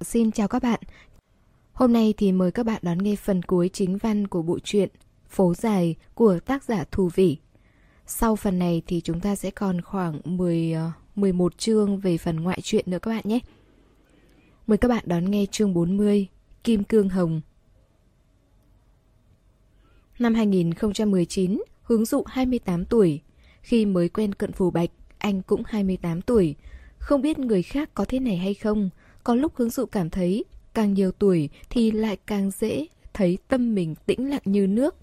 Xin chào các bạn. Hôm nay thì mời các bạn đón nghe phần cuối chính văn của bộ truyện Phố dài của tác giả Thù Vĩ. Sau phần này thì chúng ta sẽ còn khoảng 10 11 ờ, chương về phần ngoại truyện nữa các bạn nhé. Mời các bạn đón nghe chương 40 Kim Cương Hồng. Năm 2019, hướng dụ 28 tuổi. Khi mới quen cận phù bạch, anh cũng 28 tuổi. Không biết người khác có thế này hay không, có lúc hướng dụ cảm thấy càng nhiều tuổi thì lại càng dễ thấy tâm mình tĩnh lặng như nước.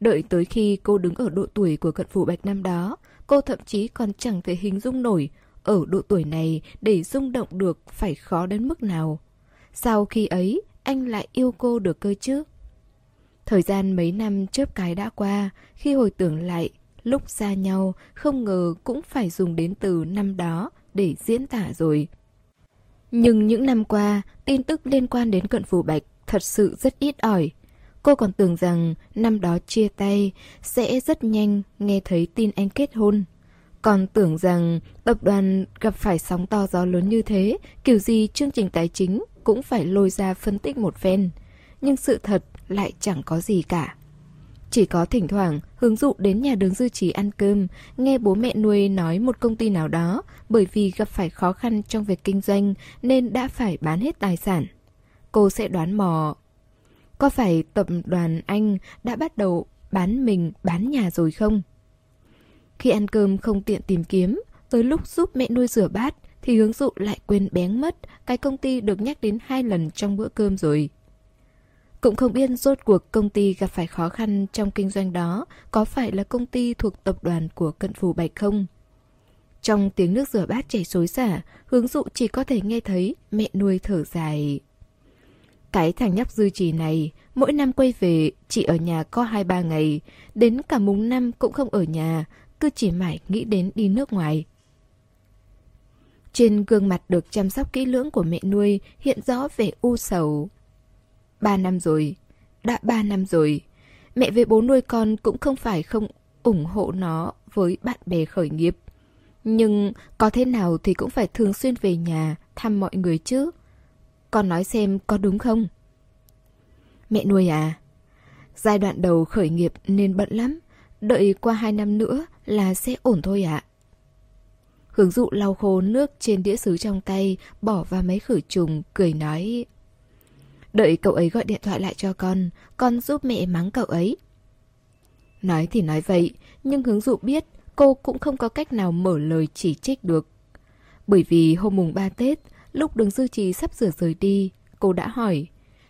Đợi tới khi cô đứng ở độ tuổi của cận phủ bạch năm đó, cô thậm chí còn chẳng thể hình dung nổi ở độ tuổi này để rung động được phải khó đến mức nào. Sau khi ấy, anh lại yêu cô được cơ chứ? Thời gian mấy năm chớp cái đã qua, khi hồi tưởng lại, lúc xa nhau, không ngờ cũng phải dùng đến từ năm đó để diễn tả rồi. Nhưng những năm qua, tin tức liên quan đến cận phủ bạch thật sự rất ít ỏi. Cô còn tưởng rằng năm đó chia tay sẽ rất nhanh nghe thấy tin anh kết hôn. Còn tưởng rằng tập đoàn gặp phải sóng to gió lớn như thế, kiểu gì chương trình tài chính cũng phải lôi ra phân tích một phen. Nhưng sự thật lại chẳng có gì cả. Chỉ có thỉnh thoảng hướng dụ đến nhà đường dư trí ăn cơm, nghe bố mẹ nuôi nói một công ty nào đó bởi vì gặp phải khó khăn trong việc kinh doanh nên đã phải bán hết tài sản. Cô sẽ đoán mò. Có phải tập đoàn Anh đã bắt đầu bán mình bán nhà rồi không? Khi ăn cơm không tiện tìm kiếm, tới lúc giúp mẹ nuôi rửa bát thì hướng dụ lại quên bén mất cái công ty được nhắc đến hai lần trong bữa cơm rồi. Cũng không biết rốt cuộc công ty gặp phải khó khăn trong kinh doanh đó có phải là công ty thuộc tập đoàn của cận phù bạch không? Trong tiếng nước rửa bát chảy xối xả, hướng dụ chỉ có thể nghe thấy mẹ nuôi thở dài. Cái thằng nhóc dư trì này, mỗi năm quay về chỉ ở nhà có 2-3 ngày, đến cả mùng năm cũng không ở nhà, cứ chỉ mãi nghĩ đến đi nước ngoài. Trên gương mặt được chăm sóc kỹ lưỡng của mẹ nuôi hiện rõ vẻ u sầu. Ba năm rồi, đã ba năm rồi. Mẹ với bố nuôi con cũng không phải không ủng hộ nó với bạn bè khởi nghiệp. Nhưng có thế nào thì cũng phải thường xuyên về nhà thăm mọi người chứ. Con nói xem có đúng không? Mẹ nuôi à? Giai đoạn đầu khởi nghiệp nên bận lắm. Đợi qua hai năm nữa là sẽ ổn thôi ạ. À. Hướng dụ lau khô nước trên đĩa sứ trong tay, bỏ vào máy khử trùng, cười nói Đợi cậu ấy gọi điện thoại lại cho con, con giúp mẹ mắng cậu ấy. Nói thì nói vậy, nhưng hướng dụ biết cô cũng không có cách nào mở lời chỉ trích được. Bởi vì hôm mùng 3 Tết, lúc đường dư trì sắp sửa rời đi, cô đã hỏi,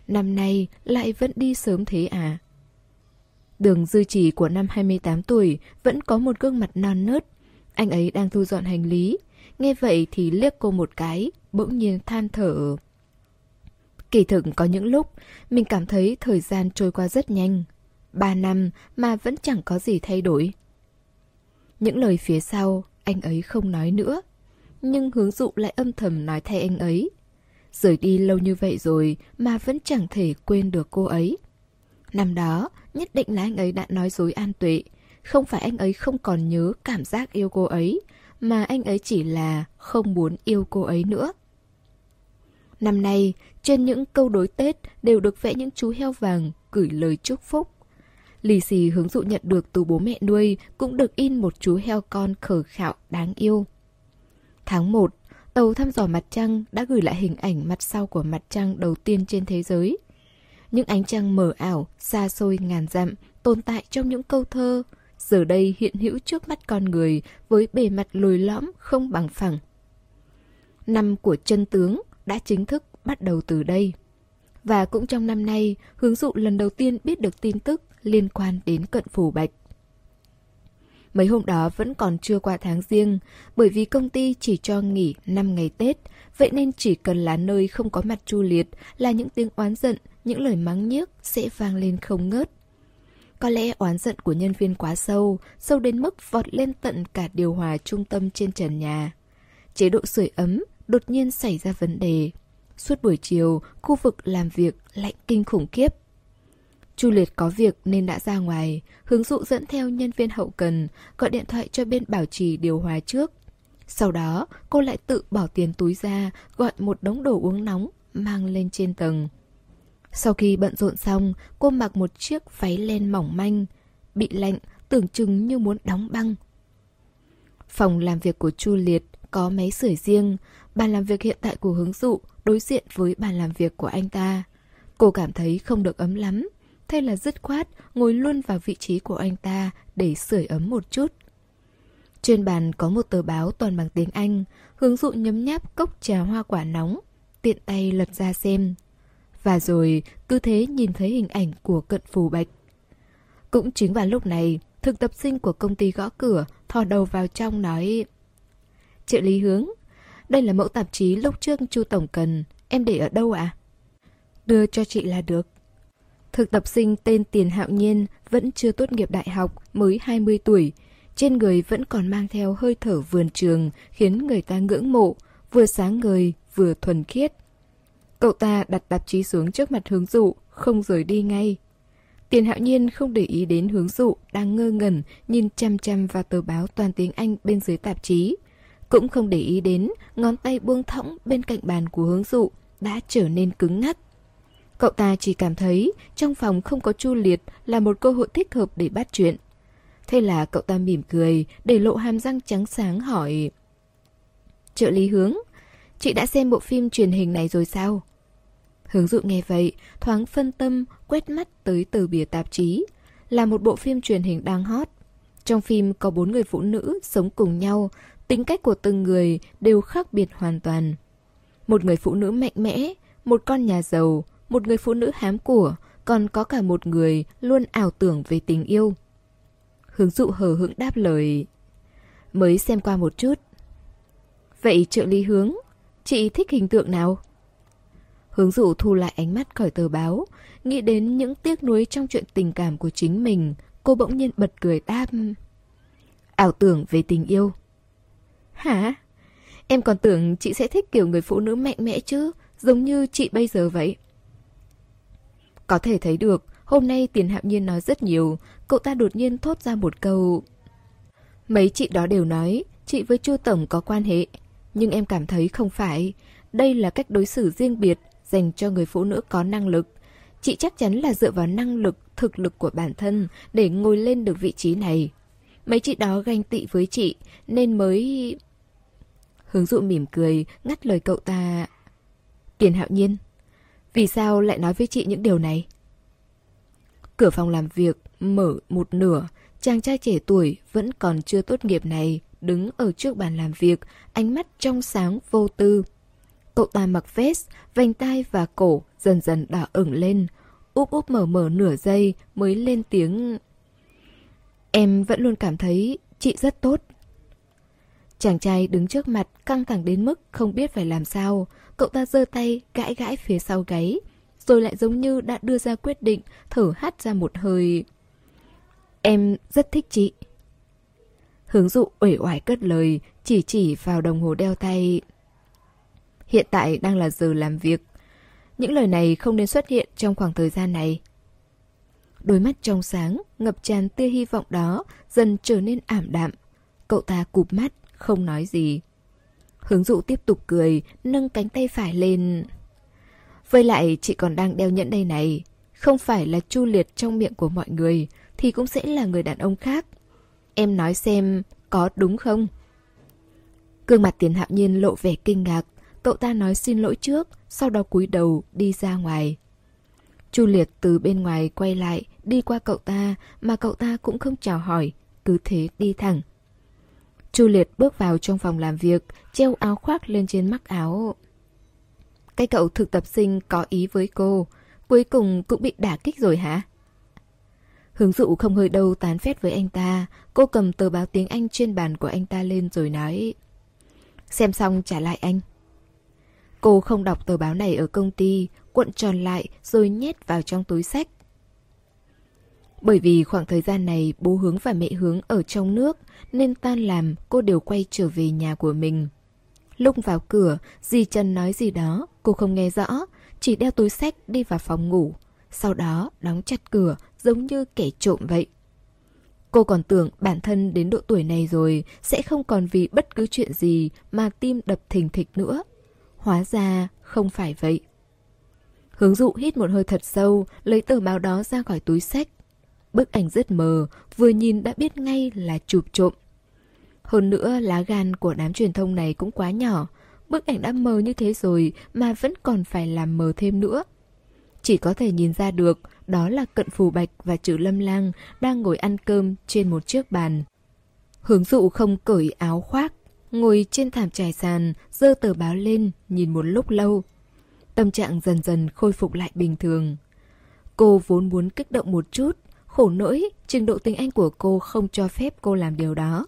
năm nay lại vẫn đi sớm thế à? Đường dư trì của năm 28 tuổi vẫn có một gương mặt non nớt. Anh ấy đang thu dọn hành lý. Nghe vậy thì liếc cô một cái, bỗng nhiên than thở. Kỳ thực có những lúc mình cảm thấy thời gian trôi qua rất nhanh. Ba năm mà vẫn chẳng có gì thay đổi. Những lời phía sau, anh ấy không nói nữa. Nhưng hướng dụ lại âm thầm nói thay anh ấy. Rời đi lâu như vậy rồi mà vẫn chẳng thể quên được cô ấy. Năm đó, nhất định là anh ấy đã nói dối an tuệ. Không phải anh ấy không còn nhớ cảm giác yêu cô ấy, mà anh ấy chỉ là không muốn yêu cô ấy nữa. Năm nay, trên những câu đối Tết đều được vẽ những chú heo vàng gửi lời chúc phúc. Lì xì hướng dụ nhận được từ bố mẹ nuôi cũng được in một chú heo con khờ khạo đáng yêu. Tháng 1, tàu thăm dò mặt trăng đã gửi lại hình ảnh mặt sau của mặt trăng đầu tiên trên thế giới. Những ánh trăng mờ ảo, xa xôi ngàn dặm, tồn tại trong những câu thơ, giờ đây hiện hữu trước mắt con người với bề mặt lồi lõm không bằng phẳng. Năm của chân tướng đã chính thức bắt đầu từ đây. Và cũng trong năm nay, hướng dụ lần đầu tiên biết được tin tức liên quan đến cận phủ bạch. Mấy hôm đó vẫn còn chưa qua tháng riêng, bởi vì công ty chỉ cho nghỉ 5 ngày Tết, vậy nên chỉ cần là nơi không có mặt Chu Liệt là những tiếng oán giận, những lời mắng nhiếc sẽ vang lên không ngớt. Có lẽ oán giận của nhân viên quá sâu, sâu đến mức vọt lên tận cả điều hòa trung tâm trên trần nhà. Chế độ sưởi ấm đột nhiên xảy ra vấn đề. Suốt buổi chiều, khu vực làm việc lạnh kinh khủng khiếp. Chu Liệt có việc nên đã ra ngoài, hướng dụ dẫn theo nhân viên hậu cần, gọi điện thoại cho bên bảo trì điều hòa trước. Sau đó, cô lại tự bỏ tiền túi ra, gọi một đống đồ uống nóng, mang lên trên tầng. Sau khi bận rộn xong, cô mặc một chiếc váy len mỏng manh, bị lạnh, tưởng chừng như muốn đóng băng. Phòng làm việc của Chu Liệt có máy sưởi riêng, bàn làm việc hiện tại của hướng dụ đối diện với bàn làm việc của anh ta. Cô cảm thấy không được ấm lắm, thế là dứt khoát ngồi luôn vào vị trí của anh ta để sưởi ấm một chút. Trên bàn có một tờ báo toàn bằng tiếng Anh, hướng dụ nhấm nháp cốc trà hoa quả nóng, tiện tay lật ra xem. Và rồi cứ thế nhìn thấy hình ảnh của cận phù bạch. Cũng chính vào lúc này, thực tập sinh của công ty gõ cửa thò đầu vào trong nói Trợ lý hướng, đây là mẫu tạp chí lúc trước chu Tổng cần, em để ở đâu ạ? À? Đưa cho chị là được. Thực tập sinh tên Tiền Hạo Nhiên vẫn chưa tốt nghiệp đại học, mới 20 tuổi. Trên người vẫn còn mang theo hơi thở vườn trường, khiến người ta ngưỡng mộ, vừa sáng ngời, vừa thuần khiết. Cậu ta đặt tạp chí xuống trước mặt hướng dụ, không rời đi ngay. Tiền hạo nhiên không để ý đến hướng dụ, đang ngơ ngẩn, nhìn chăm chăm vào tờ báo toàn tiếng Anh bên dưới tạp chí. Cũng không để ý đến ngón tay buông thõng bên cạnh bàn của hướng dụ, đã trở nên cứng ngắc. Cậu ta chỉ cảm thấy trong phòng không có chu liệt là một cơ hội thích hợp để bắt chuyện. Thế là cậu ta mỉm cười, để lộ hàm răng trắng sáng hỏi. Trợ lý hướng, chị đã xem bộ phim truyền hình này rồi sao? Hướng dụ nghe vậy, thoáng phân tâm, quét mắt tới tờ bìa tạp chí. Là một bộ phim truyền hình đang hot. Trong phim có bốn người phụ nữ sống cùng nhau, tính cách của từng người đều khác biệt hoàn toàn. Một người phụ nữ mạnh mẽ, một con nhà giàu, một người phụ nữ hám của, còn có cả một người luôn ảo tưởng về tình yêu. Hướng dụ hờ hững đáp lời. Mới xem qua một chút. Vậy trợ lý hướng, chị thích hình tượng nào? Hướng dụ thu lại ánh mắt khỏi tờ báo, nghĩ đến những tiếc nuối trong chuyện tình cảm của chính mình, cô bỗng nhiên bật cười đáp. Ảo tưởng về tình yêu. Hả? Em còn tưởng chị sẽ thích kiểu người phụ nữ mạnh mẽ chứ, giống như chị bây giờ vậy. Có thể thấy được, hôm nay Tiền Hạm Nhiên nói rất nhiều, cậu ta đột nhiên thốt ra một câu. Mấy chị đó đều nói, chị với Chu Tổng có quan hệ, nhưng em cảm thấy không phải. Đây là cách đối xử riêng biệt dành cho người phụ nữ có năng lực. Chị chắc chắn là dựa vào năng lực, thực lực của bản thân để ngồi lên được vị trí này. Mấy chị đó ganh tị với chị nên mới... Hướng dụ mỉm cười, ngắt lời cậu ta. Tiền hạo nhiên, vì sao lại nói với chị những điều này? Cửa phòng làm việc mở một nửa, chàng trai trẻ tuổi vẫn còn chưa tốt nghiệp này đứng ở trước bàn làm việc, ánh mắt trong sáng vô tư. Cậu ta mặc vest, vành tai và cổ dần dần đỏ ửng lên, úp úp mở mở nửa giây mới lên tiếng. Em vẫn luôn cảm thấy chị rất tốt. Chàng trai đứng trước mặt căng thẳng đến mức không biết phải làm sao. Cậu ta giơ tay gãi gãi phía sau gáy, rồi lại giống như đã đưa ra quyết định thở hắt ra một hơi. Em rất thích chị. Hướng dụ uể oải cất lời, chỉ chỉ vào đồng hồ đeo tay. Hiện tại đang là giờ làm việc. Những lời này không nên xuất hiện trong khoảng thời gian này. Đôi mắt trong sáng, ngập tràn tia hy vọng đó, dần trở nên ảm đạm. Cậu ta cụp mắt, không nói gì. Hướng dụ tiếp tục cười, nâng cánh tay phải lên. Với lại chị còn đang đeo nhẫn đây này. Không phải là chu liệt trong miệng của mọi người, thì cũng sẽ là người đàn ông khác. Em nói xem, có đúng không? Cương mặt tiền hạo nhiên lộ vẻ kinh ngạc. Cậu ta nói xin lỗi trước, sau đó cúi đầu đi ra ngoài. Chu Liệt từ bên ngoài quay lại, đi qua cậu ta mà cậu ta cũng không chào hỏi, cứ thế đi thẳng. Chu Liệt bước vào trong phòng làm việc, treo áo khoác lên trên mắc áo. Cái cậu thực tập sinh có ý với cô, cuối cùng cũng bị đả kích rồi hả? Hướng dụ không hơi đâu tán phét với anh ta, cô cầm tờ báo tiếng Anh trên bàn của anh ta lên rồi nói Xem xong trả lại anh. Cô không đọc tờ báo này ở công ty, cuộn tròn lại rồi nhét vào trong túi sách. Bởi vì khoảng thời gian này bố hướng và mẹ hướng ở trong nước nên tan làm cô đều quay trở về nhà của mình. Lúc vào cửa, dì Trần nói gì đó, cô không nghe rõ, chỉ đeo túi sách đi vào phòng ngủ. Sau đó đóng chặt cửa giống như kẻ trộm vậy. Cô còn tưởng bản thân đến độ tuổi này rồi sẽ không còn vì bất cứ chuyện gì mà tim đập thình thịch nữa. Hóa ra không phải vậy. Hướng dụ hít một hơi thật sâu, lấy tờ báo đó ra khỏi túi sách. Bức ảnh rất mờ, vừa nhìn đã biết ngay là chụp trộm. Hơn nữa, lá gan của đám truyền thông này cũng quá nhỏ. Bức ảnh đã mờ như thế rồi mà vẫn còn phải làm mờ thêm nữa. Chỉ có thể nhìn ra được đó là Cận Phù Bạch và Trừ Lâm Lang đang ngồi ăn cơm trên một chiếc bàn. Hướng dụ không cởi áo khoác, ngồi trên thảm trải sàn, dơ tờ báo lên, nhìn một lúc lâu. Tâm trạng dần dần khôi phục lại bình thường. Cô vốn muốn kích động một chút, khổ nỗi trình độ tiếng Anh của cô không cho phép cô làm điều đó.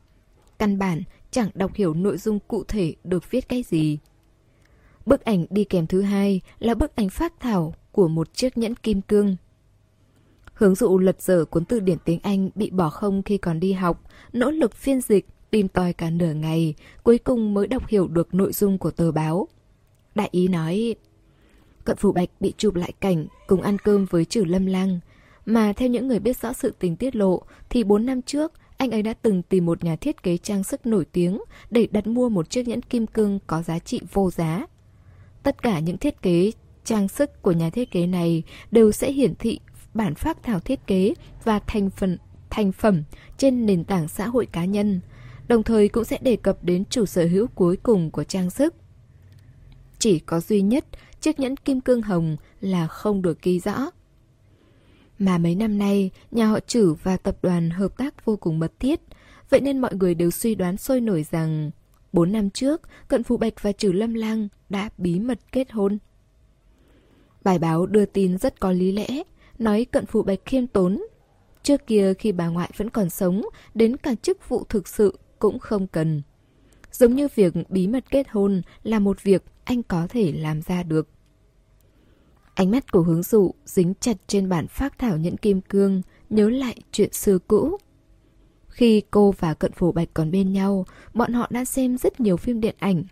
Căn bản chẳng đọc hiểu nội dung cụ thể được viết cái gì. Bức ảnh đi kèm thứ hai là bức ảnh phát thảo của một chiếc nhẫn kim cương. Hướng dụ lật dở cuốn từ điển tiếng Anh bị bỏ không khi còn đi học, nỗ lực phiên dịch, tìm tòi cả nửa ngày, cuối cùng mới đọc hiểu được nội dung của tờ báo. Đại ý nói, Cận Phủ Bạch bị chụp lại cảnh cùng ăn cơm với trừ lâm lang, mà theo những người biết rõ sự tình tiết lộ thì 4 năm trước anh ấy đã từng tìm một nhà thiết kế trang sức nổi tiếng để đặt mua một chiếc nhẫn kim cương có giá trị vô giá. Tất cả những thiết kế trang sức của nhà thiết kế này đều sẽ hiển thị bản phác thảo thiết kế và thành phần thành phẩm trên nền tảng xã hội cá nhân, đồng thời cũng sẽ đề cập đến chủ sở hữu cuối cùng của trang sức. Chỉ có duy nhất chiếc nhẫn kim cương hồng là không được ghi rõ. Mà mấy năm nay, nhà họ chử và tập đoàn hợp tác vô cùng mật thiết, vậy nên mọi người đều suy đoán sôi nổi rằng 4 năm trước, Cận Phụ Bạch và Trử Lâm Lang đã bí mật kết hôn. Bài báo đưa tin rất có lý lẽ, nói Cận Phụ Bạch khiêm tốn. Trước kia khi bà ngoại vẫn còn sống, đến cả chức vụ thực sự cũng không cần. Giống như việc bí mật kết hôn là một việc anh có thể làm ra được. Ánh mắt của hướng dụ dính chặt trên bản phác thảo nhẫn kim cương, nhớ lại chuyện xưa cũ. Khi cô và Cận Phổ Bạch còn bên nhau, bọn họ đã xem rất nhiều phim điện ảnh.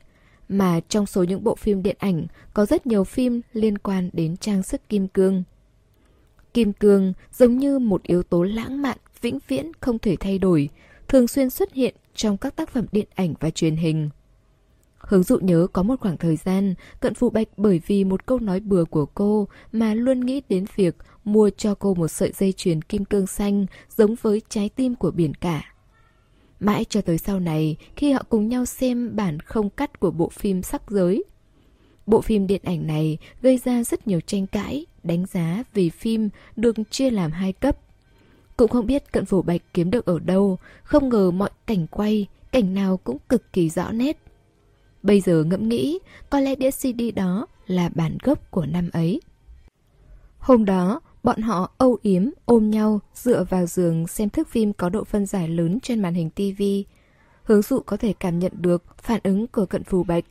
Mà trong số những bộ phim điện ảnh có rất nhiều phim liên quan đến trang sức kim cương. Kim cương giống như một yếu tố lãng mạn, vĩnh viễn không thể thay đổi, thường xuyên xuất hiện trong các tác phẩm điện ảnh và truyền hình. Hướng dụ nhớ có một khoảng thời gian, cận phụ bạch bởi vì một câu nói bừa của cô mà luôn nghĩ đến việc mua cho cô một sợi dây chuyền kim cương xanh giống với trái tim của biển cả. Mãi cho tới sau này, khi họ cùng nhau xem bản không cắt của bộ phim sắc giới. Bộ phim điện ảnh này gây ra rất nhiều tranh cãi, đánh giá vì phim được chia làm hai cấp. Cũng không biết cận phổ bạch kiếm được ở đâu, không ngờ mọi cảnh quay, cảnh nào cũng cực kỳ rõ nét. Bây giờ ngẫm nghĩ, có lẽ đĩa CD đó là bản gốc của năm ấy. Hôm đó, bọn họ âu yếm, ôm nhau, dựa vào giường xem thức phim có độ phân giải lớn trên màn hình TV. Hướng dụ có thể cảm nhận được phản ứng của cận phù bạch.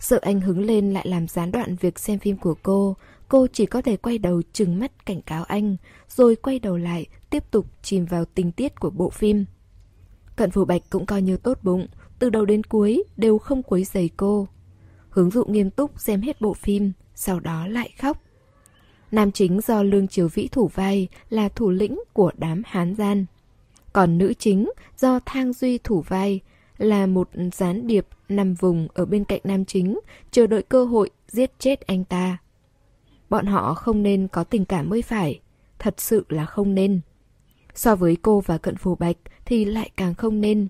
Sợ anh hứng lên lại làm gián đoạn việc xem phim của cô, cô chỉ có thể quay đầu trừng mắt cảnh cáo anh, rồi quay đầu lại, tiếp tục chìm vào tình tiết của bộ phim. Cận phù bạch cũng coi như tốt bụng, từ đầu đến cuối đều không quấy giày cô. Hướng dụ nghiêm túc xem hết bộ phim, sau đó lại khóc. Nam chính do Lương Triều Vĩ thủ vai là thủ lĩnh của đám Hán gian. Còn nữ chính do Thang Duy thủ vai là một gián điệp nằm vùng ở bên cạnh nam chính, chờ đợi cơ hội giết chết anh ta. Bọn họ không nên có tình cảm mới phải, thật sự là không nên. So với cô và Cận Phù Bạch thì lại càng không nên.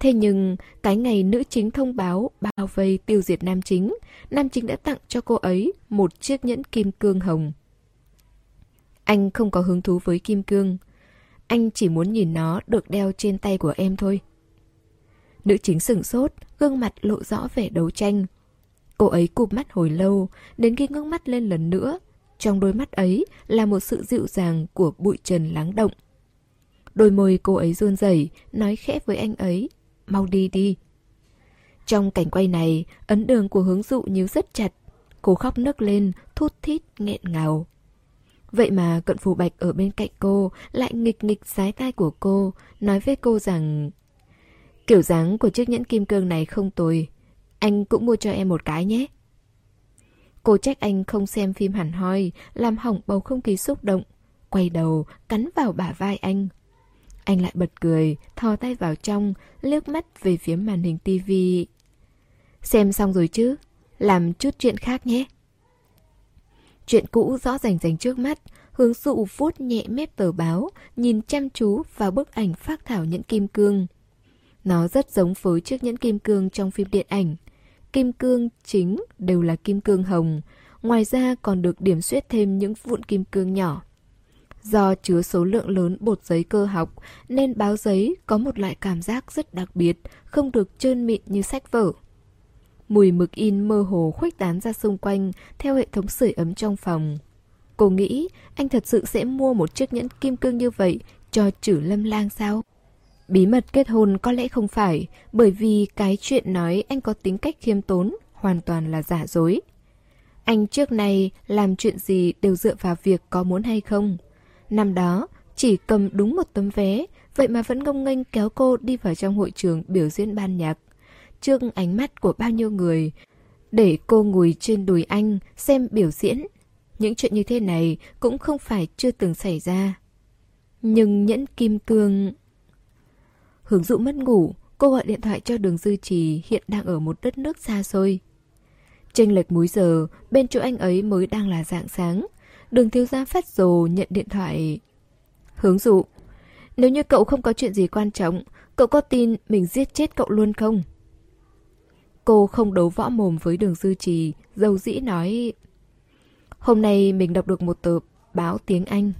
Thế nhưng, cái ngày nữ chính thông báo bao vây tiêu diệt nam chính, nam chính đã tặng cho cô ấy một chiếc nhẫn kim cương hồng. Anh không có hứng thú với kim cương. Anh chỉ muốn nhìn nó được đeo trên tay của em thôi. Nữ chính sửng sốt, gương mặt lộ rõ vẻ đấu tranh. Cô ấy cụp mắt hồi lâu, đến khi ngước mắt lên lần nữa. Trong đôi mắt ấy là một sự dịu dàng của bụi trần lắng động. Đôi môi cô ấy run rẩy, nói khẽ với anh ấy mau đi đi. Trong cảnh quay này, ấn đường của hướng dụ nhíu rất chặt. Cô khóc nức lên, thút thít, nghẹn ngào. Vậy mà cận phù bạch ở bên cạnh cô lại nghịch nghịch sái tai của cô, nói với cô rằng Kiểu dáng của chiếc nhẫn kim cương này không tồi, anh cũng mua cho em một cái nhé. Cô trách anh không xem phim hẳn hoi, làm hỏng bầu không khí xúc động. Quay đầu, cắn vào bả vai anh. Anh lại bật cười, thò tay vào trong, liếc mắt về phía màn hình tivi. Xem xong rồi chứ, làm chút chuyện khác nhé. Chuyện cũ rõ rành rành trước mắt, hướng dụ vuốt nhẹ mép tờ báo, nhìn chăm chú vào bức ảnh phác thảo nhẫn kim cương. Nó rất giống với chiếc nhẫn kim cương trong phim điện ảnh. Kim cương chính đều là kim cương hồng, ngoài ra còn được điểm xuyết thêm những vụn kim cương nhỏ. Do chứa số lượng lớn bột giấy cơ học nên báo giấy có một loại cảm giác rất đặc biệt, không được trơn mịn như sách vở. Mùi mực in mơ hồ khuếch tán ra xung quanh theo hệ thống sưởi ấm trong phòng. Cô nghĩ anh thật sự sẽ mua một chiếc nhẫn kim cương như vậy cho chử lâm lang sao? Bí mật kết hôn có lẽ không phải, bởi vì cái chuyện nói anh có tính cách khiêm tốn hoàn toàn là giả dối. Anh trước này làm chuyện gì đều dựa vào việc có muốn hay không. Năm đó, chỉ cầm đúng một tấm vé, vậy mà vẫn ngông nghênh kéo cô đi vào trong hội trường biểu diễn ban nhạc. Trước ánh mắt của bao nhiêu người, để cô ngồi trên đùi anh xem biểu diễn. Những chuyện như thế này cũng không phải chưa từng xảy ra. Nhưng nhẫn kim cương... Hướng dụ mất ngủ, cô gọi điện thoại cho đường dư trì hiện đang ở một đất nước xa xôi. Tranh lệch múi giờ, bên chỗ anh ấy mới đang là dạng sáng. Đường thiếu gia phát rồ nhận điện thoại. Hướng dụ, nếu như cậu không có chuyện gì quan trọng, cậu có tin mình giết chết cậu luôn không? Cô không đấu võ mồm với đường dư trì, dầu dĩ nói... Hôm nay mình đọc được một tờ báo tiếng Anh.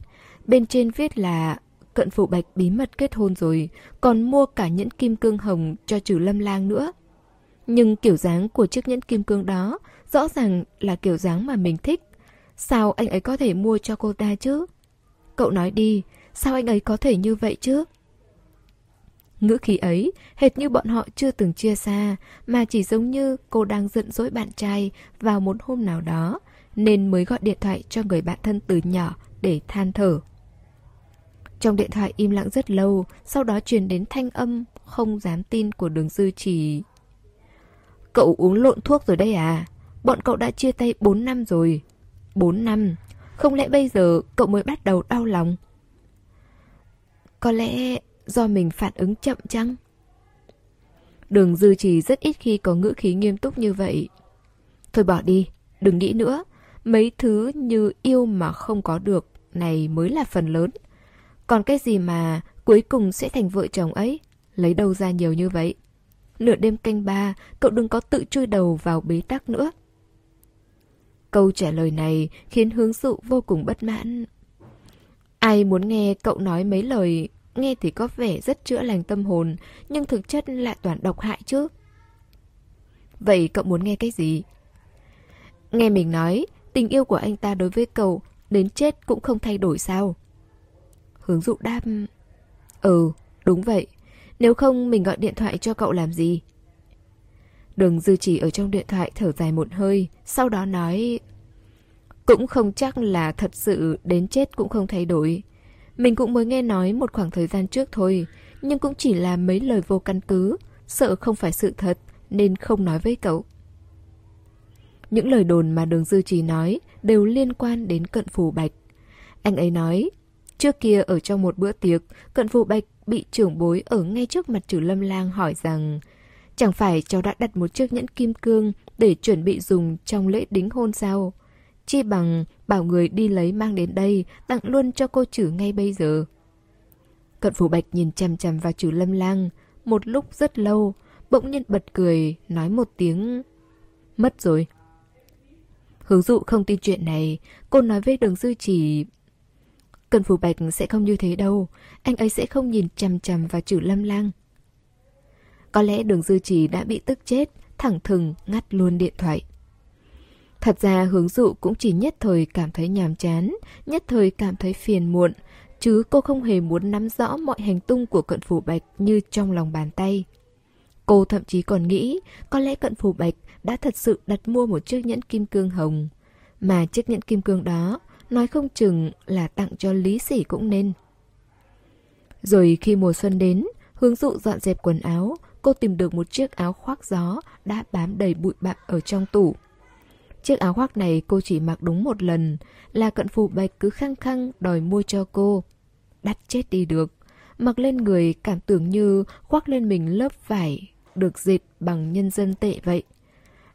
Bên trên viết là cận phụ bạch bí mật kết hôn rồi, còn mua cả nhẫn kim cương hồng cho trừ lâm lang nữa. Nhưng kiểu dáng của chiếc nhẫn kim cương đó rõ ràng là kiểu dáng mà mình thích. Sao anh ấy có thể mua cho cô ta chứ? Cậu nói đi, sao anh ấy có thể như vậy chứ? Ngữ khí ấy, hệt như bọn họ chưa từng chia xa, mà chỉ giống như cô đang giận dỗi bạn trai vào một hôm nào đó, nên mới gọi điện thoại cho người bạn thân từ nhỏ để than thở. Trong điện thoại im lặng rất lâu, sau đó truyền đến thanh âm không dám tin của đường dư chỉ. Cậu uống lộn thuốc rồi đây à? Bọn cậu đã chia tay 4 năm rồi. 4 năm? Không lẽ bây giờ cậu mới bắt đầu đau lòng? Có lẽ do mình phản ứng chậm chăng? Đường dư chỉ rất ít khi có ngữ khí nghiêm túc như vậy. Thôi bỏ đi, đừng nghĩ nữa. Mấy thứ như yêu mà không có được này mới là phần lớn. Còn cái gì mà cuối cùng sẽ thành vợ chồng ấy? Lấy đâu ra nhiều như vậy? Nửa đêm canh ba, cậu đừng có tự chui đầu vào bế tắc nữa. Câu trả lời này khiến hướng dụ vô cùng bất mãn. Ai muốn nghe cậu nói mấy lời nghe thì có vẻ rất chữa lành tâm hồn, nhưng thực chất lại toàn độc hại chứ. Vậy cậu muốn nghe cái gì? Nghe mình nói, tình yêu của anh ta đối với cậu đến chết cũng không thay đổi sao? Hướng dụ đáp Ừ, đúng vậy Nếu không mình gọi điện thoại cho cậu làm gì Đường dư chỉ ở trong điện thoại thở dài một hơi Sau đó nói Cũng không chắc là thật sự đến chết cũng không thay đổi. Mình cũng mới nghe nói một khoảng thời gian trước thôi Nhưng cũng chỉ là mấy lời vô căn cứ Sợ không phải sự thật Nên không nói với cậu. Những lời đồn mà đường dư trì nói Đều liên quan đến cận phủ bạch. Anh ấy nói Trước kia ở trong một bữa tiệc, cận phù bạch bị trưởng bối ở ngay trước mặt trừ lâm lang hỏi rằng Chẳng phải cháu đã đặt một chiếc nhẫn kim cương để chuẩn bị dùng trong lễ đính hôn sao? Chi bằng bảo người đi lấy mang đến đây, tặng luôn cho cô chử ngay bây giờ. Cận phủ bạch nhìn chằm chằm vào chử lâm lang, một lúc rất lâu, bỗng nhiên bật cười, nói một tiếng Mất rồi. Hướng dụ không tin chuyện này, cô nói với đường dư chỉ Cần phủ Bạch sẽ không như thế đâu, anh ấy sẽ không nhìn chằm chằm vào chữ lâm lang. Có lẽ đường dư trì đã bị tức chết, thẳng thừng ngắt luôn điện thoại. Thật ra hướng dụ cũng chỉ nhất thời cảm thấy nhàm chán, nhất thời cảm thấy phiền muộn, chứ cô không hề muốn nắm rõ mọi hành tung của cận phủ bạch như trong lòng bàn tay. Cô thậm chí còn nghĩ có lẽ cận phủ bạch đã thật sự đặt mua một chiếc nhẫn kim cương hồng. Mà chiếc nhẫn kim cương đó nói không chừng là tặng cho Lý Sỉ cũng nên. Rồi khi mùa xuân đến, hướng dụ dọn dẹp quần áo, cô tìm được một chiếc áo khoác gió đã bám đầy bụi bặm ở trong tủ. Chiếc áo khoác này cô chỉ mặc đúng một lần, là cận phù bạch cứ khăng khăng đòi mua cho cô. Đắt chết đi được. mặc lên người cảm tưởng như khoác lên mình lớp vải được dệt bằng nhân dân tệ vậy.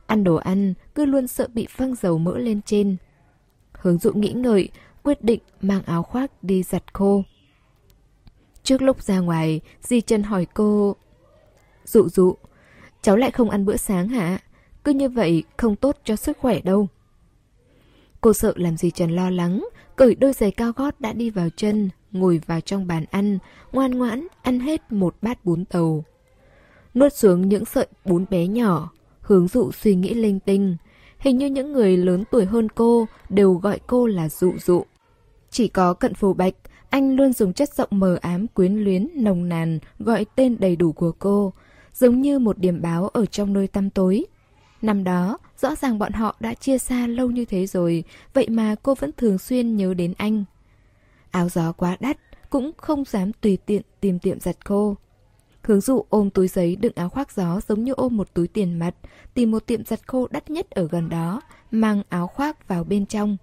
Ăn đồ ăn, cứ luôn sợ bị phăng dầu mỡ lên trên. Hướng dụ nghĩ ngợi, quyết định mang áo khoác đi giặt khô. Trước lúc ra ngoài, dì Trần hỏi cô... Dụ dụ, cháu lại không ăn bữa sáng hả? Cứ như vậy không tốt cho sức khỏe đâu. Cô sợ làm gì Trần lo lắng, cởi đôi giày cao gót đã đi vào chân, ngồi vào trong bàn ăn, ngoan ngoãn ăn hết một bát bún tàu. Nuốt xuống những sợi bún bé nhỏ, hướng dụ suy nghĩ linh tinh. Hình như những người lớn tuổi hơn cô đều gọi cô là dụ dụ. Chỉ có cận phù bạch, anh luôn dùng chất giọng mờ ám quyến luyến, nồng nàn gọi tên đầy đủ của cô, giống như một điểm báo ở trong nơi tăm tối. Năm đó, rõ ràng bọn họ đã chia xa lâu như thế rồi, vậy mà cô vẫn thường xuyên nhớ đến anh. Áo gió quá đắt, cũng không dám tùy tiện tìm tiệm giặt khô. Hướng dụ ôm túi giấy đựng áo khoác gió giống như ôm một túi tiền mặt, tìm một tiệm giặt khô đắt nhất ở gần đó, mang áo khoác vào bên trong.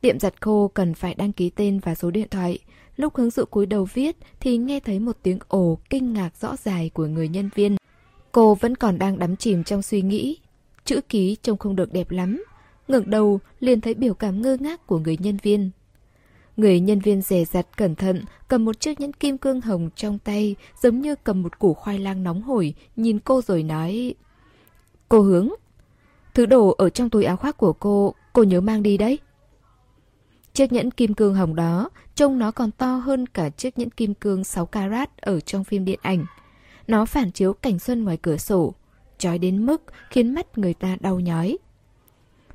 Tiệm giặt khô cần phải đăng ký tên và số điện thoại. Lúc hướng dụ cúi đầu viết thì nghe thấy một tiếng ồ kinh ngạc rõ dài của người nhân viên. Cô vẫn còn đang đắm chìm trong suy nghĩ. Chữ ký trông không được đẹp lắm. ngẩng đầu liền thấy biểu cảm ngơ ngác của người nhân viên. Người nhân viên rẻ rặt cẩn thận, cầm một chiếc nhẫn kim cương hồng trong tay, giống như cầm một củ khoai lang nóng hổi, nhìn cô rồi nói... Cô hướng, thứ đồ ở trong túi áo khoác của cô, cô nhớ mang đi đấy. Chiếc nhẫn kim cương hồng đó, trông nó còn to hơn cả chiếc nhẫn kim cương 6 carat ở trong phim điện ảnh. Nó phản chiếu cảnh xuân ngoài cửa sổ, trói đến mức khiến mắt người ta đau nhói.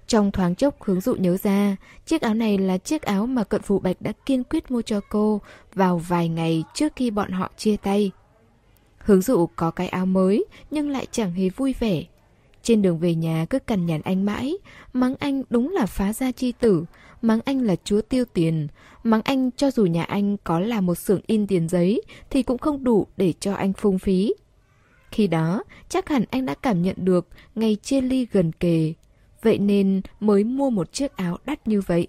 Trong thoáng chốc hướng dụ nhớ ra, chiếc áo này là chiếc áo mà cận phụ bạch đã kiên quyết mua cho cô vào vài ngày trước khi bọn họ chia tay. Hướng dụ có cái áo mới nhưng lại chẳng hề vui vẻ. Trên đường về nhà cứ cằn nhằn anh mãi, mắng anh đúng là phá gia chi tử, mắng anh là chúa tiêu tiền, mắng anh cho dù nhà anh có là một xưởng in tiền giấy thì cũng không đủ để cho anh phung phí. Khi đó, chắc hẳn anh đã cảm nhận được ngày chia ly gần kề, vậy nên mới mua một chiếc áo đắt như vậy.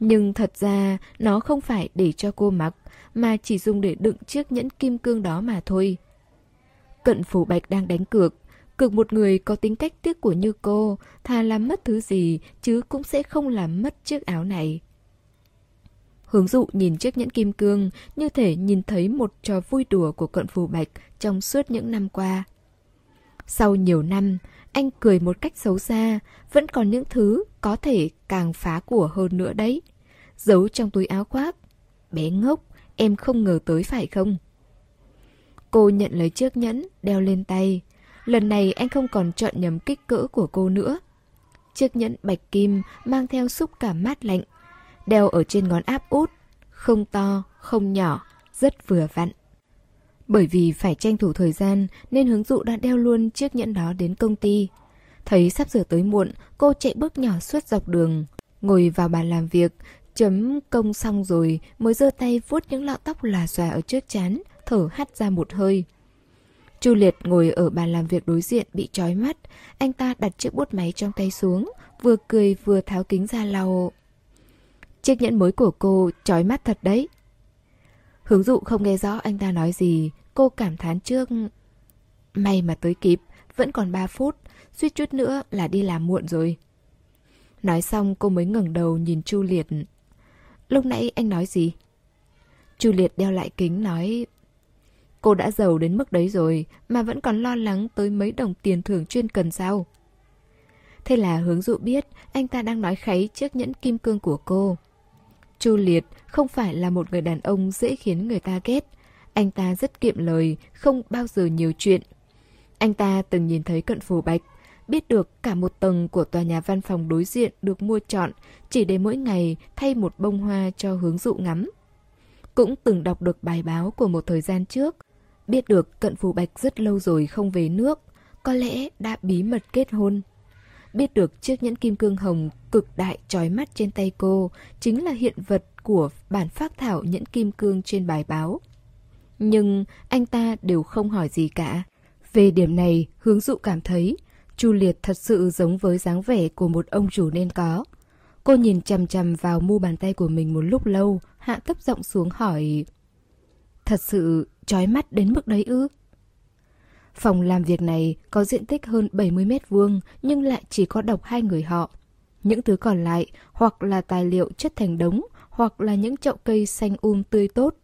Nhưng thật ra nó không phải để cho cô mặc, mà chỉ dùng để đựng chiếc nhẫn kim cương đó mà thôi. Cận phủ bạch đang đánh cược, cực một người có tính cách tiếc của như cô, thà làm mất thứ gì chứ cũng sẽ không làm mất chiếc áo này. Hướng dụ nhìn chiếc nhẫn kim cương như thể nhìn thấy một trò vui đùa của cận phù bạch trong suốt những năm qua. Sau nhiều năm, anh cười một cách xấu xa, vẫn còn những thứ có thể càng phá của hơn nữa đấy. Giấu trong túi áo khoác. Bé ngốc, em không ngờ tới phải không? Cô nhận lấy chiếc nhẫn, đeo lên tay. Lần này anh không còn chọn nhầm kích cỡ của cô nữa. Chiếc nhẫn bạch kim mang theo xúc cảm mát lạnh. Đeo ở trên ngón áp út, không to, không nhỏ, rất vừa vặn. Bởi vì phải tranh thủ thời gian nên hướng dụ đã đeo luôn chiếc nhẫn đó đến công ty. Thấy sắp sửa tới muộn, cô chạy bước nhỏ suốt dọc đường. Ngồi vào bàn làm việc, chấm công xong rồi mới giơ tay vuốt những lọn tóc là xòa ở trước chán, thở hắt ra một hơi. Chu Liệt ngồi ở bàn làm việc đối diện bị trói mắt, anh ta đặt chiếc bút máy trong tay xuống, vừa cười vừa tháo kính ra lau. Chiếc nhẫn mới của cô trói mắt thật đấy. Hướng dụ không nghe rõ anh ta nói gì, cô cảm thán trước. May mà tới kịp, vẫn còn 3 phút, suýt chút nữa là đi làm muộn rồi. Nói xong cô mới ngẩng đầu nhìn Chu Liệt. Lúc nãy anh nói gì? Chu Liệt đeo lại kính nói Cô đã giàu đến mức đấy rồi mà vẫn còn lo lắng tới mấy đồng tiền thưởng chuyên cần sao? Thế là hướng dụ biết anh ta đang nói kháy chiếc nhẫn kim cương của cô. Chu Liệt không phải là một người đàn ông dễ khiến người ta ghét. Anh ta rất kiệm lời, không bao giờ nhiều chuyện. Anh ta từng nhìn thấy cận phù bạch, biết được cả một tầng của tòa nhà văn phòng đối diện được mua chọn chỉ để mỗi ngày thay một bông hoa cho hướng dụ ngắm. Cũng từng đọc được bài báo của một thời gian trước, biết được cận phù bạch rất lâu rồi không về nước, có lẽ đã bí mật kết hôn. Biết được chiếc nhẫn kim cương hồng cực đại trói mắt trên tay cô chính là hiện vật của bản phác thảo nhẫn kim cương trên bài báo. Nhưng anh ta đều không hỏi gì cả. Về điểm này, hướng dụ cảm thấy Chu Liệt thật sự giống với dáng vẻ của một ông chủ nên có. Cô nhìn chằm chằm vào mu bàn tay của mình một lúc lâu, hạ thấp giọng xuống hỏi Thật sự chói mắt đến mức đấy ư? Phòng làm việc này có diện tích hơn 70 mét vuông nhưng lại chỉ có độc hai người họ. Những thứ còn lại hoặc là tài liệu chất thành đống hoặc là những chậu cây xanh um tươi tốt.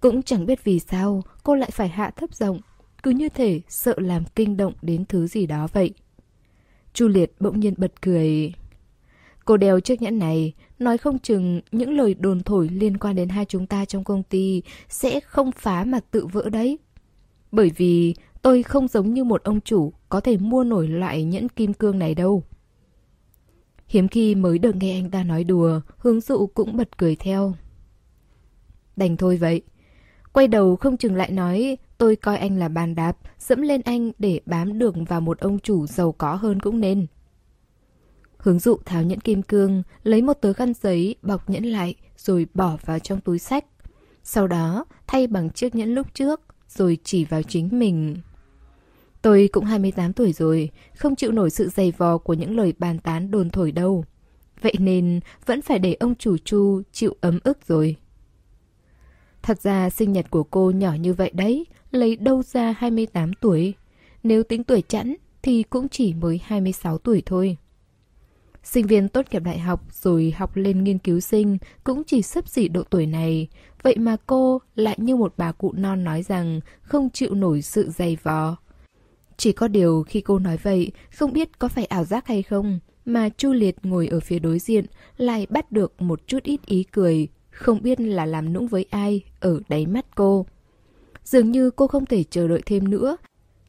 Cũng chẳng biết vì sao cô lại phải hạ thấp giọng, cứ như thể sợ làm kinh động đến thứ gì đó vậy. Chu Liệt bỗng nhiên bật cười. Cô đeo chiếc nhẫn này, nói không chừng những lời đồn thổi liên quan đến hai chúng ta trong công ty sẽ không phá mà tự vỡ đấy. Bởi vì tôi không giống như một ông chủ có thể mua nổi loại nhẫn kim cương này đâu. Hiếm khi mới được nghe anh ta nói đùa, hướng dụ cũng bật cười theo. Đành thôi vậy. Quay đầu không chừng lại nói tôi coi anh là bàn đạp, dẫm lên anh để bám được vào một ông chủ giàu có hơn cũng nên. Hướng dụ tháo nhẫn kim cương, lấy một tờ khăn giấy bọc nhẫn lại rồi bỏ vào trong túi sách. Sau đó thay bằng chiếc nhẫn lúc trước rồi chỉ vào chính mình. Tôi cũng 28 tuổi rồi, không chịu nổi sự dày vò của những lời bàn tán đồn thổi đâu. Vậy nên vẫn phải để ông chủ Chu chịu ấm ức rồi. Thật ra sinh nhật của cô nhỏ như vậy đấy, lấy đâu ra 28 tuổi. Nếu tính tuổi chẵn thì cũng chỉ mới 26 tuổi thôi. Sinh viên tốt nghiệp đại học rồi học lên nghiên cứu sinh cũng chỉ sấp xỉ độ tuổi này. Vậy mà cô lại như một bà cụ non nói rằng không chịu nổi sự dày vò. Chỉ có điều khi cô nói vậy, không biết có phải ảo giác hay không, mà Chu Liệt ngồi ở phía đối diện lại bắt được một chút ít ý cười, không biết là làm nũng với ai ở đáy mắt cô. Dường như cô không thể chờ đợi thêm nữa,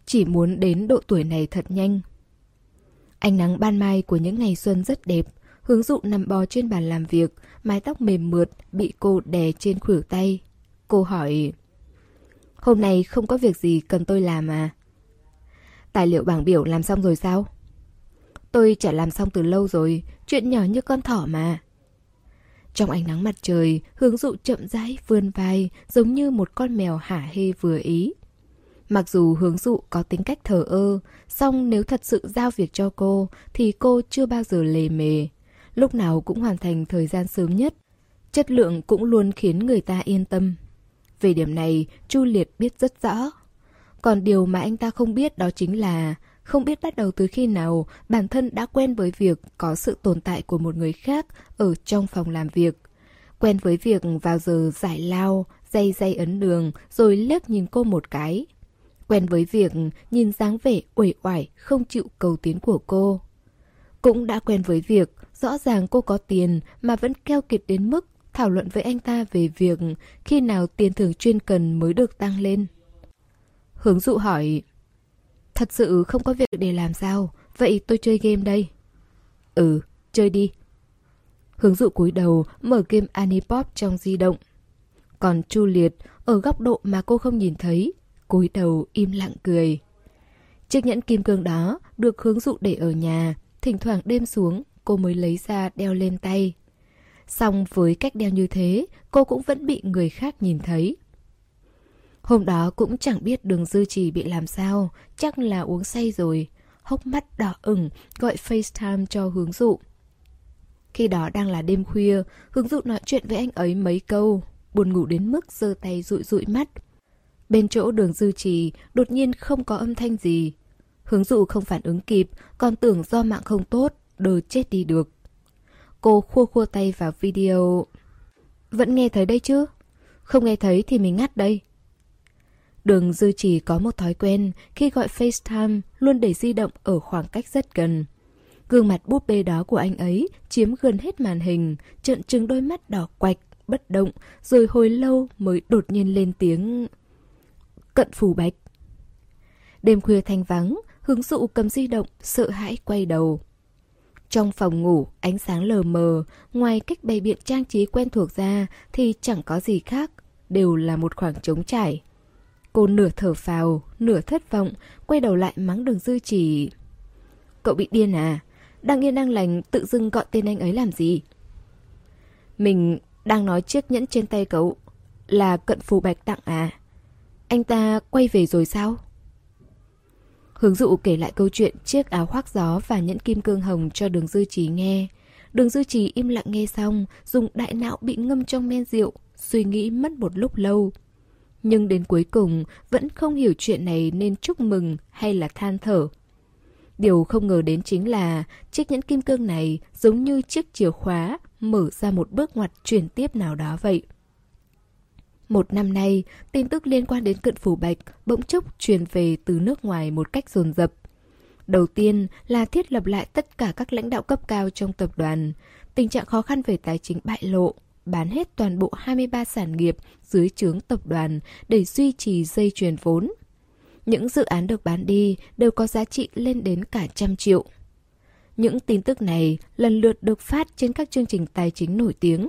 chỉ muốn đến độ tuổi này thật nhanh. Ánh nắng ban mai của những ngày xuân rất đẹp, hướng dụ nằm bò trên bàn làm việc, mái tóc mềm mượt bị cô đè trên khuỷu tay. Cô hỏi, hôm nay không có việc gì cần tôi làm à? Tài liệu bảng biểu làm xong rồi sao? Tôi chả làm xong từ lâu rồi, chuyện nhỏ như con thỏ mà. Trong ánh nắng mặt trời, hướng dụ chậm rãi vươn vai, giống như một con mèo hả hê vừa ý. Mặc dù hướng dụ có tính cách thờ ơ, song nếu thật sự giao việc cho cô, thì cô chưa bao giờ lề mề. Lúc nào cũng hoàn thành thời gian sớm nhất. Chất lượng cũng luôn khiến người ta yên tâm. Về điểm này, Chu Liệt biết rất rõ. Còn điều mà anh ta không biết đó chính là không biết bắt đầu từ khi nào bản thân đã quen với việc có sự tồn tại của một người khác ở trong phòng làm việc. Quen với việc vào giờ giải lao, dây dây ấn đường rồi liếc nhìn cô một cái. Quen với việc nhìn dáng vẻ uể oải không chịu cầu tiến của cô. Cũng đã quen với việc rõ ràng cô có tiền mà vẫn keo kiệt đến mức thảo luận với anh ta về việc khi nào tiền thưởng chuyên cần mới được tăng lên. Hướng dụ hỏi Thật sự không có việc để làm sao Vậy tôi chơi game đây Ừ, chơi đi Hướng dụ cúi đầu mở game Anipop trong di động Còn Chu Liệt ở góc độ mà cô không nhìn thấy cúi đầu im lặng cười Chiếc nhẫn kim cương đó được hướng dụ để ở nhà Thỉnh thoảng đêm xuống cô mới lấy ra đeo lên tay Xong với cách đeo như thế cô cũng vẫn bị người khác nhìn thấy Hôm đó cũng chẳng biết đường dư trì bị làm sao, chắc là uống say rồi. Hốc mắt đỏ ửng, gọi FaceTime cho hướng dụ. Khi đó đang là đêm khuya, hướng dụ nói chuyện với anh ấy mấy câu, buồn ngủ đến mức giơ tay rụi rụi mắt. Bên chỗ đường dư trì, đột nhiên không có âm thanh gì. Hướng dụ không phản ứng kịp, còn tưởng do mạng không tốt, đờ chết đi được. Cô khua khua tay vào video. Vẫn nghe thấy đây chứ? Không nghe thấy thì mình ngắt đây. Đường Dư trì có một thói quen khi gọi FaceTime luôn để di động ở khoảng cách rất gần. Gương mặt búp bê đó của anh ấy chiếm gần hết màn hình, trợn trừng đôi mắt đỏ quạch, bất động, rồi hồi lâu mới đột nhiên lên tiếng cận phù bạch. Đêm khuya thanh vắng, hướng dụ cầm di động, sợ hãi quay đầu. Trong phòng ngủ, ánh sáng lờ mờ, ngoài cách bày biện trang trí quen thuộc ra thì chẳng có gì khác, đều là một khoảng trống trải. Cô nửa thở phào, nửa thất vọng, quay đầu lại mắng đường dư chỉ. Cậu bị điên à? Đang yên đang lành tự dưng gọi tên anh ấy làm gì? Mình đang nói chiếc nhẫn trên tay cậu là cận phù bạch tặng à? Anh ta quay về rồi sao? Hướng dụ kể lại câu chuyện chiếc áo khoác gió và nhẫn kim cương hồng cho đường dư trí nghe. Đường dư trí im lặng nghe xong, dùng đại não bị ngâm trong men rượu, suy nghĩ mất một lúc lâu. Nhưng đến cuối cùng vẫn không hiểu chuyện này nên chúc mừng hay là than thở. Điều không ngờ đến chính là chiếc nhẫn kim cương này giống như chiếc chìa khóa mở ra một bước ngoặt chuyển tiếp nào đó vậy. Một năm nay, tin tức liên quan đến cận phủ bạch bỗng chốc truyền về từ nước ngoài một cách dồn dập. Đầu tiên là thiết lập lại tất cả các lãnh đạo cấp cao trong tập đoàn. Tình trạng khó khăn về tài chính bại lộ, bán hết toàn bộ 23 sản nghiệp dưới trướng tập đoàn để duy trì dây chuyền vốn. Những dự án được bán đi đều có giá trị lên đến cả trăm triệu. Những tin tức này lần lượt được phát trên các chương trình tài chính nổi tiếng.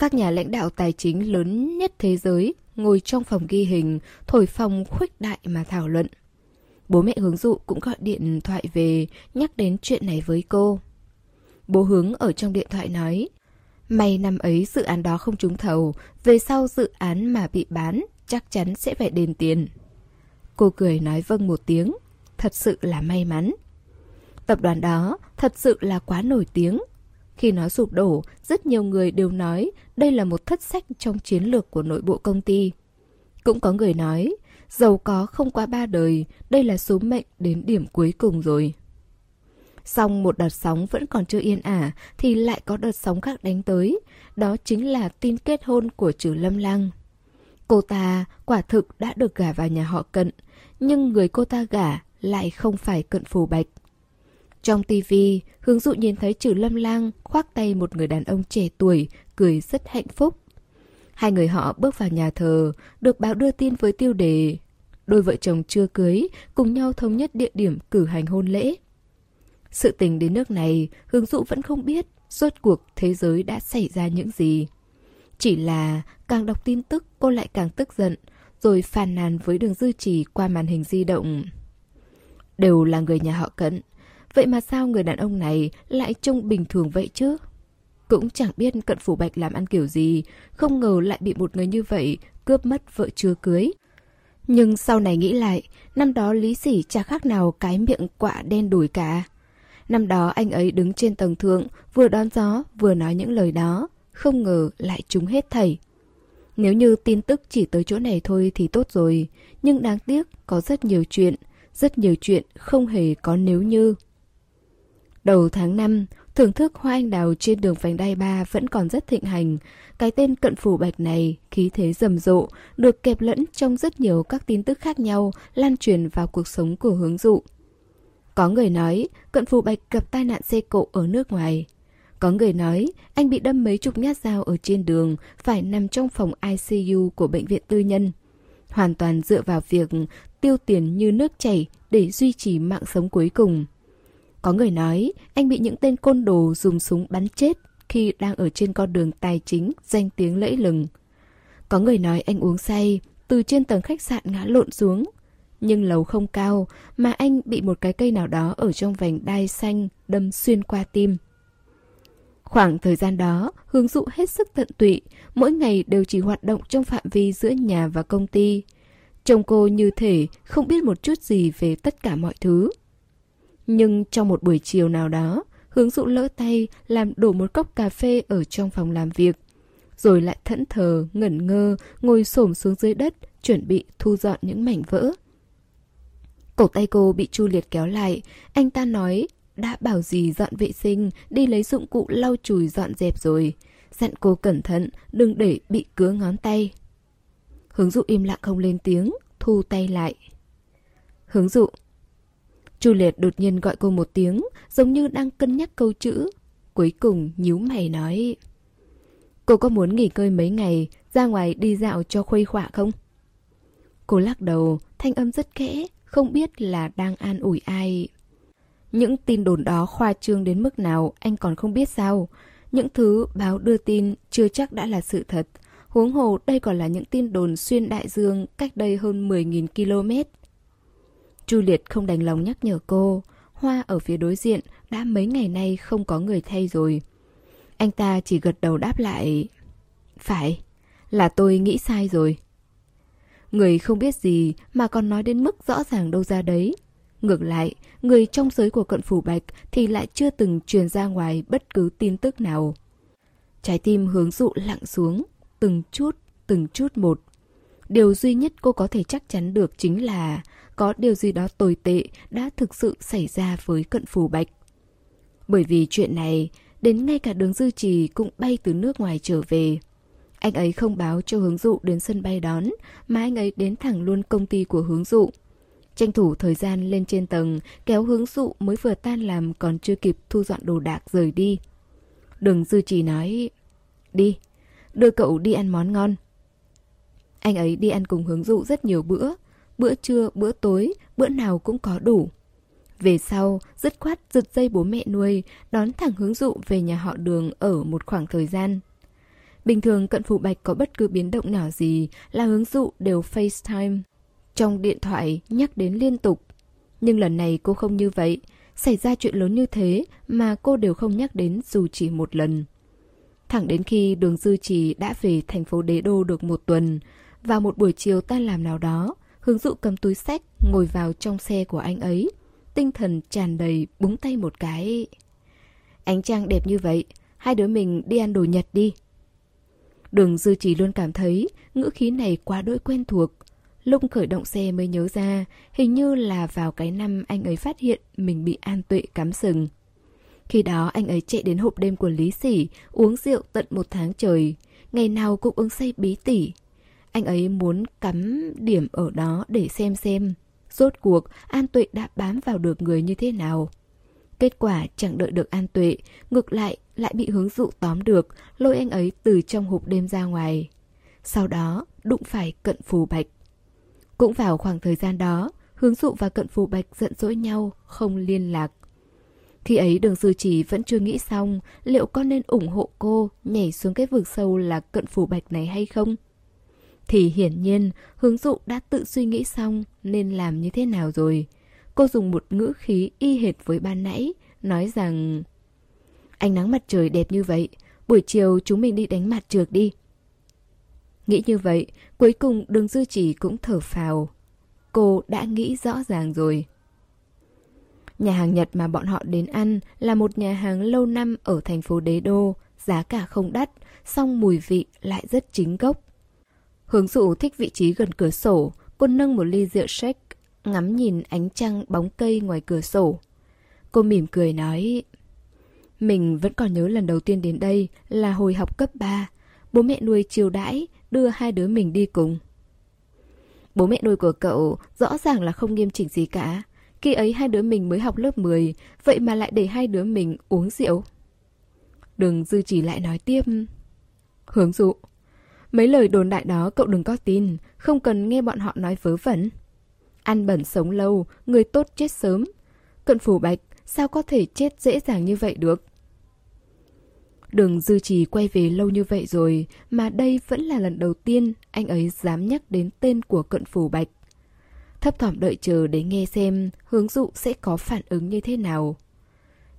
Các nhà lãnh đạo tài chính lớn nhất thế giới ngồi trong phòng ghi hình, thổi phòng khuếch đại mà thảo luận. Bố mẹ hướng dụ cũng gọi điện thoại về nhắc đến chuyện này với cô. Bố hướng ở trong điện thoại nói May năm ấy dự án đó không trúng thầu, về sau dự án mà bị bán chắc chắn sẽ phải đền tiền. Cô cười nói vâng một tiếng, thật sự là may mắn. Tập đoàn đó thật sự là quá nổi tiếng. Khi nó sụp đổ, rất nhiều người đều nói đây là một thất sách trong chiến lược của nội bộ công ty. Cũng có người nói, giàu có không qua ba đời, đây là số mệnh đến điểm cuối cùng rồi. Xong một đợt sóng vẫn còn chưa yên ả thì lại có đợt sóng khác đánh tới. Đó chính là tin kết hôn của trừ Lâm Lăng. Cô ta quả thực đã được gả vào nhà họ cận, nhưng người cô ta gả lại không phải cận phù bạch. Trong tivi, hướng dụ nhìn thấy trừ Lâm Lang khoác tay một người đàn ông trẻ tuổi, cười rất hạnh phúc. Hai người họ bước vào nhà thờ, được báo đưa tin với tiêu đề. Đôi vợ chồng chưa cưới, cùng nhau thống nhất địa điểm cử hành hôn lễ. Sự tình đến nước này, Hướng Dụ vẫn không biết rốt cuộc thế giới đã xảy ra những gì. Chỉ là càng đọc tin tức cô lại càng tức giận, rồi phàn nàn với đường dư trì qua màn hình di động. Đều là người nhà họ cận, vậy mà sao người đàn ông này lại trông bình thường vậy chứ? Cũng chẳng biết cận phủ bạch làm ăn kiểu gì, không ngờ lại bị một người như vậy cướp mất vợ chưa cưới. Nhưng sau này nghĩ lại, năm đó Lý Sỉ chả khác nào cái miệng quạ đen đùi cả. Năm đó anh ấy đứng trên tầng thượng, vừa đón gió, vừa nói những lời đó. Không ngờ lại trúng hết thảy. Nếu như tin tức chỉ tới chỗ này thôi thì tốt rồi. Nhưng đáng tiếc có rất nhiều chuyện. Rất nhiều chuyện không hề có nếu như. Đầu tháng 5, thưởng thức hoa anh đào trên đường vành đai ba vẫn còn rất thịnh hành. Cái tên cận phủ bạch này, khí thế rầm rộ, được kẹp lẫn trong rất nhiều các tin tức khác nhau lan truyền vào cuộc sống của hướng dụ. Có người nói cận phủ bạch gặp tai nạn xe cộ ở nước ngoài. Có người nói anh bị đâm mấy chục nhát dao ở trên đường, phải nằm trong phòng ICU của bệnh viện tư nhân. Hoàn toàn dựa vào việc tiêu tiền như nước chảy để duy trì mạng sống cuối cùng. Có người nói anh bị những tên côn đồ dùng súng bắn chết khi đang ở trên con đường tài chính danh tiếng lẫy lừng. Có người nói anh uống say, từ trên tầng khách sạn ngã lộn xuống, nhưng lầu không cao mà anh bị một cái cây nào đó ở trong vành đai xanh đâm xuyên qua tim. Khoảng thời gian đó, hướng dụ hết sức tận tụy, mỗi ngày đều chỉ hoạt động trong phạm vi giữa nhà và công ty. Chồng cô như thể không biết một chút gì về tất cả mọi thứ. Nhưng trong một buổi chiều nào đó, hướng dụ lỡ tay làm đổ một cốc cà phê ở trong phòng làm việc. Rồi lại thẫn thờ, ngẩn ngơ, ngồi xổm xuống dưới đất, chuẩn bị thu dọn những mảnh vỡ. Cổ tay cô bị Chu Liệt kéo lại, anh ta nói đã bảo gì dọn vệ sinh, đi lấy dụng cụ lau chùi dọn dẹp rồi. Dặn cô cẩn thận, đừng để bị cứa ngón tay. Hướng dụ im lặng không lên tiếng, thu tay lại. Hướng dụ. Chu Liệt đột nhiên gọi cô một tiếng, giống như đang cân nhắc câu chữ. Cuối cùng nhíu mày nói. Cô có muốn nghỉ ngơi mấy ngày, ra ngoài đi dạo cho khuây khỏa không? Cô lắc đầu, thanh âm rất kẽ, không biết là đang an ủi ai. Những tin đồn đó khoa trương đến mức nào anh còn không biết sao. Những thứ báo đưa tin chưa chắc đã là sự thật. Huống hồ đây còn là những tin đồn xuyên đại dương cách đây hơn 10.000 km. Chu Liệt không đành lòng nhắc nhở cô. Hoa ở phía đối diện đã mấy ngày nay không có người thay rồi. Anh ta chỉ gật đầu đáp lại. Phải, là tôi nghĩ sai rồi. Người không biết gì mà còn nói đến mức rõ ràng đâu ra đấy. Ngược lại, người trong giới của cận phủ bạch thì lại chưa từng truyền ra ngoài bất cứ tin tức nào. Trái tim hướng dụ lặng xuống, từng chút, từng chút một. Điều duy nhất cô có thể chắc chắn được chính là có điều gì đó tồi tệ đã thực sự xảy ra với cận phù bạch. Bởi vì chuyện này, đến ngay cả đường dư trì cũng bay từ nước ngoài trở về. Anh ấy không báo cho hướng dụ đến sân bay đón, mà anh ấy đến thẳng luôn công ty của hướng dụ. Tranh thủ thời gian lên trên tầng, kéo hướng dụ mới vừa tan làm còn chưa kịp thu dọn đồ đạc rời đi. Đường dư trì nói, đi, đưa cậu đi ăn món ngon. Anh ấy đi ăn cùng hướng dụ rất nhiều bữa, bữa trưa, bữa tối, bữa nào cũng có đủ. Về sau, dứt khoát giật dây bố mẹ nuôi, đón thẳng hướng dụ về nhà họ đường ở một khoảng thời gian. Bình thường cận phụ bạch có bất cứ biến động nhỏ gì là hướng dụ đều FaceTime. Trong điện thoại nhắc đến liên tục. Nhưng lần này cô không như vậy. Xảy ra chuyện lớn như thế mà cô đều không nhắc đến dù chỉ một lần. Thẳng đến khi đường dư trì đã về thành phố đế đô được một tuần, vào một buổi chiều tan làm nào đó, hướng dụ cầm túi sách ngồi vào trong xe của anh ấy. Tinh thần tràn đầy búng tay một cái. Ánh trăng đẹp như vậy, hai đứa mình đi ăn đồ Nhật đi. Đường dư chỉ luôn cảm thấy ngữ khí này quá đỗi quen thuộc. Lúc khởi động xe mới nhớ ra, hình như là vào cái năm anh ấy phát hiện mình bị an tuệ cắm sừng. Khi đó anh ấy chạy đến hộp đêm của Lý Sỉ, uống rượu tận một tháng trời, ngày nào cũng uống say bí tỉ. Anh ấy muốn cắm điểm ở đó để xem xem, rốt cuộc An Tuệ đã bám vào được người như thế nào. Kết quả chẳng đợi được An Tuệ, ngược lại lại bị hướng dụ tóm được, lôi anh ấy từ trong hộp đêm ra ngoài. Sau đó, đụng phải cận phù bạch. Cũng vào khoảng thời gian đó, hướng dụ và cận phù bạch giận dỗi nhau, không liên lạc. Khi ấy đường sư chỉ vẫn chưa nghĩ xong liệu có nên ủng hộ cô nhảy xuống cái vực sâu là cận phù bạch này hay không? Thì hiển nhiên hướng dụ đã tự suy nghĩ xong nên làm như thế nào rồi. Cô dùng một ngữ khí y hệt với ban nãy, nói rằng Ánh nắng mặt trời đẹp như vậy, buổi chiều chúng mình đi đánh mặt trượt đi. Nghĩ như vậy, cuối cùng đường dư chỉ cũng thở phào. Cô đã nghĩ rõ ràng rồi. Nhà hàng Nhật mà bọn họ đến ăn là một nhà hàng lâu năm ở thành phố Đế Đô, giá cả không đắt, song mùi vị lại rất chính gốc. Hướng dụ thích vị trí gần cửa sổ, cô nâng một ly rượu shake, ngắm nhìn ánh trăng bóng cây ngoài cửa sổ. Cô mỉm cười nói, mình vẫn còn nhớ lần đầu tiên đến đây là hồi học cấp 3, bố mẹ nuôi chiều đãi, đưa hai đứa mình đi cùng. Bố mẹ nuôi của cậu rõ ràng là không nghiêm chỉnh gì cả. Khi ấy hai đứa mình mới học lớp 10, vậy mà lại để hai đứa mình uống rượu. Đừng dư chỉ lại nói tiếp. Hướng dụ. Mấy lời đồn đại đó cậu đừng có tin, không cần nghe bọn họ nói vớ vẩn. Ăn bẩn sống lâu, người tốt chết sớm. Cận phủ bạch, sao có thể chết dễ dàng như vậy được? Đường dư trì quay về lâu như vậy rồi mà đây vẫn là lần đầu tiên anh ấy dám nhắc đến tên của cận phủ bạch. Thấp thỏm đợi chờ để nghe xem hướng dụ sẽ có phản ứng như thế nào.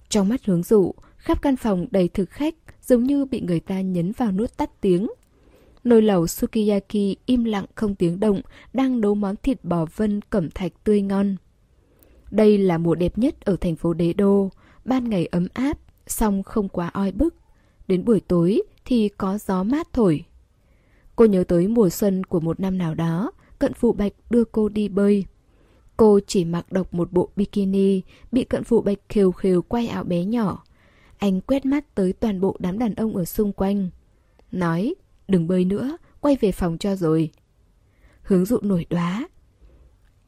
Trong mắt hướng dụ, khắp căn phòng đầy thực khách giống như bị người ta nhấn vào nút tắt tiếng. Nồi lẩu sukiyaki im lặng không tiếng động đang nấu món thịt bò vân cẩm thạch tươi ngon. Đây là mùa đẹp nhất ở thành phố Đế Đô, ban ngày ấm áp, song không quá oi bức. Đến buổi tối thì có gió mát thổi. Cô nhớ tới mùa xuân của một năm nào đó, cận phụ bạch đưa cô đi bơi. Cô chỉ mặc độc một bộ bikini, bị cận phụ bạch khều khều quay áo bé nhỏ. Anh quét mắt tới toàn bộ đám đàn ông ở xung quanh. Nói, đừng bơi nữa, quay về phòng cho rồi. Hướng dụ nổi đoá.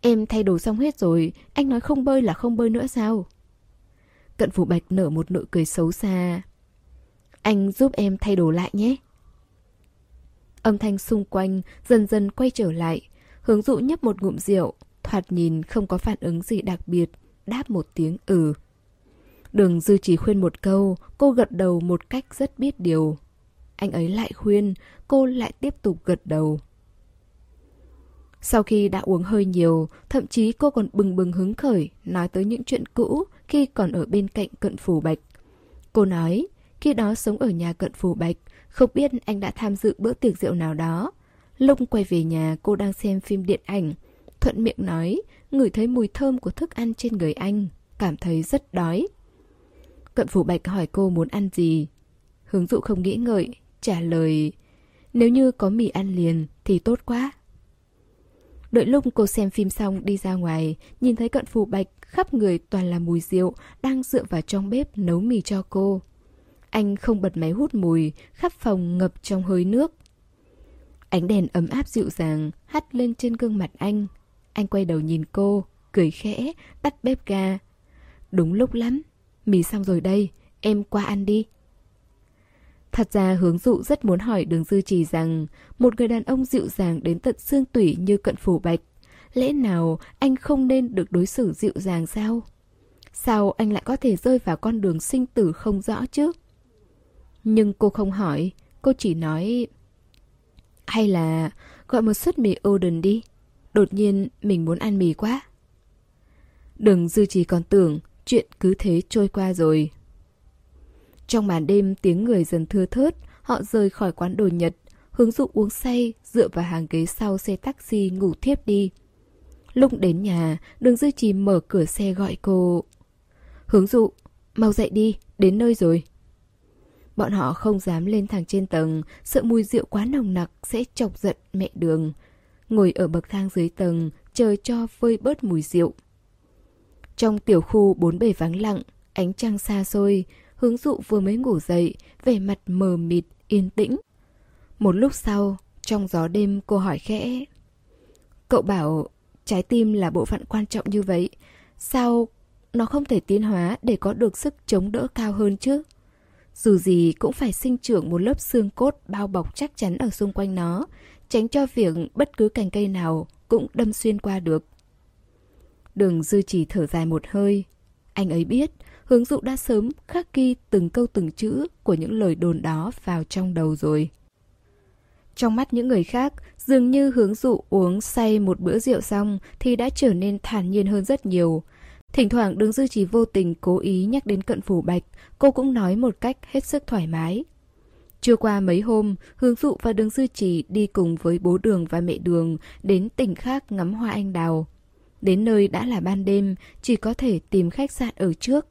Em thay đồ xong hết rồi, anh nói không bơi là không bơi nữa sao? Cận phủ bạch nở một nụ cười xấu xa. Anh giúp em thay đồ lại nhé. Âm thanh xung quanh dần dần quay trở lại. Hướng dụ nhấp một ngụm rượu, thoạt nhìn không có phản ứng gì đặc biệt, đáp một tiếng ừ. Đường dư chỉ khuyên một câu, cô gật đầu một cách rất biết điều. Anh ấy lại khuyên, cô lại tiếp tục gật đầu. Sau khi đã uống hơi nhiều, thậm chí cô còn bừng bừng hứng khởi nói tới những chuyện cũ khi còn ở bên cạnh cận phủ bạch. Cô nói, khi đó sống ở nhà cận phủ bạch, không biết anh đã tham dự bữa tiệc rượu nào đó. Lúc quay về nhà cô đang xem phim điện ảnh. Thuận miệng nói, ngửi thấy mùi thơm của thức ăn trên người anh, cảm thấy rất đói. Cận phủ bạch hỏi cô muốn ăn gì. Hướng dụ không nghĩ ngợi, trả lời, nếu như có mì ăn liền thì tốt quá. Đợi lúc cô xem phim xong đi ra ngoài, nhìn thấy cận phù bạch khắp người toàn là mùi rượu đang dựa vào trong bếp nấu mì cho cô. Anh không bật máy hút mùi, khắp phòng ngập trong hơi nước. Ánh đèn ấm áp dịu dàng hắt lên trên gương mặt anh. Anh quay đầu nhìn cô, cười khẽ, tắt bếp ga. Đúng lúc lắm, mì xong rồi đây, em qua ăn đi. Thật ra hướng dụ rất muốn hỏi đường dư trì rằng một người đàn ông dịu dàng đến tận xương tủy như cận phủ bạch. Lẽ nào anh không nên được đối xử dịu dàng sao? Sao anh lại có thể rơi vào con đường sinh tử không rõ chứ? Nhưng cô không hỏi, cô chỉ nói... Hay là gọi một suất mì Odin đi. Đột nhiên mình muốn ăn mì quá. Đừng dư trì còn tưởng chuyện cứ thế trôi qua rồi. Trong màn đêm tiếng người dần thưa thớt, họ rời khỏi quán đồ Nhật, hướng dụ uống say, dựa vào hàng ghế sau xe taxi ngủ thiếp đi. Lúc đến nhà, đường dư trì mở cửa xe gọi cô. Hướng dụ, mau dậy đi, đến nơi rồi. Bọn họ không dám lên thẳng trên tầng, sợ mùi rượu quá nồng nặc sẽ chọc giận mẹ đường. Ngồi ở bậc thang dưới tầng, chờ cho vơi bớt mùi rượu. Trong tiểu khu bốn bề vắng lặng, ánh trăng xa xôi, hướng dụ vừa mới ngủ dậy, vẻ mặt mờ mịt, yên tĩnh. Một lúc sau, trong gió đêm cô hỏi khẽ. Cậu bảo trái tim là bộ phận quan trọng như vậy, sao nó không thể tiến hóa để có được sức chống đỡ cao hơn chứ? Dù gì cũng phải sinh trưởng một lớp xương cốt bao bọc chắc chắn ở xung quanh nó, tránh cho việc bất cứ cành cây nào cũng đâm xuyên qua được. Đường dư chỉ thở dài một hơi. Anh ấy biết, hướng dụ đã sớm khắc ghi từng câu từng chữ của những lời đồn đó vào trong đầu rồi. Trong mắt những người khác, dường như hướng dụ uống say một bữa rượu xong thì đã trở nên thản nhiên hơn rất nhiều. Thỉnh thoảng đường dư chỉ vô tình cố ý nhắc đến cận phủ bạch, cô cũng nói một cách hết sức thoải mái. Chưa qua mấy hôm, Hướng Dụ và Đường Dư trì đi cùng với bố Đường và mẹ Đường đến tỉnh khác ngắm hoa anh đào. Đến nơi đã là ban đêm, chỉ có thể tìm khách sạn ở trước.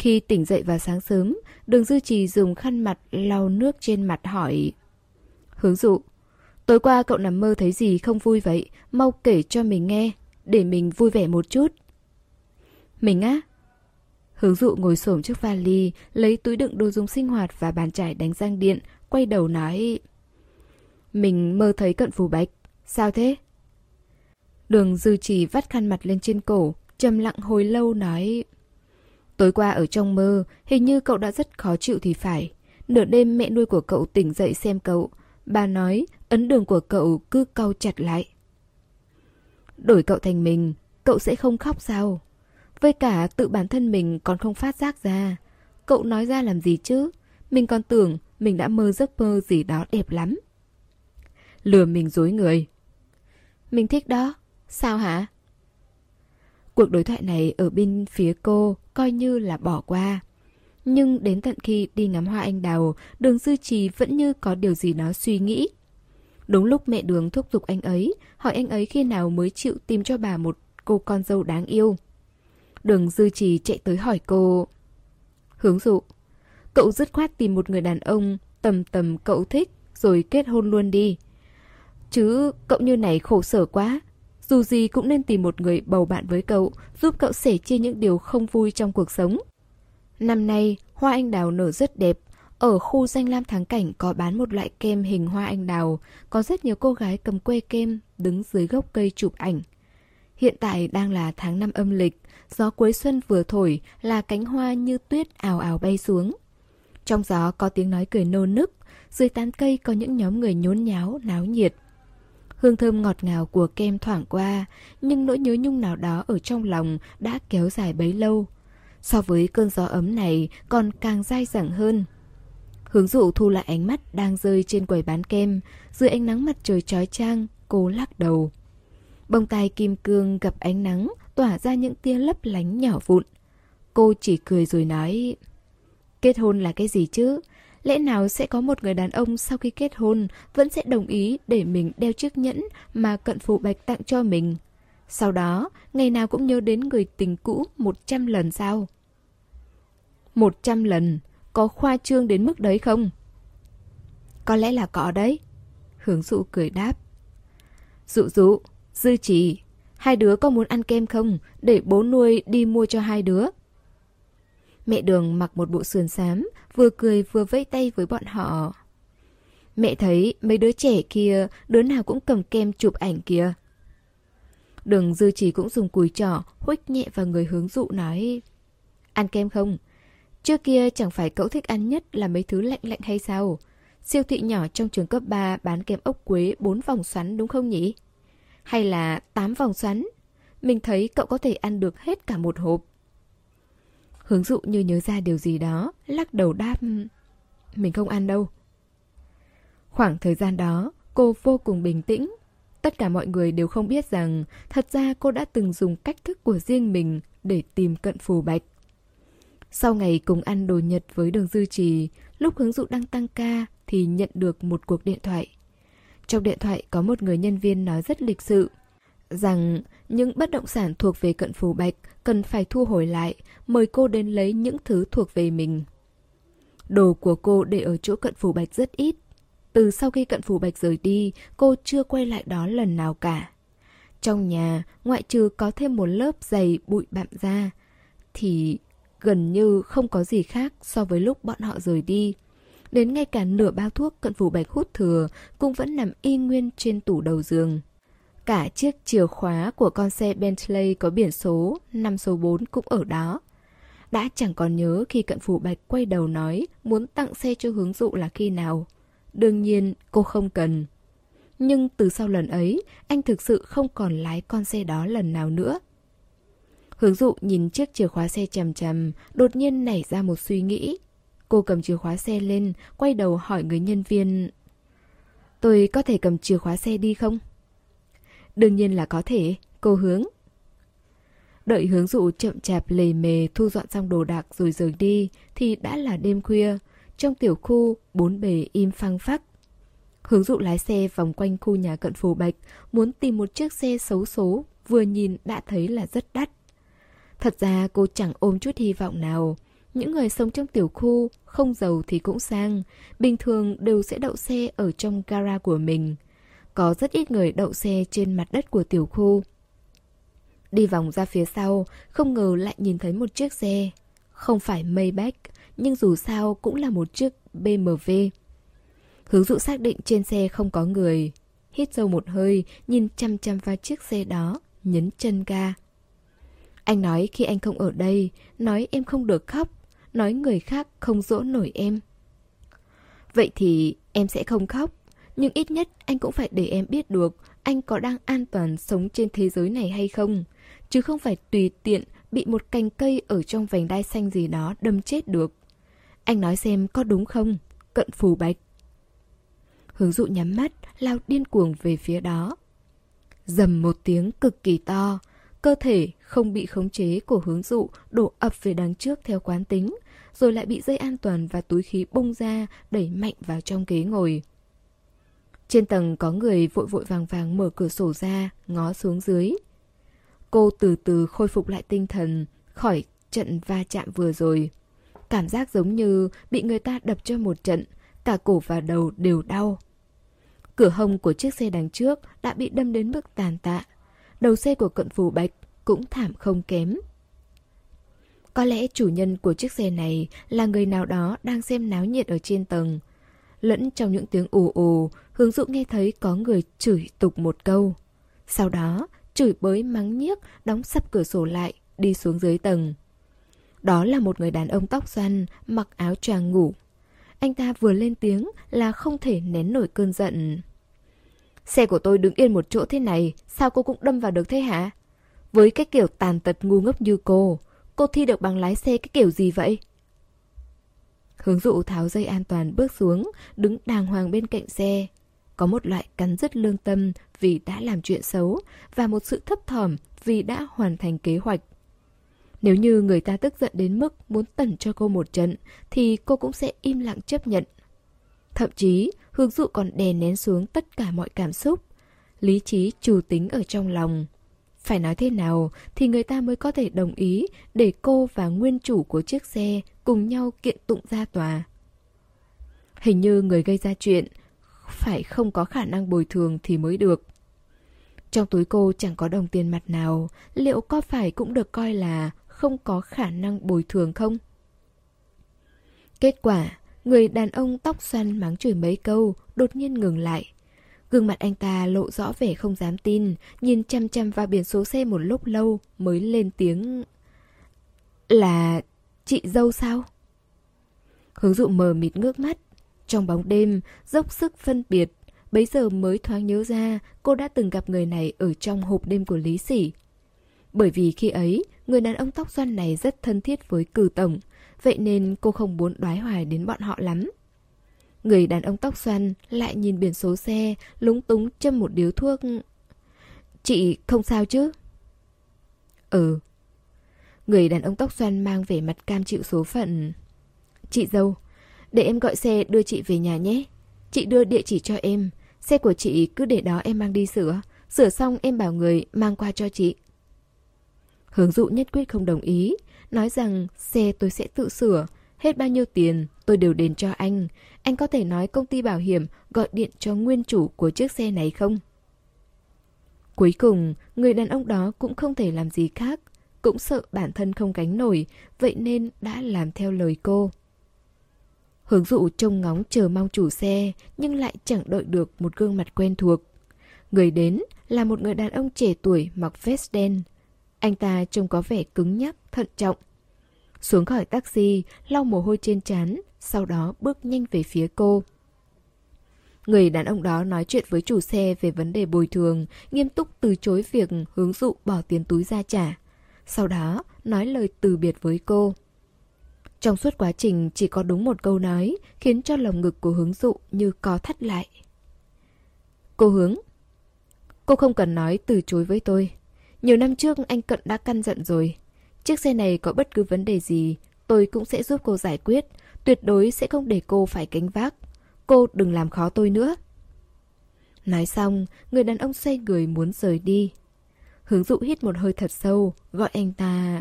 Khi tỉnh dậy vào sáng sớm, Đường Dư Trì dùng khăn mặt lau nước trên mặt hỏi. Hướng dụ, tối qua cậu nằm mơ thấy gì không vui vậy, mau kể cho mình nghe, để mình vui vẻ một chút. Mình á? Hướng dụ ngồi xổm trước vali, lấy túi đựng đồ dùng sinh hoạt và bàn chải đánh răng điện, quay đầu nói. Mình mơ thấy cận phù bạch, sao thế? Đường dư trì vắt khăn mặt lên trên cổ, trầm lặng hồi lâu nói... Tối qua ở trong mơ, hình như cậu đã rất khó chịu thì phải. Nửa đêm mẹ nuôi của cậu tỉnh dậy xem cậu. Bà nói ấn đường của cậu cứ cau chặt lại. Đổi cậu thành mình, cậu sẽ không khóc sao? Với cả tự bản thân mình còn không phát giác ra. Cậu nói ra làm gì chứ? Mình còn tưởng mình đã mơ giấc mơ gì đó đẹp lắm. Lừa mình dối người. Mình thích đó. Sao hả? Cuộc đối thoại này ở bên phía cô coi như là bỏ qua. Nhưng đến tận khi đi ngắm hoa anh đào, đường dư trì vẫn như có điều gì đó suy nghĩ. Đúng lúc mẹ đường thúc giục anh ấy, hỏi anh ấy khi nào mới chịu tìm cho bà một cô con dâu đáng yêu. Đường dư trì chạy tới hỏi cô. Hướng dụ, cậu dứt khoát tìm một người đàn ông tầm tầm cậu thích rồi kết hôn luôn đi. Chứ cậu như này khổ sở quá, dù gì cũng nên tìm một người bầu bạn với cậu, giúp cậu sẻ chia những điều không vui trong cuộc sống. Năm nay, hoa anh đào nở rất đẹp. Ở khu danh lam thắng cảnh có bán một loại kem hình hoa anh đào, có rất nhiều cô gái cầm que kem đứng dưới gốc cây chụp ảnh. Hiện tại đang là tháng năm âm lịch, gió cuối xuân vừa thổi là cánh hoa như tuyết ào ào bay xuống. Trong gió có tiếng nói cười nô nức, dưới tán cây có những nhóm người nhốn nháo, náo nhiệt. Hương thơm ngọt ngào của kem thoảng qua, nhưng nỗi nhớ nhung nào đó ở trong lòng đã kéo dài bấy lâu. So với cơn gió ấm này còn càng dai dẳng hơn. Hướng dụ thu lại ánh mắt đang rơi trên quầy bán kem, dưới ánh nắng mặt trời trói trang, cô lắc đầu. Bông tai kim cương gặp ánh nắng tỏa ra những tia lấp lánh nhỏ vụn. Cô chỉ cười rồi nói, kết hôn là cái gì chứ? Lẽ nào sẽ có một người đàn ông sau khi kết hôn vẫn sẽ đồng ý để mình đeo chiếc nhẫn mà cận phụ bạch tặng cho mình? Sau đó, ngày nào cũng nhớ đến người tình cũ 100 lần sao? 100 lần, có khoa trương đến mức đấy không? Có lẽ là có đấy. Hướng dụ cười đáp. Dụ dụ, Dư trì, hai đứa có muốn ăn kem không? Để bố nuôi đi mua cho hai đứa. Mẹ đường mặc một bộ sườn xám, vừa cười vừa vẫy tay với bọn họ. Mẹ thấy mấy đứa trẻ kia, đứa nào cũng cầm kem chụp ảnh kìa. Đường dư chỉ cũng dùng cùi trỏ, huých nhẹ vào người hướng dụ nói. Ăn kem không? Trước kia chẳng phải cậu thích ăn nhất là mấy thứ lạnh lạnh hay sao? Siêu thị nhỏ trong trường cấp 3 bán kem ốc quế 4 vòng xoắn đúng không nhỉ? Hay là 8 vòng xoắn? Mình thấy cậu có thể ăn được hết cả một hộp. Hướng dụ như nhớ ra điều gì đó, lắc đầu đáp. Mình không ăn đâu. Khoảng thời gian đó, cô vô cùng bình tĩnh. Tất cả mọi người đều không biết rằng thật ra cô đã từng dùng cách thức của riêng mình để tìm cận phù bạch. Sau ngày cùng ăn đồ Nhật với đường dư trì, lúc hướng dụ đang tăng ca thì nhận được một cuộc điện thoại. Trong điện thoại có một người nhân viên nói rất lịch sự rằng những bất động sản thuộc về cận phù bạch cần phải thu hồi lại, mời cô đến lấy những thứ thuộc về mình. Đồ của cô để ở chỗ cận phù bạch rất ít. Từ sau khi cận phù bạch rời đi, cô chưa quay lại đó lần nào cả. Trong nhà, ngoại trừ có thêm một lớp dày bụi bặm ra, thì gần như không có gì khác so với lúc bọn họ rời đi. Đến ngay cả nửa bao thuốc cận phủ bạch hút thừa cũng vẫn nằm y nguyên trên tủ đầu giường. Cả chiếc chìa khóa của con xe Bentley có biển số năm số 4 cũng ở đó. Đã chẳng còn nhớ khi cận phủ bạch quay đầu nói muốn tặng xe cho hướng dụ là khi nào. Đương nhiên cô không cần. Nhưng từ sau lần ấy, anh thực sự không còn lái con xe đó lần nào nữa. Hướng dụ nhìn chiếc chìa khóa xe chầm chầm, đột nhiên nảy ra một suy nghĩ. Cô cầm chìa khóa xe lên, quay đầu hỏi người nhân viên. Tôi có thể cầm chìa khóa xe đi không? Đương nhiên là có thể, cô hướng. Đợi hướng dụ chậm chạp lề mề thu dọn xong đồ đạc rồi rời đi thì đã là đêm khuya. Trong tiểu khu, bốn bề im phăng phắc. Hướng dụ lái xe vòng quanh khu nhà cận phù bạch, muốn tìm một chiếc xe xấu số, vừa nhìn đã thấy là rất đắt. Thật ra cô chẳng ôm chút hy vọng nào. Những người sống trong tiểu khu, không giàu thì cũng sang, bình thường đều sẽ đậu xe ở trong gara của mình. Có rất ít người đậu xe trên mặt đất của tiểu khu. Đi vòng ra phía sau, không ngờ lại nhìn thấy một chiếc xe. Không phải Maybach, nhưng dù sao cũng là một chiếc BMW. Hướng dụ xác định trên xe không có người. Hít sâu một hơi, nhìn chăm chăm vào chiếc xe đó, nhấn chân ga. Anh nói khi anh không ở đây, nói em không được khóc, nói người khác không dỗ nổi em. Vậy thì em sẽ không khóc, nhưng ít nhất anh cũng phải để em biết được anh có đang an toàn sống trên thế giới này hay không, chứ không phải tùy tiện bị một cành cây ở trong vành đai xanh gì đó đâm chết được. Anh nói xem có đúng không? Cận phù bạch. Hướng dụ nhắm mắt, lao điên cuồng về phía đó. Dầm một tiếng cực kỳ to, cơ thể không bị khống chế của hướng dụ đổ ập về đằng trước theo quán tính, rồi lại bị dây an toàn và túi khí bung ra đẩy mạnh vào trong ghế ngồi. Trên tầng có người vội vội vàng vàng mở cửa sổ ra, ngó xuống dưới. Cô từ từ khôi phục lại tinh thần, khỏi trận va chạm vừa rồi. Cảm giác giống như bị người ta đập cho một trận, cả cổ và đầu đều đau. Cửa hông của chiếc xe đằng trước đã bị đâm đến mức tàn tạ. Đầu xe của cận phù bạch cũng thảm không kém. Có lẽ chủ nhân của chiếc xe này là người nào đó đang xem náo nhiệt ở trên tầng. Lẫn trong những tiếng ù ù hướng dụ nghe thấy có người chửi tục một câu. Sau đó, chửi bới mắng nhiếc, đóng sập cửa sổ lại, đi xuống dưới tầng. Đó là một người đàn ông tóc xoăn, mặc áo choàng ngủ. Anh ta vừa lên tiếng là không thể nén nổi cơn giận. Xe của tôi đứng yên một chỗ thế này, sao cô cũng đâm vào được thế hả? Với cái kiểu tàn tật ngu ngốc như cô, cô thi được bằng lái xe cái kiểu gì vậy? Hướng dụ tháo dây an toàn bước xuống, đứng đàng hoàng bên cạnh xe. Có một loại cắn rất lương tâm vì đã làm chuyện xấu và một sự thấp thỏm vì đã hoàn thành kế hoạch. Nếu như người ta tức giận đến mức muốn tẩn cho cô một trận thì cô cũng sẽ im lặng chấp nhận. Thậm chí, Hướng dụ còn đè nén xuống tất cả mọi cảm xúc. Lý trí chủ tính ở trong lòng. Phải nói thế nào thì người ta mới có thể đồng ý để cô và nguyên chủ của chiếc xe cùng nhau kiện tụng ra tòa. Hình như người gây ra chuyện phải không có khả năng bồi thường thì mới được. Trong túi cô chẳng có đồng tiền mặt nào, liệu có phải cũng được coi là không có khả năng bồi thường không? Kết quả, người đàn ông tóc xoăn mắng chửi mấy câu, đột nhiên ngừng lại. Gương mặt anh ta lộ rõ vẻ không dám tin, nhìn chăm chăm vào biển số xe một lúc lâu mới lên tiếng... Là... chị dâu sao? Hướng dụ mờ mịt ngước mắt. Trong bóng đêm, dốc sức phân biệt, bấy giờ mới thoáng nhớ ra cô đã từng gặp người này ở trong hộp đêm của Lý Sỉ. Bởi vì khi ấy, người đàn ông tóc xoăn này rất thân thiết với cử tổng, vậy nên cô không muốn đoái hoài đến bọn họ lắm. Người đàn ông tóc xoăn lại nhìn biển số xe, lúng túng châm một điếu thuốc. Chị không sao chứ? Ừ. Người đàn ông tóc xoăn mang vẻ mặt cam chịu số phận. Chị dâu, để em gọi xe đưa chị về nhà nhé. Chị đưa địa chỉ cho em. Xe của chị cứ để đó em mang đi sửa. Sửa xong em bảo người mang qua cho chị. Hướng dụ nhất quyết không đồng ý. Nói rằng xe tôi sẽ tự sửa. Hết bao nhiêu tiền tôi đều đền cho anh. Anh có thể nói công ty bảo hiểm gọi điện cho nguyên chủ của chiếc xe này không? Cuối cùng, người đàn ông đó cũng không thể làm gì khác. Cũng sợ bản thân không gánh nổi, vậy nên đã làm theo lời cô. Hướng dụ trông ngóng chờ mong chủ xe, nhưng lại chẳng đợi được một gương mặt quen thuộc. Người đến là một người đàn ông trẻ tuổi mặc vest đen. Anh ta trông có vẻ cứng nhắc, thận trọng. Xuống khỏi taxi, lau mồ hôi trên trán, sau đó bước nhanh về phía cô. Người đàn ông đó nói chuyện với chủ xe về vấn đề bồi thường, nghiêm túc từ chối việc hướng dụ bỏ tiền túi ra trả. Sau đó, nói lời từ biệt với cô. Trong suốt quá trình chỉ có đúng một câu nói khiến cho lồng ngực của hướng dụ như có thắt lại. Cô hướng, cô không cần nói từ chối với tôi. Nhiều năm trước anh Cận đã căn dặn rồi. Chiếc xe này có bất cứ vấn đề gì, tôi cũng sẽ giúp cô giải quyết. Tuyệt đối sẽ không để cô phải gánh vác. Cô đừng làm khó tôi nữa. Nói xong, người đàn ông xoay người muốn rời đi. Hướng dụ hít một hơi thật sâu, gọi anh ta...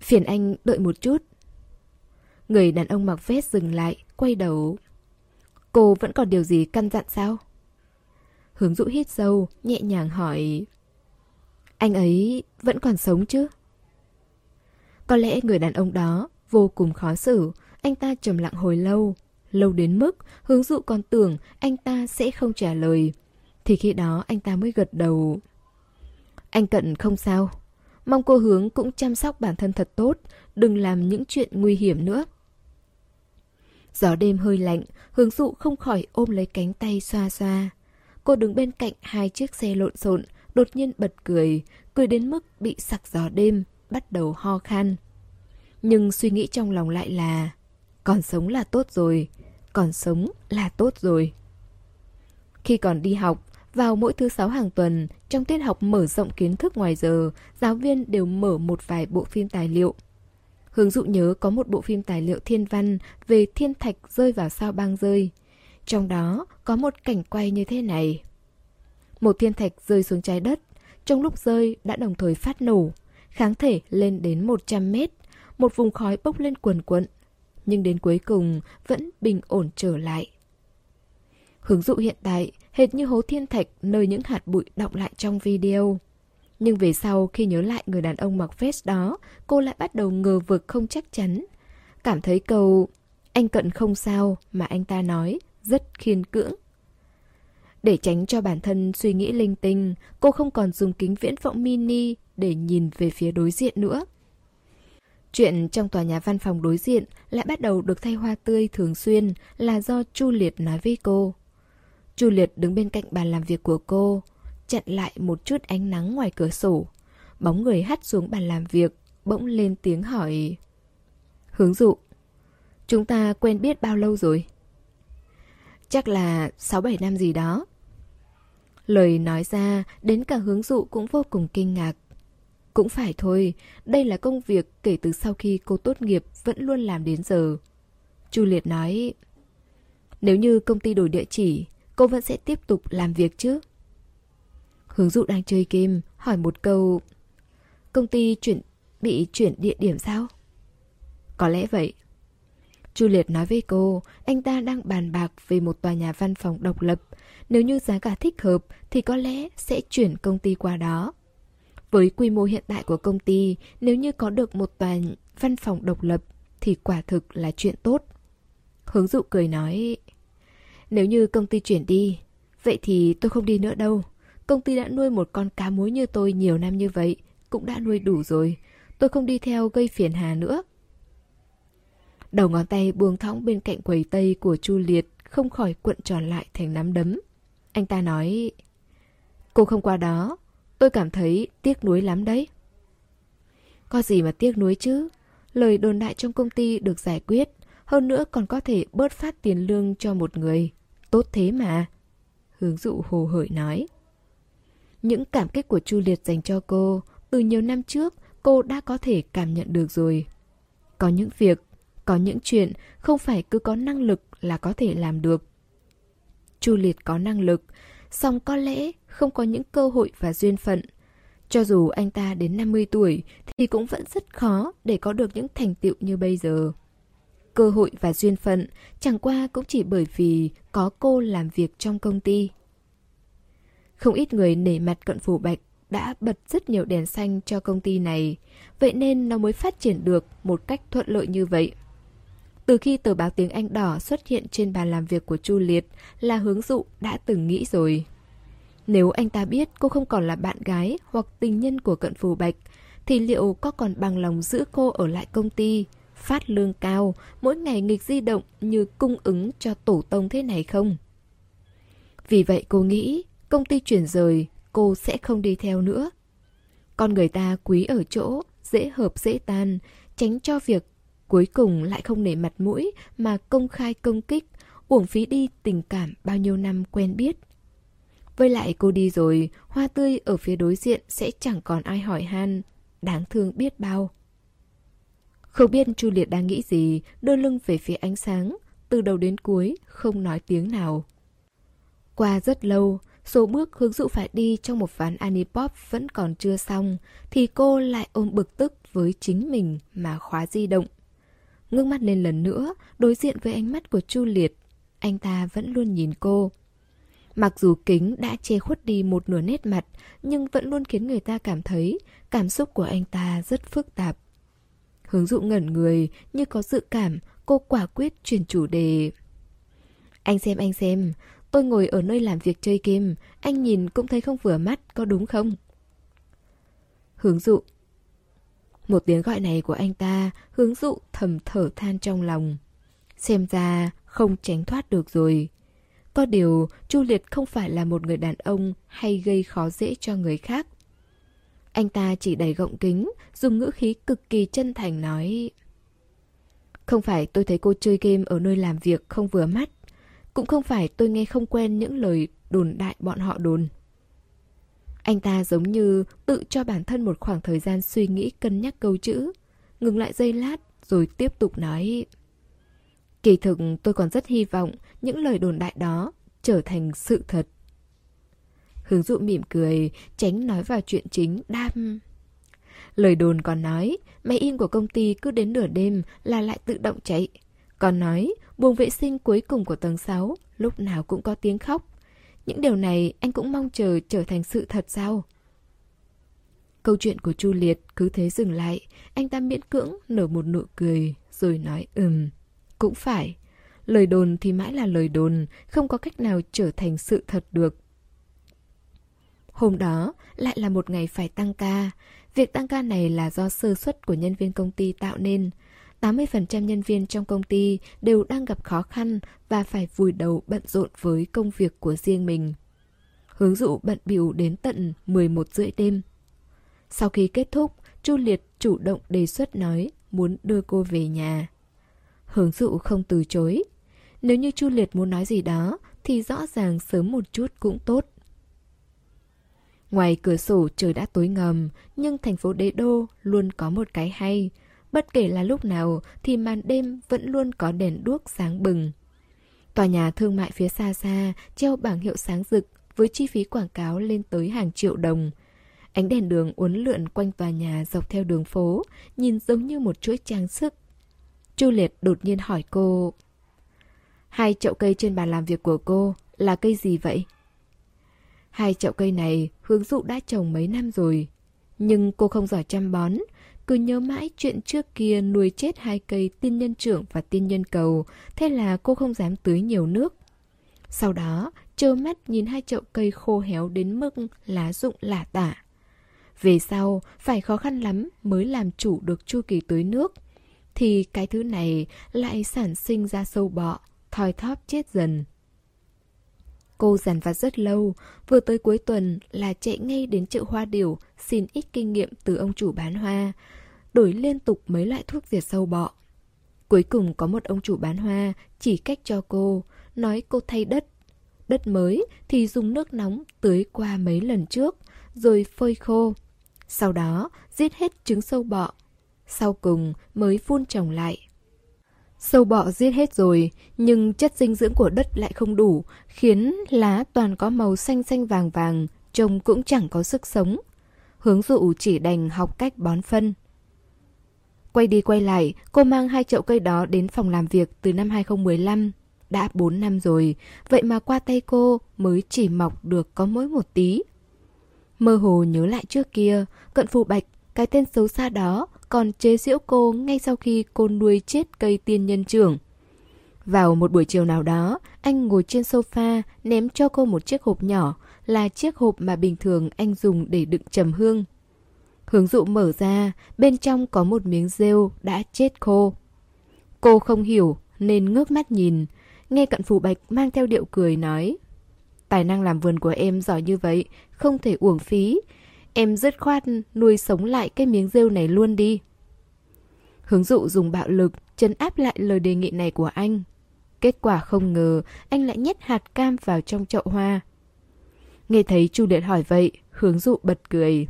Phiền anh đợi một chút. Người đàn ông mặc vest dừng lại, quay đầu. Cô vẫn còn điều gì căn dặn sao? Hướng dụ hít sâu, nhẹ nhàng hỏi. Anh ấy vẫn còn sống chứ? Có lẽ người đàn ông đó vô cùng khó xử, anh ta trầm lặng hồi lâu. Lâu đến mức hướng dụ còn tưởng anh ta sẽ không trả lời. Thì khi đó anh ta mới gật đầu. Anh Cận không sao. Mong cô hướng cũng chăm sóc bản thân thật tốt, đừng làm những chuyện nguy hiểm nữa. Gió đêm hơi lạnh, hướng dụ không khỏi ôm lấy cánh tay xoa xoa. Cô đứng bên cạnh hai chiếc xe lộn xộn, đột nhiên bật cười, cười đến mức bị sặc gió đêm, bắt đầu ho khan. Nhưng suy nghĩ trong lòng lại là còn sống là tốt rồi, còn sống là tốt rồi. Khi còn đi học, vào mỗi thứ sáu hàng tuần, trong tiết học mở rộng kiến thức ngoài giờ, giáo viên đều mở một vài bộ phim tài liệu. Hướng dụ nhớ có một bộ phim tài liệu thiên văn về thiên thạch rơi vào sao băng rơi. Trong đó có một cảnh quay như thế này. Một thiên thạch rơi xuống trái đất, trong lúc rơi đã đồng thời phát nổ, kháng thể lên đến 100 mét, một vùng khói bốc lên quần quận, nhưng đến cuối cùng vẫn bình ổn trở lại. Hướng dụ hiện tại hệt như hố thiên thạch nơi những hạt bụi đọng lại trong video. Nhưng về sau khi nhớ lại người đàn ông mặc vest đó, cô lại bắt đầu ngờ vực không chắc chắn. Cảm thấy câu anh cận không sao mà anh ta nói rất khiên cưỡng. Để tránh cho bản thân suy nghĩ linh tinh, cô không còn dùng kính viễn vọng mini để nhìn về phía đối diện nữa. Chuyện trong tòa nhà văn phòng đối diện lại bắt đầu được thay hoa tươi thường xuyên là do Chu Liệt nói với cô. Chu Liệt đứng bên cạnh bàn làm việc của cô, chặn lại một chút ánh nắng ngoài cửa sổ. Bóng người hắt xuống bàn làm việc, bỗng lên tiếng hỏi. Hướng dụ, chúng ta quen biết bao lâu rồi? Chắc là 6-7 năm gì đó. Lời nói ra, đến cả hướng dụ cũng vô cùng kinh ngạc. Cũng phải thôi, đây là công việc kể từ sau khi cô tốt nghiệp vẫn luôn làm đến giờ. Chu Liệt nói, nếu như công ty đổi địa chỉ, cô vẫn sẽ tiếp tục làm việc chứ? Hướng dụ đang chơi game, hỏi một câu, công ty chuyển bị chuyển địa điểm sao? Có lẽ vậy. Chu Liệt nói với cô, anh ta đang bàn bạc về một tòa nhà văn phòng độc lập. Nếu như giá cả thích hợp thì có lẽ sẽ chuyển công ty qua đó. Với quy mô hiện tại của công ty, nếu như có được một tòa văn phòng độc lập thì quả thực là chuyện tốt. Hướng dụ cười nói, nếu như công ty chuyển đi, vậy thì tôi không đi nữa đâu. Công ty đã nuôi một con cá muối như tôi nhiều năm như vậy, cũng đã nuôi đủ rồi. Tôi không đi theo gây phiền hà nữa. Đầu ngón tay buông thõng bên cạnh quầy tây của Chu Liệt không khỏi cuộn tròn lại thành nắm đấm. Anh ta nói, cô không qua đó, tôi cảm thấy tiếc nuối lắm đấy. Có gì mà tiếc nuối chứ? Lời đồn đại trong công ty được giải quyết, hơn nữa còn có thể bớt phát tiền lương cho một người. Tốt thế mà. Hướng dụ hồ hởi nói. Những cảm kích của Chu Liệt dành cho cô, từ nhiều năm trước, cô đã có thể cảm nhận được rồi. Có những việc, có những chuyện không phải cứ có năng lực là có thể làm được. Chu Liệt có năng lực, song có lẽ không có những cơ hội và duyên phận. Cho dù anh ta đến 50 tuổi thì cũng vẫn rất khó để có được những thành tựu như bây giờ. Cơ hội và duyên phận chẳng qua cũng chỉ bởi vì có cô làm việc trong công ty. Không ít người nể mặt cận phủ bạch đã bật rất nhiều đèn xanh cho công ty này, vậy nên nó mới phát triển được một cách thuận lợi như vậy. Từ khi tờ báo tiếng Anh đỏ xuất hiện trên bàn làm việc của Chu Liệt là hướng dụ đã từng nghĩ rồi. Nếu anh ta biết cô không còn là bạn gái hoặc tình nhân của cận phù bạch, thì liệu có còn bằng lòng giữ cô ở lại công ty, phát lương cao, mỗi ngày nghịch di động như cung ứng cho tổ tông thế này không? Vì vậy cô nghĩ công ty chuyển rời, cô sẽ không đi theo nữa. Con người ta quý ở chỗ, dễ hợp dễ tan, tránh cho việc cuối cùng lại không nể mặt mũi mà công khai công kích, uổng phí đi tình cảm bao nhiêu năm quen biết. Với lại cô đi rồi, hoa tươi ở phía đối diện sẽ chẳng còn ai hỏi han, đáng thương biết bao. Không biết Chu Liệt đang nghĩ gì, đưa lưng về phía ánh sáng, từ đầu đến cuối, không nói tiếng nào. Qua rất lâu, số bước hướng dụ phải đi trong một ván Anipop vẫn còn chưa xong, thì cô lại ôm bực tức với chính mình mà khóa di động. Ngước mắt lên lần nữa, đối diện với ánh mắt của Chu Liệt, anh ta vẫn luôn nhìn cô. Mặc dù kính đã che khuất đi một nửa nét mặt, nhưng vẫn luôn khiến người ta cảm thấy cảm xúc của anh ta rất phức tạp. Hướng dụ ngẩn người, như có dự cảm, cô quả quyết chuyển chủ đề. Anh xem anh xem, tôi ngồi ở nơi làm việc chơi game, anh nhìn cũng thấy không vừa mắt, có đúng không? Hướng dụ một tiếng gọi này của anh ta, hướng dụ thầm thở than trong lòng. Xem ra không tránh thoát được rồi. Có điều, Chu Liệt không phải là một người đàn ông hay gây khó dễ cho người khác. Anh ta chỉ đẩy gọng kính, dùng ngữ khí cực kỳ chân thành nói Không phải tôi thấy cô chơi game ở nơi làm việc không vừa mắt Cũng không phải tôi nghe không quen những lời đồn đại bọn họ đồn anh ta giống như tự cho bản thân một khoảng thời gian suy nghĩ cân nhắc câu chữ Ngừng lại giây lát rồi tiếp tục nói Kỳ thực tôi còn rất hy vọng những lời đồn đại đó trở thành sự thật Hướng dụ mỉm cười, tránh nói vào chuyện chính, đam. Lời đồn còn nói, máy in của công ty cứ đến nửa đêm là lại tự động chạy. Còn nói, buồng vệ sinh cuối cùng của tầng 6 lúc nào cũng có tiếng khóc. Những điều này anh cũng mong chờ trở thành sự thật sao? Câu chuyện của Chu Liệt cứ thế dừng lại, anh ta miễn cưỡng nở một nụ cười, rồi nói ừm, cũng phải. Lời đồn thì mãi là lời đồn, không có cách nào trở thành sự thật được. Hôm đó lại là một ngày phải tăng ca. Việc tăng ca này là do sơ suất của nhân viên công ty tạo nên. 80% nhân viên trong công ty đều đang gặp khó khăn và phải vùi đầu bận rộn với công việc của riêng mình. Hướng dụ bận biểu đến tận 11 rưỡi đêm. Sau khi kết thúc, Chu Liệt chủ động đề xuất nói muốn đưa cô về nhà. Hướng dụ không từ chối. Nếu như Chu Liệt muốn nói gì đó thì rõ ràng sớm một chút cũng tốt. Ngoài cửa sổ trời đã tối ngầm, nhưng thành phố đế đô luôn có một cái hay. Bất kể là lúc nào thì màn đêm vẫn luôn có đèn đuốc sáng bừng. Tòa nhà thương mại phía xa xa treo bảng hiệu sáng rực với chi phí quảng cáo lên tới hàng triệu đồng. Ánh đèn đường uốn lượn quanh tòa nhà dọc theo đường phố, nhìn giống như một chuỗi trang sức. Chu Liệt đột nhiên hỏi cô. Hai chậu cây trên bàn làm việc của cô là cây gì vậy? Hai chậu cây này hướng dụ đã trồng mấy năm rồi. Nhưng cô không giỏi chăm bón, cứ nhớ mãi chuyện trước kia nuôi chết hai cây tiên nhân trưởng và tiên nhân cầu, thế là cô không dám tưới nhiều nước. Sau đó, trơ mắt nhìn hai chậu cây khô héo đến mức lá rụng lả tả. Về sau, phải khó khăn lắm mới làm chủ được chu kỳ tưới nước. Thì cái thứ này lại sản sinh ra sâu bọ, thoi thóp chết dần. Cô dằn vặt rất lâu, vừa tới cuối tuần là chạy ngay đến chợ hoa điểu xin ít kinh nghiệm từ ông chủ bán hoa, đổi liên tục mấy loại thuốc diệt sâu bọ. Cuối cùng có một ông chủ bán hoa chỉ cách cho cô, nói cô thay đất. Đất mới thì dùng nước nóng tưới qua mấy lần trước, rồi phơi khô. Sau đó giết hết trứng sâu bọ. Sau cùng mới phun trồng lại. Sâu bọ giết hết rồi, nhưng chất dinh dưỡng của đất lại không đủ, khiến lá toàn có màu xanh xanh vàng vàng, trông cũng chẳng có sức sống. Hướng dụ chỉ đành học cách bón phân. Quay đi quay lại, cô mang hai chậu cây đó đến phòng làm việc từ năm 2015. Đã 4 năm rồi, vậy mà qua tay cô mới chỉ mọc được có mỗi một tí. Mơ hồ nhớ lại trước kia, cận phù bạch, cái tên xấu xa đó, còn chế giễu cô ngay sau khi cô nuôi chết cây tiên nhân trưởng. Vào một buổi chiều nào đó, anh ngồi trên sofa ném cho cô một chiếc hộp nhỏ, là chiếc hộp mà bình thường anh dùng để đựng trầm hương. Hướng dụ mở ra, bên trong có một miếng rêu đã chết khô. Cô không hiểu nên ngước mắt nhìn, nghe cận phù bạch mang theo điệu cười nói. Tài năng làm vườn của em giỏi như vậy, không thể uổng phí, Em dứt khoát nuôi sống lại cái miếng rêu này luôn đi. Hướng dụ dùng bạo lực chấn áp lại lời đề nghị này của anh. Kết quả không ngờ anh lại nhét hạt cam vào trong chậu hoa. Nghe thấy Chu Liệt hỏi vậy, hướng dụ bật cười.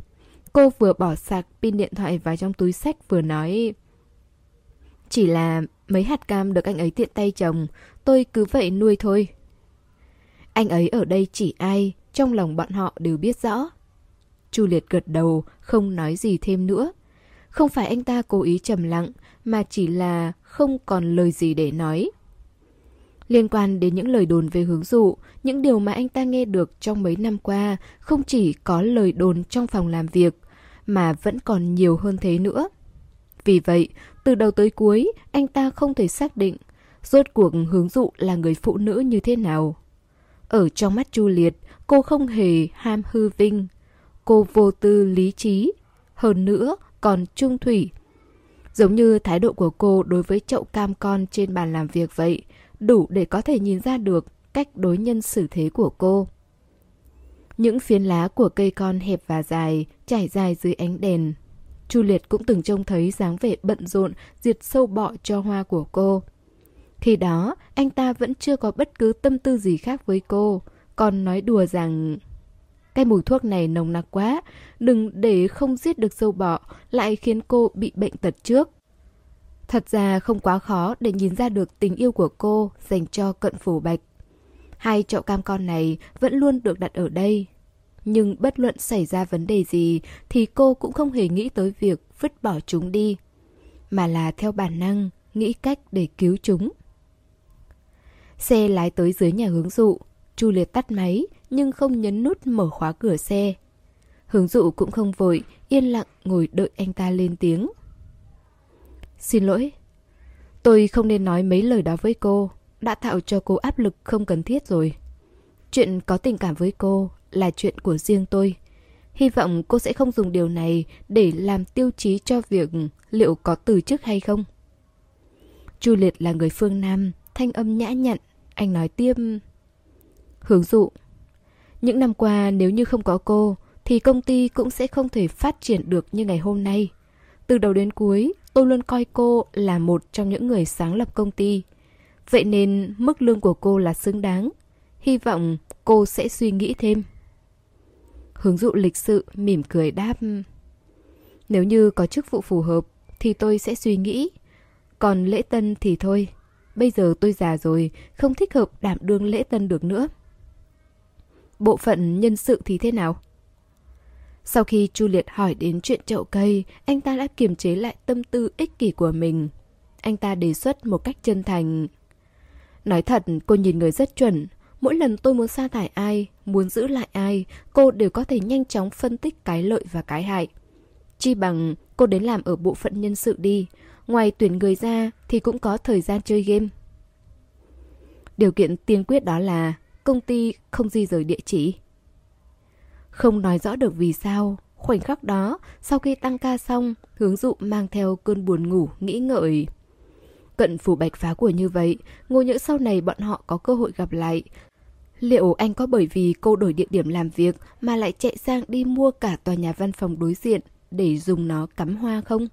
Cô vừa bỏ sạc pin điện thoại vào trong túi sách vừa nói Chỉ là mấy hạt cam được anh ấy tiện tay trồng, tôi cứ vậy nuôi thôi. Anh ấy ở đây chỉ ai, trong lòng bọn họ đều biết rõ. Chu Liệt gật đầu, không nói gì thêm nữa. Không phải anh ta cố ý trầm lặng, mà chỉ là không còn lời gì để nói. Liên quan đến những lời đồn về hướng dụ, những điều mà anh ta nghe được trong mấy năm qua không chỉ có lời đồn trong phòng làm việc, mà vẫn còn nhiều hơn thế nữa. Vì vậy, từ đầu tới cuối, anh ta không thể xác định rốt cuộc hướng dụ là người phụ nữ như thế nào. Ở trong mắt Chu Liệt, cô không hề ham hư vinh, cô vô tư lý trí, hơn nữa còn trung thủy. Giống như thái độ của cô đối với chậu cam con trên bàn làm việc vậy, đủ để có thể nhìn ra được cách đối nhân xử thế của cô. Những phiến lá của cây con hẹp và dài, trải dài dưới ánh đèn. Chu Liệt cũng từng trông thấy dáng vẻ bận rộn, diệt sâu bọ cho hoa của cô. Khi đó, anh ta vẫn chưa có bất cứ tâm tư gì khác với cô, còn nói đùa rằng cái mùi thuốc này nồng nặc quá, đừng để không giết được sâu bọ, lại khiến cô bị bệnh tật trước. Thật ra không quá khó để nhìn ra được tình yêu của cô dành cho cận phủ bạch. Hai chậu cam con này vẫn luôn được đặt ở đây. Nhưng bất luận xảy ra vấn đề gì thì cô cũng không hề nghĩ tới việc vứt bỏ chúng đi. Mà là theo bản năng, nghĩ cách để cứu chúng. Xe lái tới dưới nhà hướng dụ, Chu Liệt tắt máy, nhưng không nhấn nút mở khóa cửa xe. Hướng dụ cũng không vội, yên lặng ngồi đợi anh ta lên tiếng. Xin lỗi, tôi không nên nói mấy lời đó với cô, đã tạo cho cô áp lực không cần thiết rồi. Chuyện có tình cảm với cô là chuyện của riêng tôi. Hy vọng cô sẽ không dùng điều này để làm tiêu chí cho việc liệu có từ chức hay không. Chu Liệt là người phương Nam, thanh âm nhã nhặn, anh nói tiếp, Hướng dụ những năm qua nếu như không có cô thì công ty cũng sẽ không thể phát triển được như ngày hôm nay. Từ đầu đến cuối, tôi luôn coi cô là một trong những người sáng lập công ty. Vậy nên mức lương của cô là xứng đáng. Hy vọng cô sẽ suy nghĩ thêm. Hướng dụ lịch sự, mỉm cười đáp. Nếu như có chức vụ phù hợp thì tôi sẽ suy nghĩ. Còn lễ tân thì thôi. Bây giờ tôi già rồi, không thích hợp đảm đương lễ tân được nữa bộ phận nhân sự thì thế nào? Sau khi Chu Liệt hỏi đến chuyện chậu cây, anh ta đã kiềm chế lại tâm tư ích kỷ của mình. anh ta đề xuất một cách chân thành. Nói thật, cô nhìn người rất chuẩn. Mỗi lần tôi muốn sa thải ai, muốn giữ lại ai, cô đều có thể nhanh chóng phân tích cái lợi và cái hại. Chi bằng cô đến làm ở bộ phận nhân sự đi. Ngoài tuyển người ra thì cũng có thời gian chơi game. Điều kiện tiên quyết đó là công ty không di rời địa chỉ. Không nói rõ được vì sao, khoảnh khắc đó, sau khi tăng ca xong, hướng dụ mang theo cơn buồn ngủ, nghĩ ngợi. Cận phủ bạch phá của như vậy, ngô nhỡ sau này bọn họ có cơ hội gặp lại. Liệu anh có bởi vì cô đổi địa điểm làm việc mà lại chạy sang đi mua cả tòa nhà văn phòng đối diện để dùng nó cắm hoa không?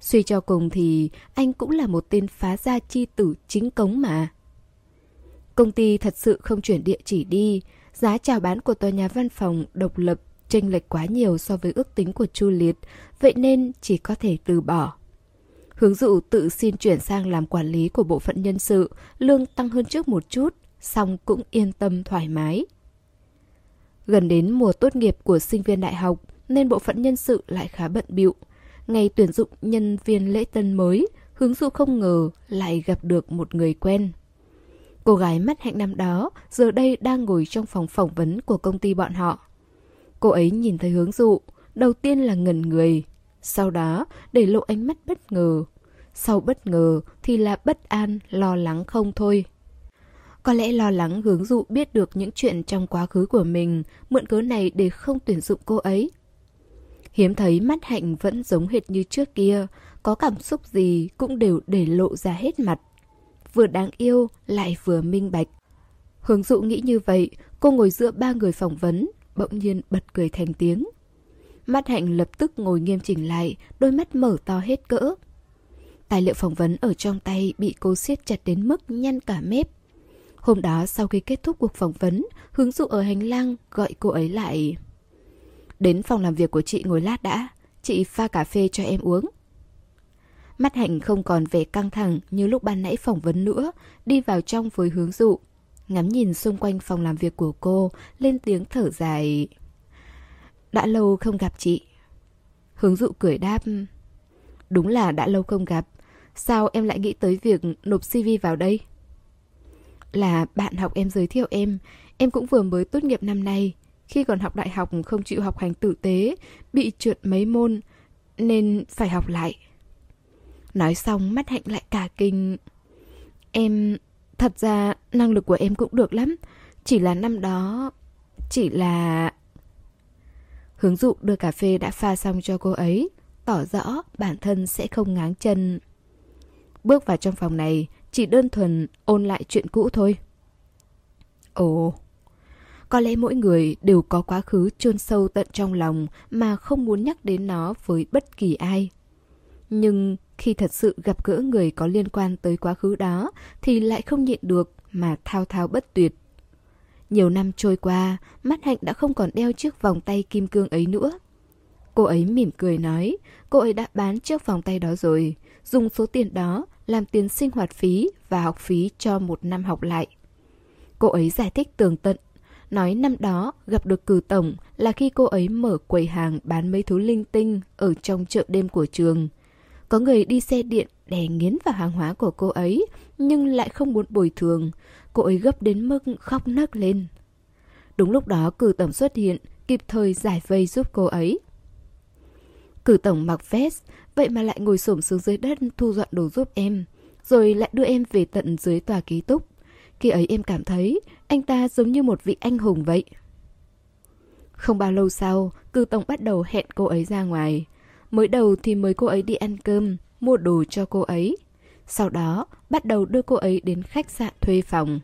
Suy cho cùng thì anh cũng là một tên phá gia chi tử chính cống mà. Công ty thật sự không chuyển địa chỉ đi, giá chào bán của tòa nhà văn phòng độc lập chênh lệch quá nhiều so với ước tính của Chu Liệt, vậy nên chỉ có thể từ bỏ. Hướng dụ tự xin chuyển sang làm quản lý của bộ phận nhân sự, lương tăng hơn trước một chút, song cũng yên tâm thoải mái. Gần đến mùa tốt nghiệp của sinh viên đại học, nên bộ phận nhân sự lại khá bận bịu. Ngày tuyển dụng nhân viên lễ tân mới, hướng dụ không ngờ lại gặp được một người quen. Cô gái mắt hạnh năm đó giờ đây đang ngồi trong phòng phỏng vấn của công ty bọn họ. Cô ấy nhìn thấy hướng dụ, đầu tiên là ngẩn người, sau đó để lộ ánh mắt bất ngờ. Sau bất ngờ thì là bất an, lo lắng không thôi. Có lẽ lo lắng hướng dụ biết được những chuyện trong quá khứ của mình, mượn cớ này để không tuyển dụng cô ấy. Hiếm thấy mắt hạnh vẫn giống hệt như trước kia, có cảm xúc gì cũng đều để lộ ra hết mặt. Vừa đáng yêu lại vừa minh bạch. Hướng dụ nghĩ như vậy, cô ngồi giữa ba người phỏng vấn, bỗng nhiên bật cười thành tiếng. Mắt hạnh lập tức ngồi nghiêm chỉnh lại, đôi mắt mở to hết cỡ. Tài liệu phỏng vấn ở trong tay bị cô siết chặt đến mức nhăn cả mép. Hôm đó sau khi kết thúc cuộc phỏng vấn, hướng dụ ở hành lang gọi cô ấy lại. Đến phòng làm việc của chị ngồi lát đã, chị pha cà phê cho em uống. Mắt hạnh không còn vẻ căng thẳng như lúc ban nãy phỏng vấn nữa, đi vào trong với hướng dụ. Ngắm nhìn xung quanh phòng làm việc của cô, lên tiếng thở dài. Đã lâu không gặp chị. Hướng dụ cười đáp. Đúng là đã lâu không gặp. Sao em lại nghĩ tới việc nộp CV vào đây? Là bạn học em giới thiệu em. Em cũng vừa mới tốt nghiệp năm nay. Khi còn học đại học không chịu học hành tử tế, bị trượt mấy môn, nên phải học lại. Nói xong mắt hạnh lại cả kinh. Em... Thật ra năng lực của em cũng được lắm. Chỉ là năm đó... Chỉ là... Hướng dụ đưa cà phê đã pha xong cho cô ấy, tỏ rõ bản thân sẽ không ngáng chân. Bước vào trong phòng này, chỉ đơn thuần ôn lại chuyện cũ thôi. Ồ, có lẽ mỗi người đều có quá khứ chôn sâu tận trong lòng mà không muốn nhắc đến nó với bất kỳ ai. Nhưng khi thật sự gặp gỡ người có liên quan tới quá khứ đó thì lại không nhịn được mà thao thao bất tuyệt. Nhiều năm trôi qua, mắt hạnh đã không còn đeo chiếc vòng tay kim cương ấy nữa. Cô ấy mỉm cười nói, cô ấy đã bán chiếc vòng tay đó rồi, dùng số tiền đó làm tiền sinh hoạt phí và học phí cho một năm học lại. Cô ấy giải thích tường tận, nói năm đó gặp được cử tổng là khi cô ấy mở quầy hàng bán mấy thứ linh tinh ở trong chợ đêm của trường. Có người đi xe điện đè nghiến vào hàng hóa của cô ấy, nhưng lại không muốn bồi thường. Cô ấy gấp đến mức khóc nấc lên. Đúng lúc đó cử tổng xuất hiện, kịp thời giải vây giúp cô ấy. Cử tổng mặc vest, vậy mà lại ngồi xổm xuống dưới đất thu dọn đồ giúp em, rồi lại đưa em về tận dưới tòa ký túc. Khi ấy em cảm thấy anh ta giống như một vị anh hùng vậy. Không bao lâu sau, cử tổng bắt đầu hẹn cô ấy ra ngoài. Mới đầu thì mời cô ấy đi ăn cơm, mua đồ cho cô ấy. Sau đó, bắt đầu đưa cô ấy đến khách sạn thuê phòng.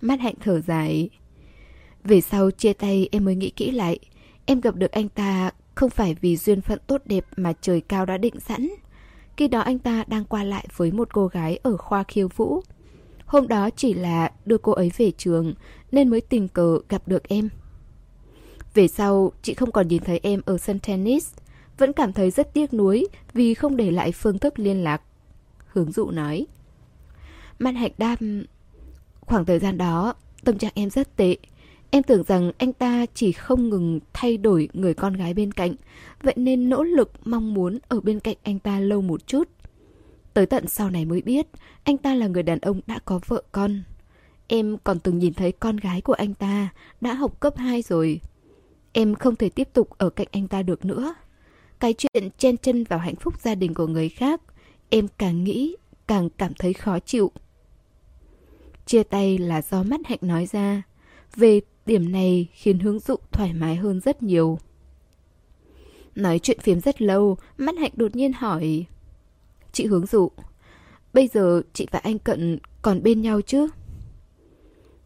Mắt hạnh thở dài. Về sau chia tay em mới nghĩ kỹ lại. Em gặp được anh ta không phải vì duyên phận tốt đẹp mà trời cao đã định sẵn. Khi đó anh ta đang qua lại với một cô gái ở khoa khiêu vũ. Hôm đó chỉ là đưa cô ấy về trường nên mới tình cờ gặp được em. Về sau, chị không còn nhìn thấy em ở sân tennis vẫn cảm thấy rất tiếc nuối vì không để lại phương thức liên lạc. Hướng dụ nói. Man Hạnh đam... Khoảng thời gian đó, tâm trạng em rất tệ. Em tưởng rằng anh ta chỉ không ngừng thay đổi người con gái bên cạnh, vậy nên nỗ lực mong muốn ở bên cạnh anh ta lâu một chút. Tới tận sau này mới biết, anh ta là người đàn ông đã có vợ con. Em còn từng nhìn thấy con gái của anh ta, đã học cấp 2 rồi. Em không thể tiếp tục ở cạnh anh ta được nữa. Cái chuyện chen chân vào hạnh phúc gia đình của người khác, em càng nghĩ, càng cảm thấy khó chịu. Chia tay là do mắt hạnh nói ra. Về điểm này khiến hướng dụ thoải mái hơn rất nhiều. Nói chuyện phiếm rất lâu, mắt hạnh đột nhiên hỏi. Chị hướng dụ, bây giờ chị và anh Cận còn bên nhau chứ?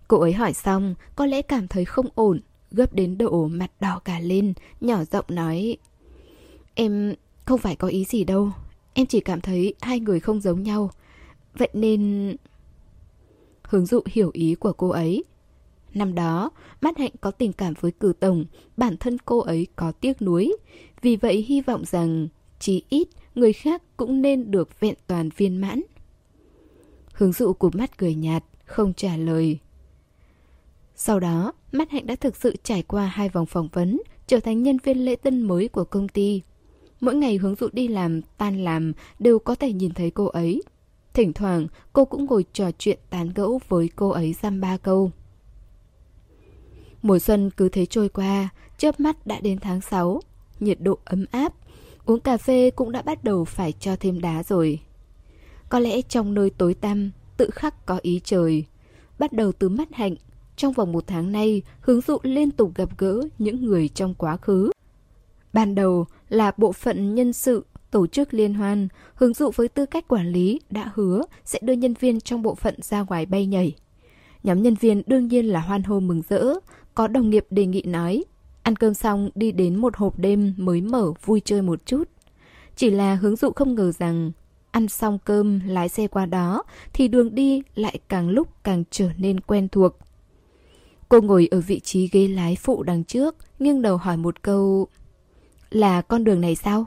Cô ấy hỏi xong, có lẽ cảm thấy không ổn, gấp đến độ mặt đỏ cả lên, nhỏ giọng nói. Em không phải có ý gì đâu, em chỉ cảm thấy hai người không giống nhau. Vậy nên... Hướng dụ hiểu ý của cô ấy. Năm đó, Mát Hạnh có tình cảm với cử tổng, bản thân cô ấy có tiếc nuối. Vì vậy hy vọng rằng, chỉ ít, người khác cũng nên được vẹn toàn viên mãn. Hướng dụ của mắt cười nhạt, không trả lời. Sau đó, Mát Hạnh đã thực sự trải qua hai vòng phỏng vấn, trở thành nhân viên lễ tân mới của công ty. Mỗi ngày hướng dụ đi làm, tan làm đều có thể nhìn thấy cô ấy. Thỉnh thoảng, cô cũng ngồi trò chuyện tán gẫu với cô ấy dăm ba câu. Mùa xuân cứ thế trôi qua, chớp mắt đã đến tháng 6, nhiệt độ ấm áp, uống cà phê cũng đã bắt đầu phải cho thêm đá rồi. Có lẽ trong nơi tối tăm, tự khắc có ý trời. Bắt đầu từ mắt hạnh, trong vòng một tháng nay, hướng dụ liên tục gặp gỡ những người trong quá khứ. Ban đầu là bộ phận nhân sự tổ chức liên hoan, hướng dụ với tư cách quản lý đã hứa sẽ đưa nhân viên trong bộ phận ra ngoài bay nhảy. Nhóm nhân viên đương nhiên là hoan hô mừng rỡ, có đồng nghiệp đề nghị nói, ăn cơm xong đi đến một hộp đêm mới mở vui chơi một chút. Chỉ là hướng dụ không ngờ rằng, ăn xong cơm lái xe qua đó thì đường đi lại càng lúc càng trở nên quen thuộc. Cô ngồi ở vị trí ghế lái phụ đằng trước, nghiêng đầu hỏi một câu, là con đường này sao?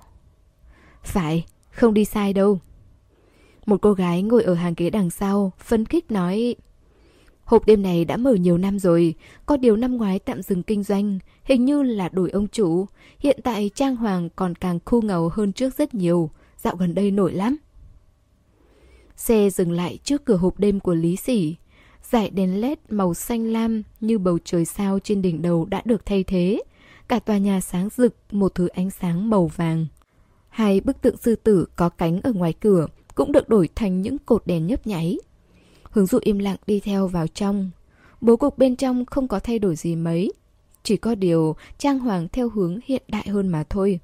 Phải, không đi sai đâu. Một cô gái ngồi ở hàng ghế đằng sau, phấn khích nói Hộp đêm này đã mở nhiều năm rồi, có điều năm ngoái tạm dừng kinh doanh, hình như là đổi ông chủ. Hiện tại trang hoàng còn càng khu ngầu hơn trước rất nhiều, dạo gần đây nổi lắm. Xe dừng lại trước cửa hộp đêm của Lý Sỉ. Dải đèn led màu xanh lam như bầu trời sao trên đỉnh đầu đã được thay thế. Cả tòa nhà sáng rực, một thứ ánh sáng màu vàng. Hai bức tượng sư tử có cánh ở ngoài cửa cũng được đổi thành những cột đèn nhấp nháy. Hướng dụ im lặng đi theo vào trong. Bố cục bên trong không có thay đổi gì mấy. Chỉ có điều trang hoàng theo hướng hiện đại hơn mà thôi.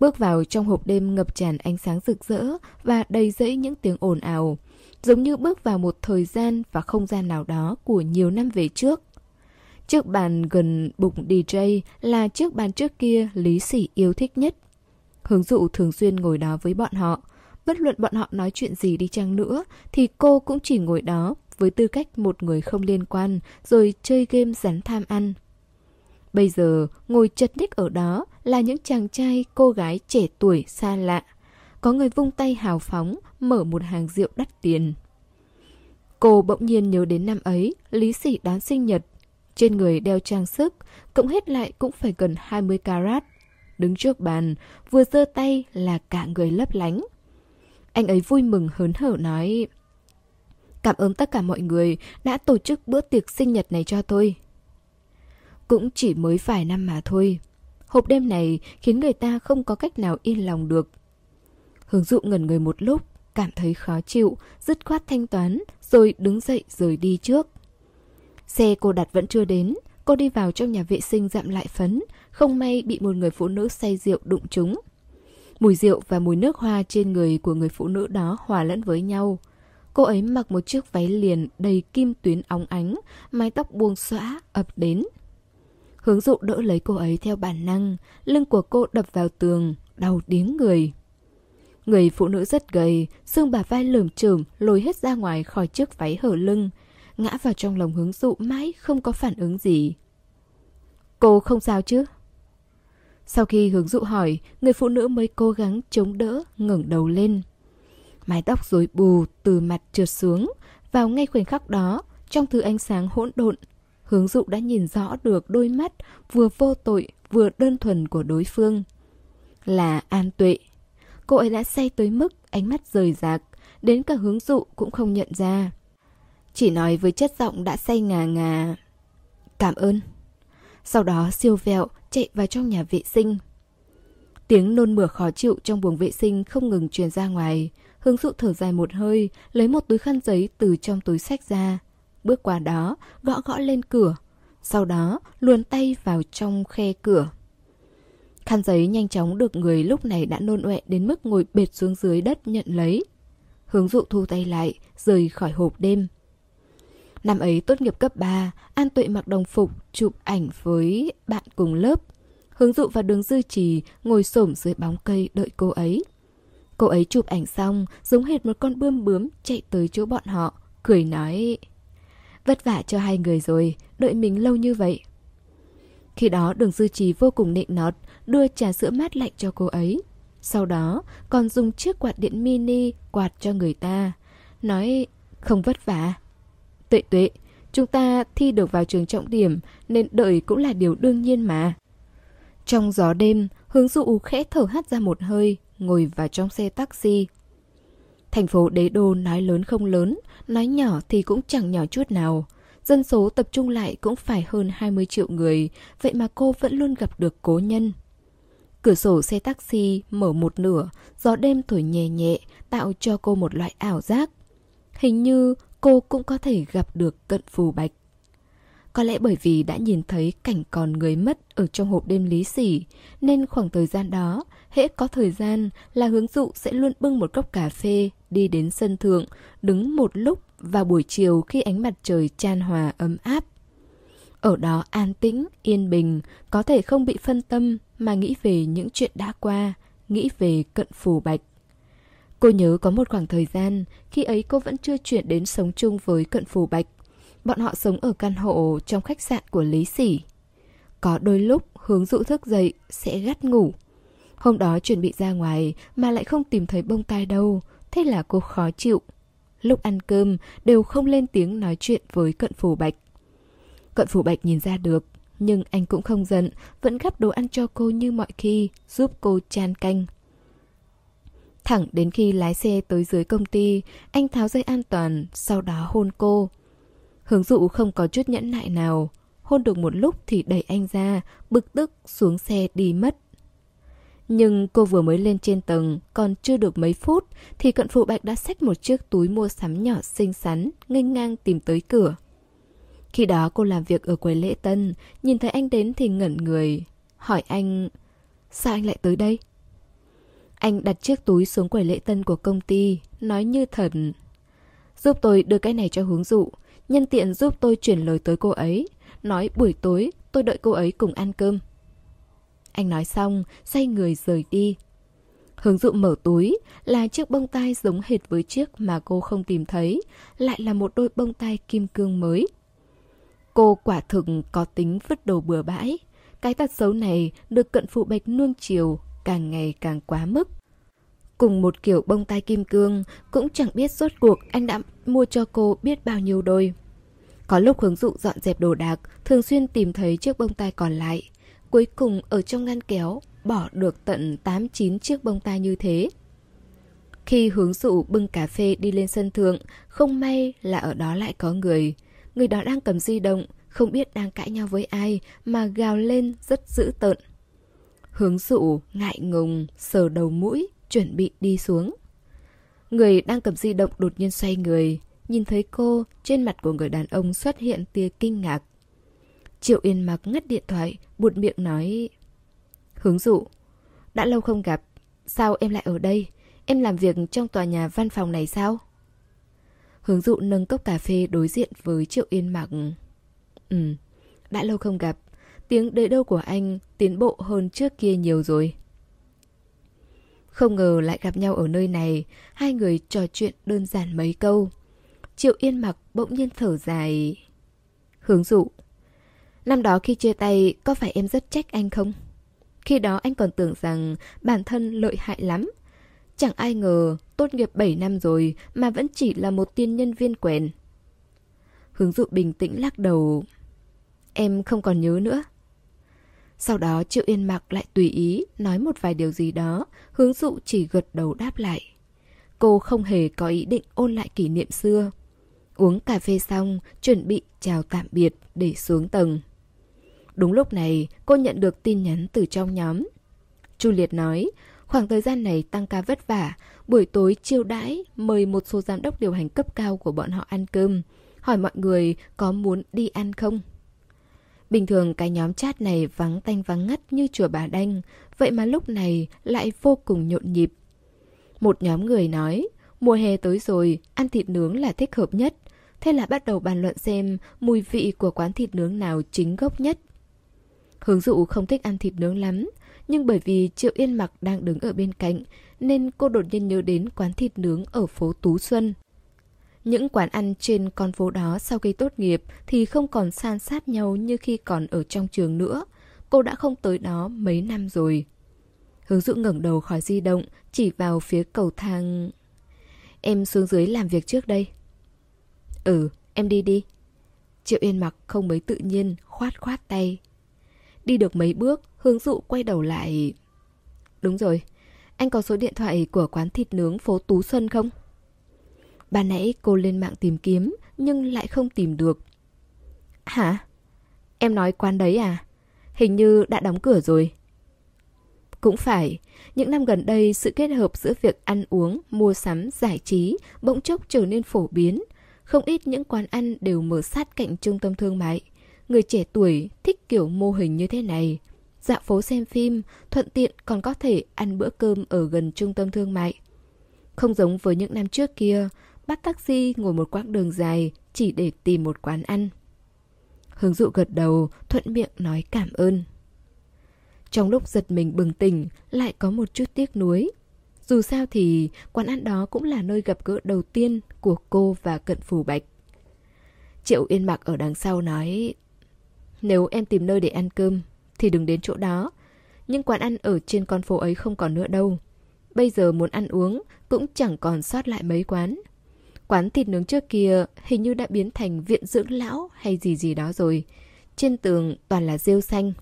Bước vào trong hộp đêm ngập tràn ánh sáng rực rỡ và đầy rẫy những tiếng ồn ào. Giống như bước vào một thời gian và không gian nào đó của nhiều năm về trước. Chiếc bàn gần bụng DJ là chiếc bàn trước kia Lý Sỉ yêu thích nhất. Hướng dụ thường xuyên ngồi đó với bọn họ, bất luận bọn họ nói chuyện gì đi chăng nữa, thì cô cũng chỉ ngồi đó với tư cách một người không liên quan, rồi chơi game rắn tham ăn. Bây giờ, ngồi chật ních ở đó là những chàng trai, cô gái trẻ tuổi xa lạ. Có người vung tay hào phóng, mở một hàng rượu đắt tiền. Cô bỗng nhiên nhớ đến năm ấy, Lý Sỉ đón sinh nhật. Trên người đeo trang sức, cộng hết lại cũng phải gần 20 carat. Đứng trước bàn, vừa giơ tay là cả người lấp lánh. Anh ấy vui mừng hớn hở nói Cảm ơn tất cả mọi người đã tổ chức bữa tiệc sinh nhật này cho tôi. Cũng chỉ mới vài năm mà thôi. Hộp đêm này khiến người ta không có cách nào yên lòng được. Hướng dụ ngẩn người một lúc, cảm thấy khó chịu, dứt khoát thanh toán, rồi đứng dậy rời đi trước. Xe cô đặt vẫn chưa đến, cô đi vào trong nhà vệ sinh dặm lại phấn, không may bị một người phụ nữ say rượu đụng trúng. Mùi rượu và mùi nước hoa trên người của người phụ nữ đó hòa lẫn với nhau. Cô ấy mặc một chiếc váy liền đầy kim tuyến óng ánh, mái tóc buông xõa, ập đến. Hướng dụ đỡ lấy cô ấy theo bản năng, lưng của cô đập vào tường, đau điếng người. Người phụ nữ rất gầy, xương bà vai lởm chởm lôi hết ra ngoài khỏi chiếc váy hở lưng, ngã vào trong lòng hướng dụ mãi không có phản ứng gì. Cô không sao chứ? Sau khi hướng dụ hỏi, người phụ nữ mới cố gắng chống đỡ, ngẩng đầu lên. Mái tóc rối bù từ mặt trượt xuống, vào ngay khoảnh khắc đó, trong thứ ánh sáng hỗn độn, hướng dụ đã nhìn rõ được đôi mắt vừa vô tội vừa đơn thuần của đối phương. Là An Tuệ. Cô ấy đã say tới mức ánh mắt rời rạc, đến cả hướng dụ cũng không nhận ra. Chỉ nói với chất giọng đã say ngà ngà. Cảm ơn. Sau đó siêu vẹo chạy vào trong nhà vệ sinh. Tiếng nôn mửa khó chịu trong buồng vệ sinh không ngừng truyền ra ngoài. Hướng dụ thở dài một hơi, lấy một túi khăn giấy từ trong túi sách ra. Bước qua đó, gõ gõ lên cửa. Sau đó, luồn tay vào trong khe cửa. Khăn giấy nhanh chóng được người lúc này đã nôn ọe đến mức ngồi bệt xuống dưới đất nhận lấy. Hướng dụ thu tay lại, rời khỏi hộp đêm. Năm ấy tốt nghiệp cấp 3, An Tuệ mặc đồng phục, chụp ảnh với bạn cùng lớp. Hướng dụ và đường dư trì ngồi xổm dưới bóng cây đợi cô ấy. Cô ấy chụp ảnh xong, giống hệt một con bươm bướm chạy tới chỗ bọn họ, cười nói Vất vả cho hai người rồi, đợi mình lâu như vậy. Khi đó đường dư trì vô cùng nịnh nọt, đưa trà sữa mát lạnh cho cô ấy. Sau đó còn dùng chiếc quạt điện mini quạt cho người ta. Nói không vất vả. Tuệ tuệ, chúng ta thi được vào trường trọng điểm nên đợi cũng là điều đương nhiên mà. Trong gió đêm, hướng dụ khẽ thở hắt ra một hơi, ngồi vào trong xe taxi. Thành phố đế đô nói lớn không lớn, nói nhỏ thì cũng chẳng nhỏ chút nào. Dân số tập trung lại cũng phải hơn 20 triệu người, vậy mà cô vẫn luôn gặp được cố nhân. Cửa sổ xe taxi mở một nửa, gió đêm thổi nhẹ nhẹ, tạo cho cô một loại ảo giác. Hình như cô cũng có thể gặp được cận phù bạch. Có lẽ bởi vì đã nhìn thấy cảnh còn người mất ở trong hộp đêm lý sỉ, nên khoảng thời gian đó, hễ có thời gian là hướng dụ sẽ luôn bưng một cốc cà phê, đi đến sân thượng, đứng một lúc vào buổi chiều khi ánh mặt trời chan hòa ấm áp. Ở đó an tĩnh, yên bình, có thể không bị phân tâm mà nghĩ về những chuyện đã qua, nghĩ về cận phù bạch. Cô nhớ có một khoảng thời gian, khi ấy cô vẫn chưa chuyển đến sống chung với cận phù bạch. Bọn họ sống ở căn hộ trong khách sạn của Lý Sỉ. Có đôi lúc hướng dụ thức dậy sẽ gắt ngủ. Hôm đó chuẩn bị ra ngoài mà lại không tìm thấy bông tai đâu, thế là cô khó chịu. Lúc ăn cơm đều không lên tiếng nói chuyện với cận phù bạch. Cận phù bạch nhìn ra được, nhưng anh cũng không giận, vẫn gắp đồ ăn cho cô như mọi khi, giúp cô chan canh. Thẳng đến khi lái xe tới dưới công ty, anh tháo dây an toàn, sau đó hôn cô. Hướng dụ không có chút nhẫn nại nào, hôn được một lúc thì đẩy anh ra, bực tức xuống xe đi mất. Nhưng cô vừa mới lên trên tầng, còn chưa được mấy phút, thì cận phụ bạch đã xách một chiếc túi mua sắm nhỏ xinh xắn, nghênh ngang tìm tới cửa. Khi đó cô làm việc ở quầy lễ tân, nhìn thấy anh đến thì ngẩn người, hỏi anh, sao anh lại tới đây? Anh đặt chiếc túi xuống quầy lễ tân của công ty, nói như thần. Giúp tôi đưa cái này cho hướng dụ, nhân tiện giúp tôi chuyển lời tới cô ấy, nói buổi tối tôi đợi cô ấy cùng ăn cơm. Anh nói xong, xoay người rời đi. Hướng dụ mở túi là chiếc bông tai giống hệt với chiếc mà cô không tìm thấy, lại là một đôi bông tai kim cương mới. Cô quả thực có tính vứt đồ bừa bãi. Cái tật xấu này được cận phụ bạch nuông chiều, càng ngày càng quá mức. Cùng một kiểu bông tai kim cương, cũng chẳng biết rốt cuộc anh đã mua cho cô biết bao nhiêu đôi. Có lúc hướng dụ dọn dẹp đồ đạc, thường xuyên tìm thấy chiếc bông tai còn lại. Cuối cùng ở trong ngăn kéo, bỏ được tận 8-9 chiếc bông tai như thế. Khi hướng dụ bưng cà phê đi lên sân thượng, không may là ở đó lại có người. Người đó đang cầm di động, không biết đang cãi nhau với ai mà gào lên rất dữ tợn. Hướng dụ, ngại ngùng, sờ đầu mũi, chuẩn bị đi xuống. Người đang cầm di động đột nhiên xoay người, nhìn thấy cô, trên mặt của người đàn ông xuất hiện tia kinh ngạc. Triệu Yên mặc ngắt điện thoại, buột miệng nói Hướng dụ, đã lâu không gặp, sao em lại ở đây? Em làm việc trong tòa nhà văn phòng này sao? Hướng dụ nâng cốc cà phê đối diện với Triệu Yên mặc Ừ, đã lâu không gặp, tiếng đợi đâu của anh tiến bộ hơn trước kia nhiều rồi. Không ngờ lại gặp nhau ở nơi này, hai người trò chuyện đơn giản mấy câu. Triệu Yên mặc bỗng nhiên thở dài. Hướng dụ, Năm đó khi chia tay, có phải em rất trách anh không? Khi đó anh còn tưởng rằng bản thân lợi hại lắm. Chẳng ai ngờ, tốt nghiệp 7 năm rồi mà vẫn chỉ là một tiên nhân viên quèn. Hướng dụ bình tĩnh lắc đầu. Em không còn nhớ nữa. Sau đó Triệu Yên Mặc lại tùy ý nói một vài điều gì đó, hướng dụ chỉ gật đầu đáp lại. Cô không hề có ý định ôn lại kỷ niệm xưa. Uống cà phê xong, chuẩn bị chào tạm biệt để xuống tầng. Đúng lúc này, cô nhận được tin nhắn từ trong nhóm. Chu Liệt nói, khoảng thời gian này tăng ca vất vả, buổi tối chiêu đãi mời một số giám đốc điều hành cấp cao của bọn họ ăn cơm, hỏi mọi người có muốn đi ăn không. Bình thường cái nhóm chat này vắng tanh vắng ngắt như chùa bà đanh, vậy mà lúc này lại vô cùng nhộn nhịp. Một nhóm người nói, mùa hè tới rồi, ăn thịt nướng là thích hợp nhất. Thế là bắt đầu bàn luận xem mùi vị của quán thịt nướng nào chính gốc nhất. Hướng dụ không thích ăn thịt nướng lắm, nhưng bởi vì Triệu Yên Mặc đang đứng ở bên cạnh, nên cô đột nhiên nhớ đến quán thịt nướng ở phố Tú Xuân. Những quán ăn trên con phố đó sau khi tốt nghiệp thì không còn san sát nhau như khi còn ở trong trường nữa. Cô đã không tới đó mấy năm rồi. Hướng dụ ngẩng đầu khỏi di động, chỉ vào phía cầu thang. Em xuống dưới làm việc trước đây. Ừ, em đi đi. Triệu Yên mặc không mấy tự nhiên, khoát khoát tay. Đi được mấy bước, hướng dụ quay đầu lại. Đúng rồi, anh có số điện thoại của quán thịt nướng phố Tú Xuân không? Ban nãy cô lên mạng tìm kiếm, nhưng lại không tìm được. Hả? Em nói quán đấy à? Hình như đã đóng cửa rồi. Cũng phải, những năm gần đây sự kết hợp giữa việc ăn uống, mua sắm, giải trí bỗng chốc trở nên phổ biến. Không ít những quán ăn đều mở sát cạnh trung tâm thương mại. Người trẻ tuổi thích kiểu mô hình như thế này. Dạo phố xem phim, thuận tiện còn có thể ăn bữa cơm ở gần trung tâm thương mại. Không giống với những năm trước kia, bắt taxi ngồi một quãng đường dài chỉ để tìm một quán ăn. Hướng dụ gật đầu, thuận miệng nói cảm ơn. Trong lúc giật mình bừng tỉnh, lại có một chút tiếc nuối. Dù sao thì quán ăn đó cũng là nơi gặp gỡ đầu tiên của cô và Cận phù Bạch. Triệu Yên Mặc ở đằng sau nói Nếu em tìm nơi để ăn cơm thì đừng đến chỗ đó. Nhưng quán ăn ở trên con phố ấy không còn nữa đâu. Bây giờ muốn ăn uống cũng chẳng còn sót lại mấy quán. Quán thịt nướng trước kia hình như đã biến thành viện dưỡng lão hay gì gì đó rồi. Trên tường toàn là rêu xanh.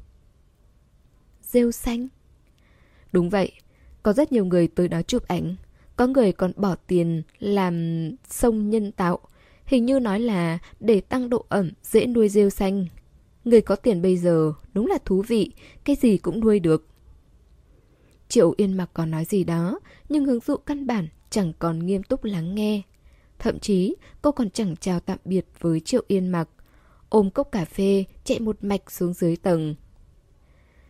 Rêu xanh? Đúng vậy, có rất nhiều người tới đó chụp ảnh. Có người còn bỏ tiền làm sông nhân tạo. Hình như nói là để tăng độ ẩm dễ nuôi rêu xanh. Người có tiền bây giờ đúng là thú vị, cái gì cũng nuôi được. Triệu Yên Mặc còn nói gì đó, nhưng hướng dụ căn bản chẳng còn nghiêm túc lắng nghe. Thậm chí cô còn chẳng chào tạm biệt với Triệu Yên Mặc. Ôm cốc cà phê, chạy một mạch xuống dưới tầng.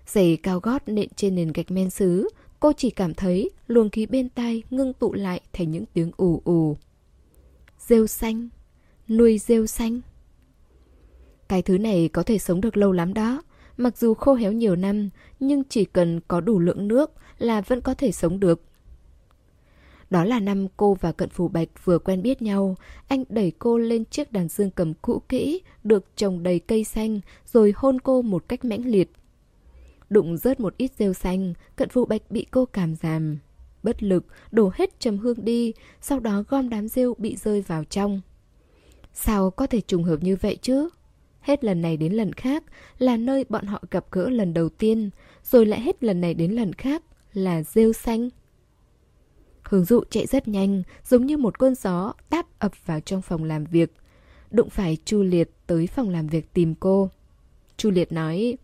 Giày cao gót nện trên nền gạch men xứ cô chỉ cảm thấy luồng khí bên tai ngưng tụ lại thành những tiếng ù ù. Rêu xanh, nuôi rêu xanh. Cái thứ này có thể sống được lâu lắm đó. Mặc dù khô héo nhiều năm, nhưng chỉ cần có đủ lượng nước là vẫn có thể sống được. Đó là năm cô và Cận Phủ Bạch vừa quen biết nhau, anh đẩy cô lên chiếc đàn dương cầm cũ kỹ, được trồng đầy cây xanh, rồi hôn cô một cách mãnh liệt. Đụng rớt một ít rêu xanh, Cận Phủ Bạch bị cô cảm giảm. Bất lực, đổ hết trầm hương đi, sau đó gom đám rêu bị rơi vào trong. Sao có thể trùng hợp như vậy chứ? Hết lần này đến lần khác là nơi bọn họ gặp gỡ lần đầu tiên, rồi lại hết lần này đến lần khác là rêu xanh. Hướng dụ chạy rất nhanh, giống như một cơn gió táp ập vào trong phòng làm việc. Đụng phải Chu Liệt tới phòng làm việc tìm cô. Chu Liệt nói,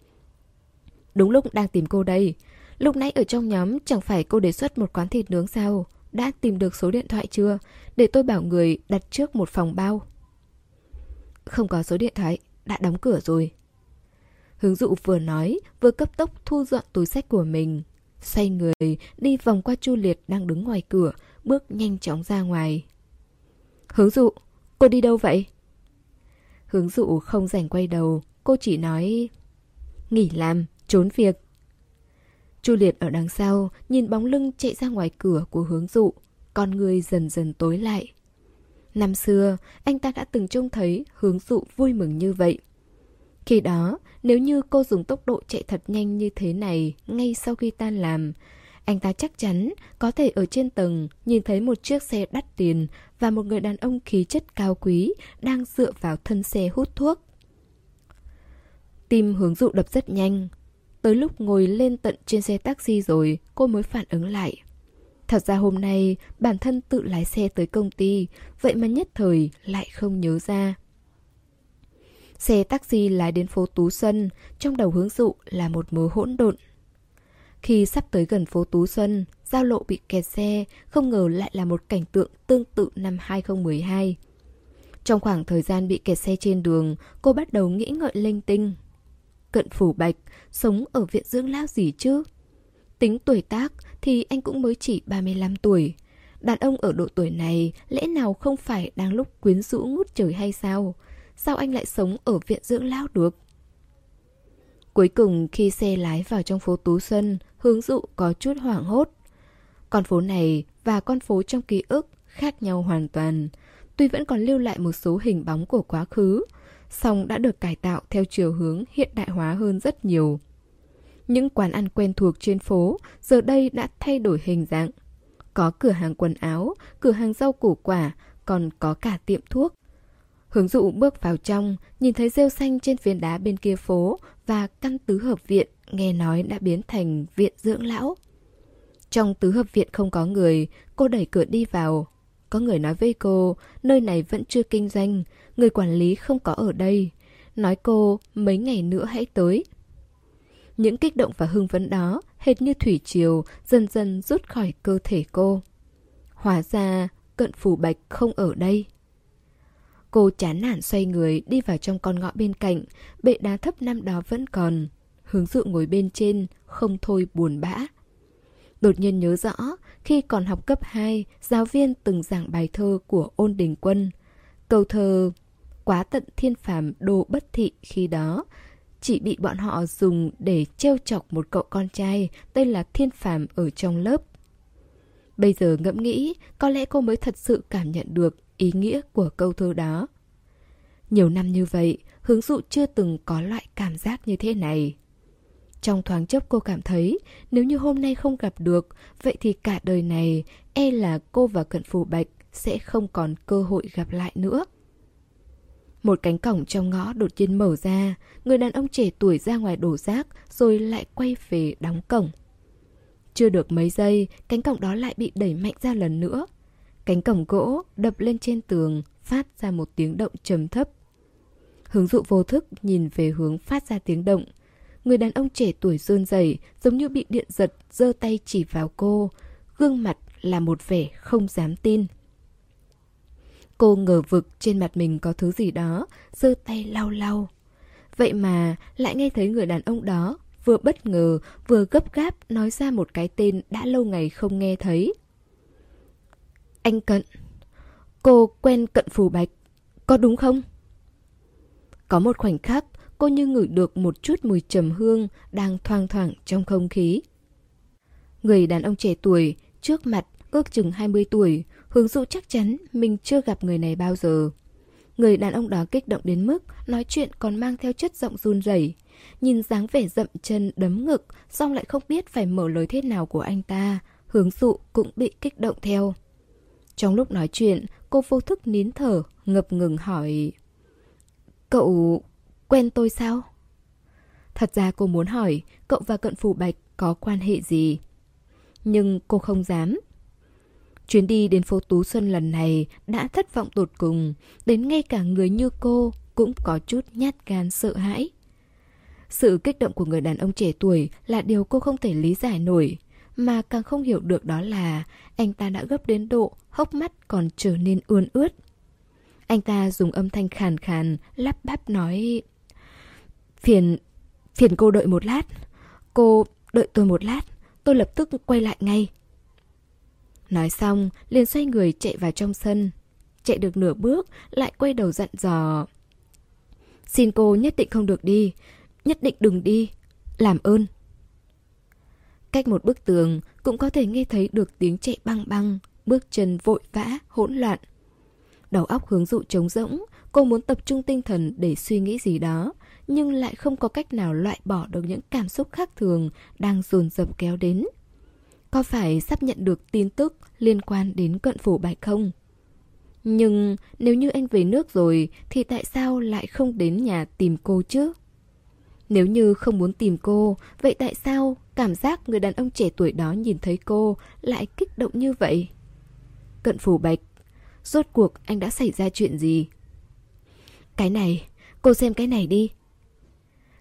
Đúng lúc đang tìm cô đây. Lúc nãy ở trong nhóm chẳng phải cô đề xuất một quán thịt nướng sao? Đã tìm được số điện thoại chưa? Để tôi bảo người đặt trước một phòng bao. Không có số điện thoại, đã đóng cửa rồi. Hướng dụ vừa nói, vừa cấp tốc thu dọn túi sách của mình. Xoay người, đi vòng qua Chu Liệt đang đứng ngoài cửa, bước nhanh chóng ra ngoài. Hướng dụ, cô đi đâu vậy? Hướng dụ không rảnh quay đầu, cô chỉ nói... Nghỉ làm, trốn việc. Chu Liệt ở đằng sau, nhìn bóng lưng chạy ra ngoài cửa của hướng dụ, con người dần dần tối lại. Năm xưa, anh ta đã từng trông thấy hướng dụ vui mừng như vậy. Khi đó, nếu như cô dùng tốc độ chạy thật nhanh như thế này ngay sau khi tan làm, anh ta chắc chắn có thể ở trên tầng nhìn thấy một chiếc xe đắt tiền và một người đàn ông khí chất cao quý đang dựa vào thân xe hút thuốc. Tim hướng dụ đập rất nhanh. Tới lúc ngồi lên tận trên xe taxi rồi, cô mới phản ứng lại. Thật ra hôm nay bản thân tự lái xe tới công ty, vậy mà nhất thời lại không nhớ ra. Xe taxi lái đến phố Tú Xuân, trong đầu hướng dụ là một mớ hỗn độn. Khi sắp tới gần phố Tú Xuân, giao lộ bị kẹt xe, không ngờ lại là một cảnh tượng tương tự năm 2012. Trong khoảng thời gian bị kẹt xe trên đường, cô bắt đầu nghĩ ngợi linh tinh. Cận phủ bạch, sống ở viện dưỡng lão gì chứ? Tính tuổi tác thì anh cũng mới chỉ 35 tuổi. Đàn ông ở độ tuổi này lẽ nào không phải đang lúc quyến rũ ngút trời hay sao? Sao anh lại sống ở viện dưỡng lão được? Cuối cùng khi xe lái vào trong phố Tú Xuân, hướng dụ có chút hoảng hốt. Con phố này và con phố trong ký ức khác nhau hoàn toàn. Tuy vẫn còn lưu lại một số hình bóng của quá khứ, song đã được cải tạo theo chiều hướng hiện đại hóa hơn rất nhiều. Những quán ăn quen thuộc trên phố giờ đây đã thay đổi hình dạng. Có cửa hàng quần áo, cửa hàng rau củ quả, còn có cả tiệm thuốc. Hướng dụ bước vào trong, nhìn thấy rêu xanh trên phiến đá bên kia phố và căn tứ hợp viện nghe nói đã biến thành viện dưỡng lão. Trong tứ hợp viện không có người, cô đẩy cửa đi vào. Có người nói với cô, nơi này vẫn chưa kinh doanh, người quản lý không có ở đây. Nói cô, mấy ngày nữa hãy tới. Những kích động và hưng phấn đó, hệt như thủy triều, dần dần rút khỏi cơ thể cô. Hóa ra, cận phủ bạch không ở đây. Cô chán nản xoay người đi vào trong con ngõ bên cạnh, bệ đá thấp năm đó vẫn còn. Hướng dụ ngồi bên trên, không thôi buồn bã. Đột nhiên nhớ rõ, khi còn học cấp 2, giáo viên từng giảng bài thơ của ôn đình quân. Câu thơ Quá tận thiên phàm đồ bất thị khi đó chỉ bị bọn họ dùng để trêu chọc một cậu con trai tên là Thiên Phàm ở trong lớp. Bây giờ ngẫm nghĩ, có lẽ cô mới thật sự cảm nhận được ý nghĩa của câu thơ đó. Nhiều năm như vậy, hướng dụ chưa từng có loại cảm giác như thế này. Trong thoáng chốc cô cảm thấy nếu như hôm nay không gặp được, vậy thì cả đời này e là cô và Cận Phù Bạch sẽ không còn cơ hội gặp lại nữa. Một cánh cổng trong ngõ đột nhiên mở ra, người đàn ông trẻ tuổi ra ngoài đổ rác rồi lại quay về đóng cổng. Chưa được mấy giây, cánh cổng đó lại bị đẩy mạnh ra lần nữa. Cánh cổng gỗ đập lên trên tường, phát ra một tiếng động trầm thấp. Hướng dụ vô thức nhìn về hướng phát ra tiếng động. Người đàn ông trẻ tuổi rơn rẩy giống như bị điện giật, giơ tay chỉ vào cô. Gương mặt là một vẻ không dám tin. Cô ngờ vực trên mặt mình có thứ gì đó, giơ tay lau lau. Vậy mà lại nghe thấy người đàn ông đó vừa bất ngờ vừa gấp gáp nói ra một cái tên đã lâu ngày không nghe thấy. Anh Cận. Cô quen Cận Phù Bạch, có đúng không? Có một khoảnh khắc, cô như ngửi được một chút mùi trầm hương đang thoang thoảng trong không khí. Người đàn ông trẻ tuổi, trước mặt ước chừng 20 tuổi, Hướng dụ chắc chắn mình chưa gặp người này bao giờ. Người đàn ông đó kích động đến mức nói chuyện còn mang theo chất giọng run rẩy. Nhìn dáng vẻ dậm chân đấm ngực, xong lại không biết phải mở lời thế nào của anh ta. Hướng dụ cũng bị kích động theo. Trong lúc nói chuyện, cô vô thức nín thở, ngập ngừng hỏi Cậu quen tôi sao? Thật ra cô muốn hỏi cậu và cận phủ bạch có quan hệ gì? Nhưng cô không dám Chuyến đi đến phố Tú Xuân lần này đã thất vọng tột cùng, đến ngay cả người như cô cũng có chút nhát gan sợ hãi. Sự kích động của người đàn ông trẻ tuổi là điều cô không thể lý giải nổi, mà càng không hiểu được đó là anh ta đã gấp đến độ hốc mắt còn trở nên ươn ướt. Anh ta dùng âm thanh khàn khàn, lắp bắp nói Phiền, phiền cô đợi một lát. Cô đợi tôi một lát, tôi lập tức quay lại ngay. Nói xong, liền xoay người chạy vào trong sân. Chạy được nửa bước, lại quay đầu dặn dò. Xin cô nhất định không được đi, nhất định đừng đi, làm ơn. Cách một bức tường cũng có thể nghe thấy được tiếng chạy băng băng, bước chân vội vã, hỗn loạn. Đầu óc hướng dụ trống rỗng, cô muốn tập trung tinh thần để suy nghĩ gì đó, nhưng lại không có cách nào loại bỏ được những cảm xúc khác thường đang dồn dập kéo đến. Có phải sắp nhận được tin tức liên quan đến cận phủ bạch không? Nhưng nếu như anh về nước rồi thì tại sao lại không đến nhà tìm cô chứ? Nếu như không muốn tìm cô, vậy tại sao cảm giác người đàn ông trẻ tuổi đó nhìn thấy cô lại kích động như vậy? Cận phủ bạch, rốt cuộc anh đã xảy ra chuyện gì? Cái này, cô xem cái này đi.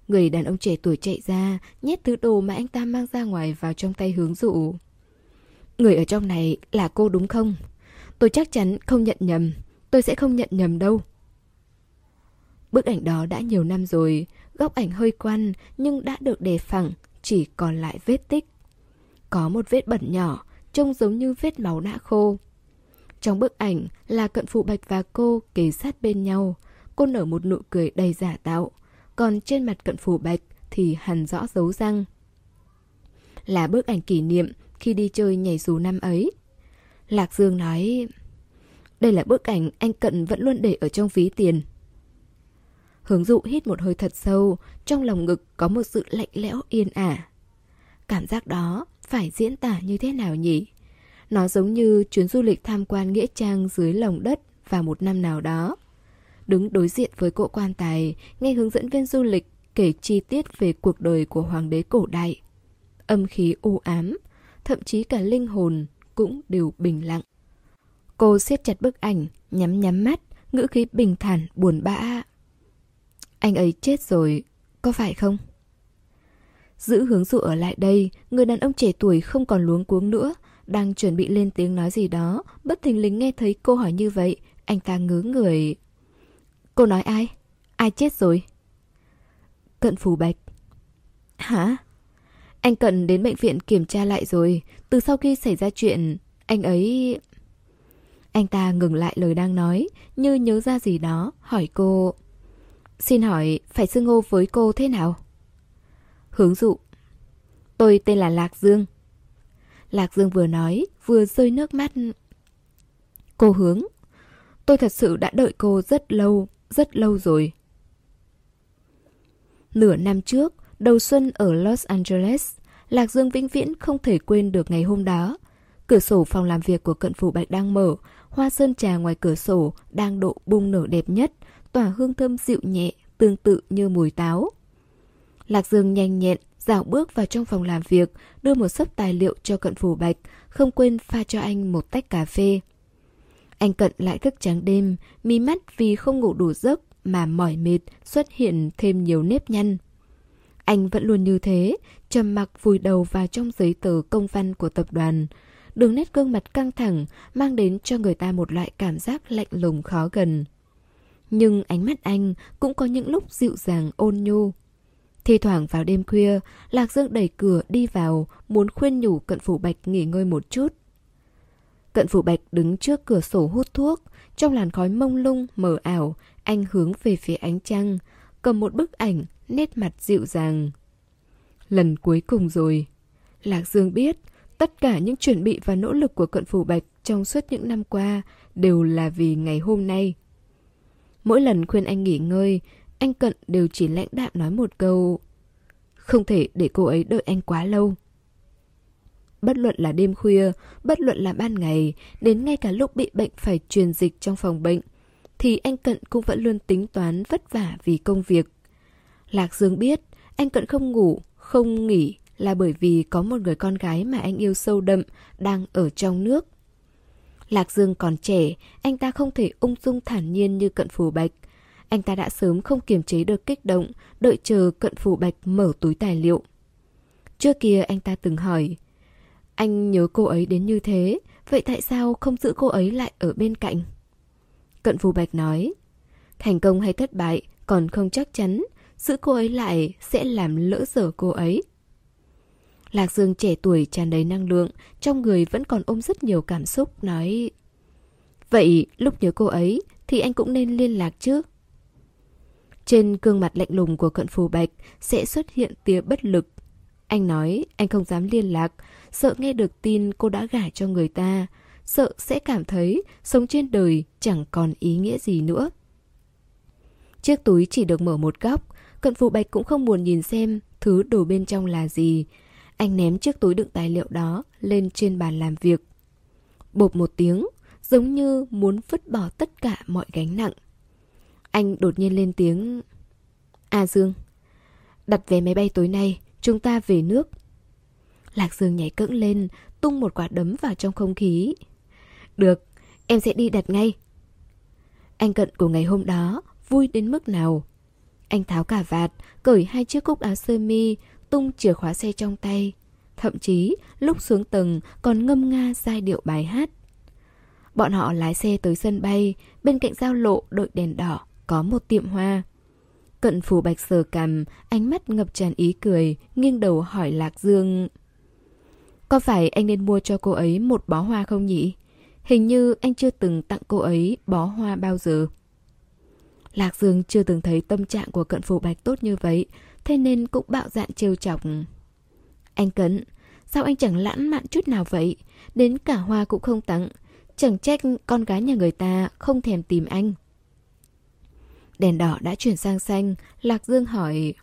Người đàn ông trẻ tuổi chạy ra, nhét thứ đồ mà anh ta mang ra ngoài vào trong tay hướng dụ. Người ở trong này là cô đúng không? Tôi chắc chắn không nhận nhầm, tôi sẽ không nhận nhầm đâu. Bức ảnh đó đã nhiều năm rồi, góc ảnh hơi quăn nhưng đã được đề phẳng, chỉ còn lại vết tích. Có một vết bẩn nhỏ, trông giống như vết máu đã khô. Trong bức ảnh là cận phụ bạch và cô kề sát bên nhau, cô nở một nụ cười đầy giả tạo, còn trên mặt cận phủ bạch thì hằn rõ dấu răng. Là bức ảnh kỷ niệm khi đi chơi nhảy dù năm ấy. Lạc Dương nói, đây là bức ảnh anh Cận vẫn luôn để ở trong ví tiền. Hướng dụ hít một hơi thật sâu, trong lòng ngực có một sự lạnh lẽo yên ả. Cảm giác đó phải diễn tả như thế nào nhỉ? Nó giống như chuyến du lịch tham quan nghĩa trang dưới lòng đất vào một năm nào đó. Đứng đối diện với cỗ quan tài, nghe hướng dẫn viên du lịch kể chi tiết về cuộc đời của hoàng đế cổ đại. Âm khí u ám, thậm chí cả linh hồn cũng đều bình lặng. Cô siết chặt bức ảnh, nhắm nhắm mắt, ngữ khí bình thản, buồn bã. Anh ấy chết rồi, có phải không? Giữ hướng dụ ở lại đây, người đàn ông trẻ tuổi không còn luống cuống nữa, đang chuẩn bị lên tiếng nói gì đó, bất thình lình nghe thấy cô hỏi như vậy, anh ta ngớ người. Cô nói ai? Ai chết rồi? Cận Phủ Bạch. Hả? Anh Cận đến bệnh viện kiểm tra lại rồi, từ sau khi xảy ra chuyện, anh ấy... Anh ta ngừng lại lời đang nói, như nhớ ra gì đó, hỏi cô. Xin hỏi, phải xưng hô với cô thế nào? Hướng dụ. Tôi tên là Lạc Dương. Lạc Dương vừa nói, vừa rơi nước mắt. Cô hướng. Tôi thật sự đã đợi cô rất lâu, rất lâu rồi. Nửa năm trước, đầu xuân ở Los Angeles, Lạc Dương vĩnh viễn không thể quên được ngày hôm đó. Cửa sổ phòng làm việc của cận phủ bạch đang mở, hoa sơn trà ngoài cửa sổ đang độ bung nở đẹp nhất, tỏa hương thơm dịu nhẹ, tương tự như mùi táo. Lạc Dương nhanh nhẹn, dạo bước vào trong phòng làm việc, đưa một sấp tài liệu cho cận phủ bạch, không quên pha cho anh một tách cà phê. Anh cận lại thức trắng đêm, mí mắt vì không ngủ đủ giấc mà mỏi mệt xuất hiện thêm nhiều nếp nhăn. Anh vẫn luôn như thế, trầm mặc vùi đầu vào trong giấy tờ công văn của tập đoàn. Đường nét gương mặt căng thẳng mang đến cho người ta một loại cảm giác lạnh lùng khó gần. Nhưng ánh mắt anh cũng có những lúc dịu dàng ôn nhu. Thì thoảng vào đêm khuya, Lạc Dương đẩy cửa đi vào, muốn khuyên nhủ cận phủ bạch nghỉ ngơi một chút. Cận phủ bạch đứng trước cửa sổ hút thuốc, trong làn khói mông lung, mờ ảo, anh hướng về phía ánh trăng, cầm một bức ảnh, nét mặt dịu dàng. Lần cuối cùng rồi. Lạc Dương biết, tất cả những chuẩn bị và nỗ lực của cận phủ bạch trong suốt những năm qua đều là vì ngày hôm nay. Mỗi lần khuyên anh nghỉ ngơi, anh Cận đều chỉ lãnh đạm nói một câu Không thể để cô ấy đợi anh quá lâu Bất luận là đêm khuya, bất luận là ban ngày, đến ngay cả lúc bị bệnh phải truyền dịch trong phòng bệnh, thì anh Cận cũng vẫn luôn tính toán vất vả vì công việc. Lạc Dương biết, anh Cận không ngủ, không nghỉ là bởi vì có một người con gái mà anh yêu sâu đậm đang ở trong nước. Lạc Dương còn trẻ, anh ta không thể ung dung thản nhiên như Cận Phủ Bạch. Anh ta đã sớm không kiềm chế được kích động, đợi chờ Cận Phủ Bạch mở túi tài liệu. Trước kia anh ta từng hỏi, anh nhớ cô ấy đến như thế, vậy tại sao không giữ cô ấy lại ở bên cạnh? Cận Phù Bạch nói, thành công hay thất bại còn không chắc chắn, giữ cô ấy lại sẽ làm lỡ dở cô ấy. Lạc Dương trẻ tuổi tràn đầy năng lượng, trong người vẫn còn ôm rất nhiều cảm xúc, nói Vậy lúc nhớ cô ấy thì anh cũng nên liên lạc chứ? Trên gương mặt lạnh lùng của cận phù bạch sẽ xuất hiện tia bất lực. Anh nói anh không dám liên lạc, sợ nghe được tin cô đã gả cho người ta, sợ sẽ cảm thấy sống trên đời chẳng còn ý nghĩa gì nữa. Chiếc túi chỉ được mở một góc, cận phù bạch cũng không buồn nhìn xem thứ đồ bên trong là gì. Anh ném chiếc túi đựng tài liệu đó lên trên bàn làm việc. Bột một tiếng, giống như muốn vứt bỏ tất cả mọi gánh nặng. Anh đột nhiên lên tiếng A Dương Đặt vé máy bay tối nay, chúng ta về nước. Lạc Dương nhảy cẫng lên, tung một quả đấm vào trong không khí. Được, em sẽ đi đặt ngay. Anh cận của ngày hôm đó vui đến mức nào. Anh tháo cả vạt, cởi hai chiếc cúc áo sơ mi, tung chìa khóa xe trong tay. Thậm chí, lúc xuống tầng còn ngâm nga giai điệu bài hát. Bọn họ lái xe tới sân bay, bên cạnh giao lộ đội đèn đỏ, có một tiệm hoa. Cận phủ bạch sờ cằm, ánh mắt ngập tràn ý cười, nghiêng đầu hỏi Lạc Dương. Có phải anh nên mua cho cô ấy một bó hoa không nhỉ? Hình như anh chưa từng tặng cô ấy bó hoa bao giờ. Lạc Dương chưa từng thấy tâm trạng của cận phủ bạch tốt như vậy, thế nên cũng bạo dạn trêu chọc. Anh cấn sao anh chẳng lãng mạn chút nào vậy? Đến cả hoa cũng không tặng. Chẳng trách con gái nhà người ta không thèm tìm anh. Đèn đỏ đã chuyển sang xanh, Lạc Dương hỏi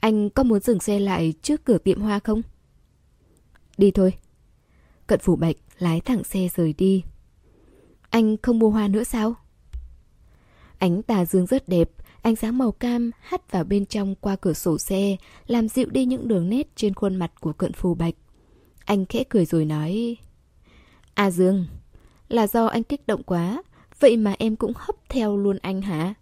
Anh có muốn dừng xe lại trước cửa tiệm hoa không? Đi thôi. Cận phủ bạch lái thẳng xe rời đi. Anh không mua hoa nữa sao? Ánh tà dương rất đẹp, ánh sáng màu cam hắt vào bên trong qua cửa sổ xe, làm dịu đi những đường nét trên khuôn mặt của cận phù bạch. Anh khẽ cười rồi nói... À Dương, là do anh kích động quá, vậy mà em cũng hấp theo luôn anh hả?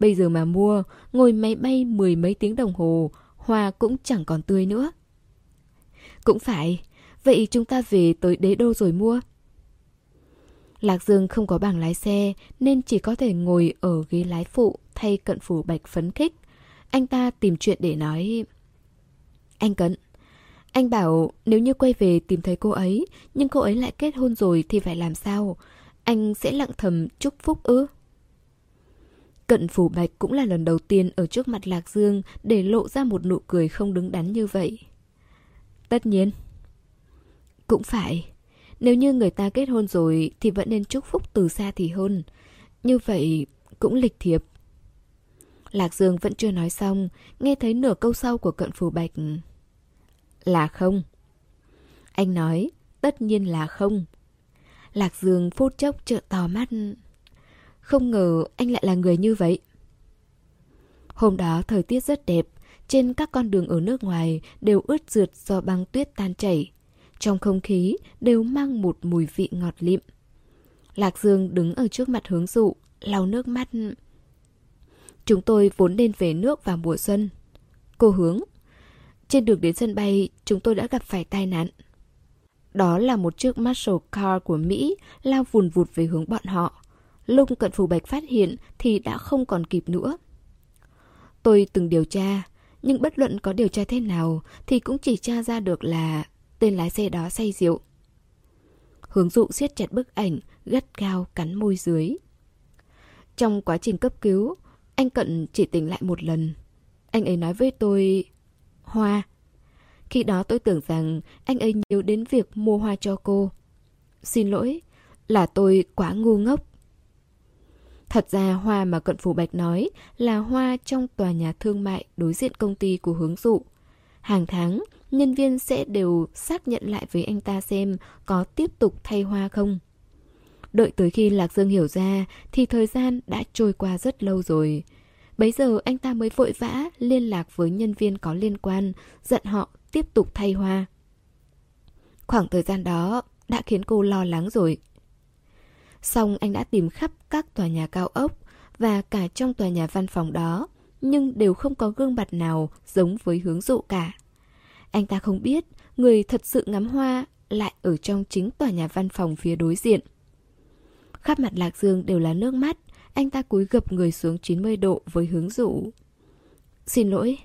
Bây giờ mà mua, ngồi máy bay mười mấy tiếng đồng hồ, hoa cũng chẳng còn tươi nữa. Cũng phải, vậy chúng ta về tới đế đô rồi mua. Lạc Dương không có bảng lái xe nên chỉ có thể ngồi ở ghế lái phụ thay cận phủ bạch phấn khích. Anh ta tìm chuyện để nói. Anh Cận, anh bảo nếu như quay về tìm thấy cô ấy nhưng cô ấy lại kết hôn rồi thì phải làm sao? Anh sẽ lặng thầm chúc phúc ư? Cận phủ bạch cũng là lần đầu tiên ở trước mặt Lạc Dương để lộ ra một nụ cười không đứng đắn như vậy. Tất nhiên. Cũng phải. Nếu như người ta kết hôn rồi thì vẫn nên chúc phúc từ xa thì hơn. Như vậy cũng lịch thiệp. Lạc Dương vẫn chưa nói xong, nghe thấy nửa câu sau của cận phù bạch. Là không. Anh nói, tất nhiên là không. Lạc Dương phút chốc trợn to mắt. Không ngờ anh lại là người như vậy. Hôm đó thời tiết rất đẹp, trên các con đường ở nước ngoài đều ướt rượt do băng tuyết tan chảy. Trong không khí đều mang một mùi vị ngọt lịm. Lạc Dương đứng ở trước mặt hướng dụ, lau nước mắt. Chúng tôi vốn nên về nước vào mùa xuân. Cô hướng. Trên đường đến sân bay, chúng tôi đã gặp phải tai nạn. Đó là một chiếc Marshall Car của Mỹ lao vùn vụt về hướng bọn họ. Lung cận phủ bạch phát hiện thì đã không còn kịp nữa. Tôi từng điều tra, nhưng bất luận có điều tra thế nào thì cũng chỉ tra ra được là tên lái xe đó say rượu. Hướng dụ siết chặt bức ảnh, gắt gao cắn môi dưới. Trong quá trình cấp cứu, anh Cận chỉ tỉnh lại một lần. Anh ấy nói với tôi... Hoa. Khi đó tôi tưởng rằng anh ấy nhớ đến việc mua hoa cho cô. Xin lỗi, là tôi quá ngu ngốc. Thật ra hoa mà Cận Phủ Bạch nói là hoa trong tòa nhà thương mại đối diện công ty của hướng dụ. Hàng tháng, nhân viên sẽ đều xác nhận lại với anh ta xem có tiếp tục thay hoa không. Đợi tới khi Lạc Dương hiểu ra thì thời gian đã trôi qua rất lâu rồi. Bấy giờ anh ta mới vội vã liên lạc với nhân viên có liên quan, dặn họ tiếp tục thay hoa. Khoảng thời gian đó đã khiến cô lo lắng rồi. Xong anh đã tìm khắp các tòa nhà cao ốc và cả trong tòa nhà văn phòng đó, nhưng đều không có gương mặt nào giống với hướng dụ cả. Anh ta không biết người thật sự ngắm hoa lại ở trong chính tòa nhà văn phòng phía đối diện. Khắp mặt Lạc Dương đều là nước mắt, anh ta cúi gập người xuống 90 độ với hướng dụ. Xin lỗi,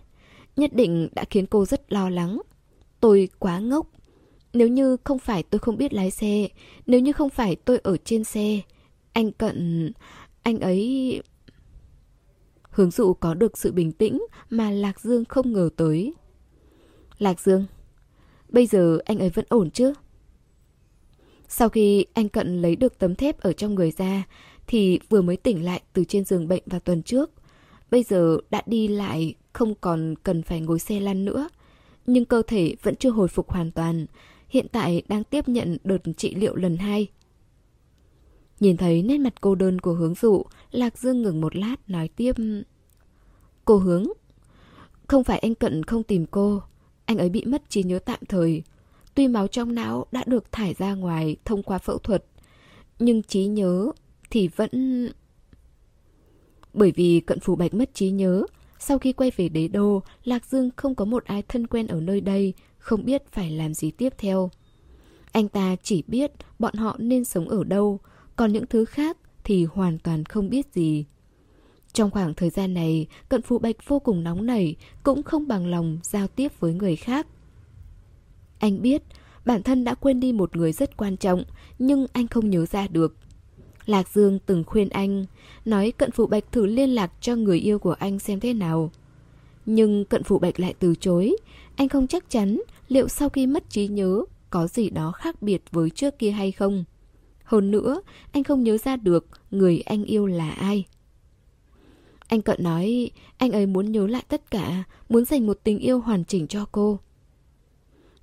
nhất định đã khiến cô rất lo lắng. Tôi quá ngốc. Nếu như không phải tôi không biết lái xe, nếu như không phải tôi ở trên xe, anh cận... anh ấy... Hướng dụ có được sự bình tĩnh mà Lạc Dương không ngờ tới. Lạc Dương, bây giờ anh ấy vẫn ổn chứ? Sau khi anh Cận lấy được tấm thép ở trong người ra, thì vừa mới tỉnh lại từ trên giường bệnh vào tuần trước. Bây giờ đã đi lại, không còn cần phải ngồi xe lăn nữa. Nhưng cơ thể vẫn chưa hồi phục hoàn toàn, hiện tại đang tiếp nhận đợt trị liệu lần hai. Nhìn thấy nét mặt cô đơn của hướng dụ, Lạc Dương ngừng một lát nói tiếp. Cô hướng, Không phải anh Cận không tìm cô, anh ấy bị mất trí nhớ tạm thời. Tuy máu trong não đã được thải ra ngoài thông qua phẫu thuật, nhưng trí nhớ thì vẫn... Bởi vì Cận Phủ Bạch mất trí nhớ, sau khi quay về đế đô, Lạc Dương không có một ai thân quen ở nơi đây, không biết phải làm gì tiếp theo. Anh ta chỉ biết bọn họ nên sống ở đâu, còn những thứ khác thì hoàn toàn không biết gì. Trong khoảng thời gian này, cận phụ bạch vô cùng nóng nảy, cũng không bằng lòng giao tiếp với người khác. Anh biết, bản thân đã quên đi một người rất quan trọng, nhưng anh không nhớ ra được. Lạc Dương từng khuyên anh, nói cận phụ bạch thử liên lạc cho người yêu của anh xem thế nào. Nhưng cận phụ bạch lại từ chối, anh không chắc chắn liệu sau khi mất trí nhớ có gì đó khác biệt với trước kia hay không. Hơn nữa, anh không nhớ ra được người anh yêu là ai. Anh Cận nói anh ấy muốn nhớ lại tất cả, muốn dành một tình yêu hoàn chỉnh cho cô.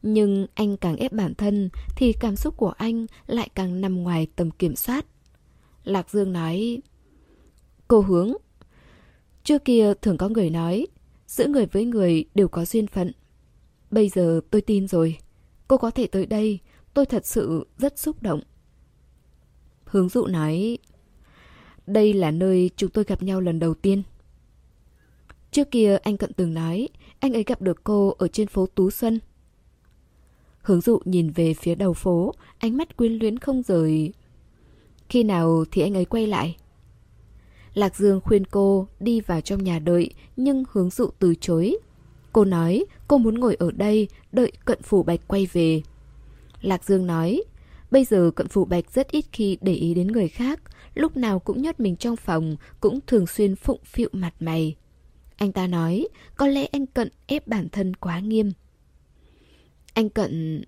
Nhưng anh càng ép bản thân thì cảm xúc của anh lại càng nằm ngoài tầm kiểm soát. Lạc Dương nói, Cô hướng, Trước kia thường có người nói, Giữa người với người đều có duyên phận. Bây giờ tôi tin rồi. Cô có thể tới đây, Tôi thật sự rất xúc động. Hướng dụ nói, Đây là nơi chúng tôi gặp nhau lần đầu tiên. Trước kia anh Cận từng nói, Anh ấy gặp được cô ở trên phố Tú Xuân. Hướng dụ nhìn về phía đầu phố Ánh mắt quyến luyến không rời Khi nào thì anh ấy quay lại Lạc Dương khuyên cô đi vào trong nhà đợi Nhưng hướng dụ từ chối Cô nói cô muốn ngồi ở đây đợi cận phủ bạch quay về. Lạc Dương nói, bây giờ cận phủ bạch rất ít khi để ý đến người khác, lúc nào cũng nhốt mình trong phòng, cũng thường xuyên phụng phịu mặt mày. Anh ta nói, có lẽ anh cận ép bản thân quá nghiêm. Anh cận...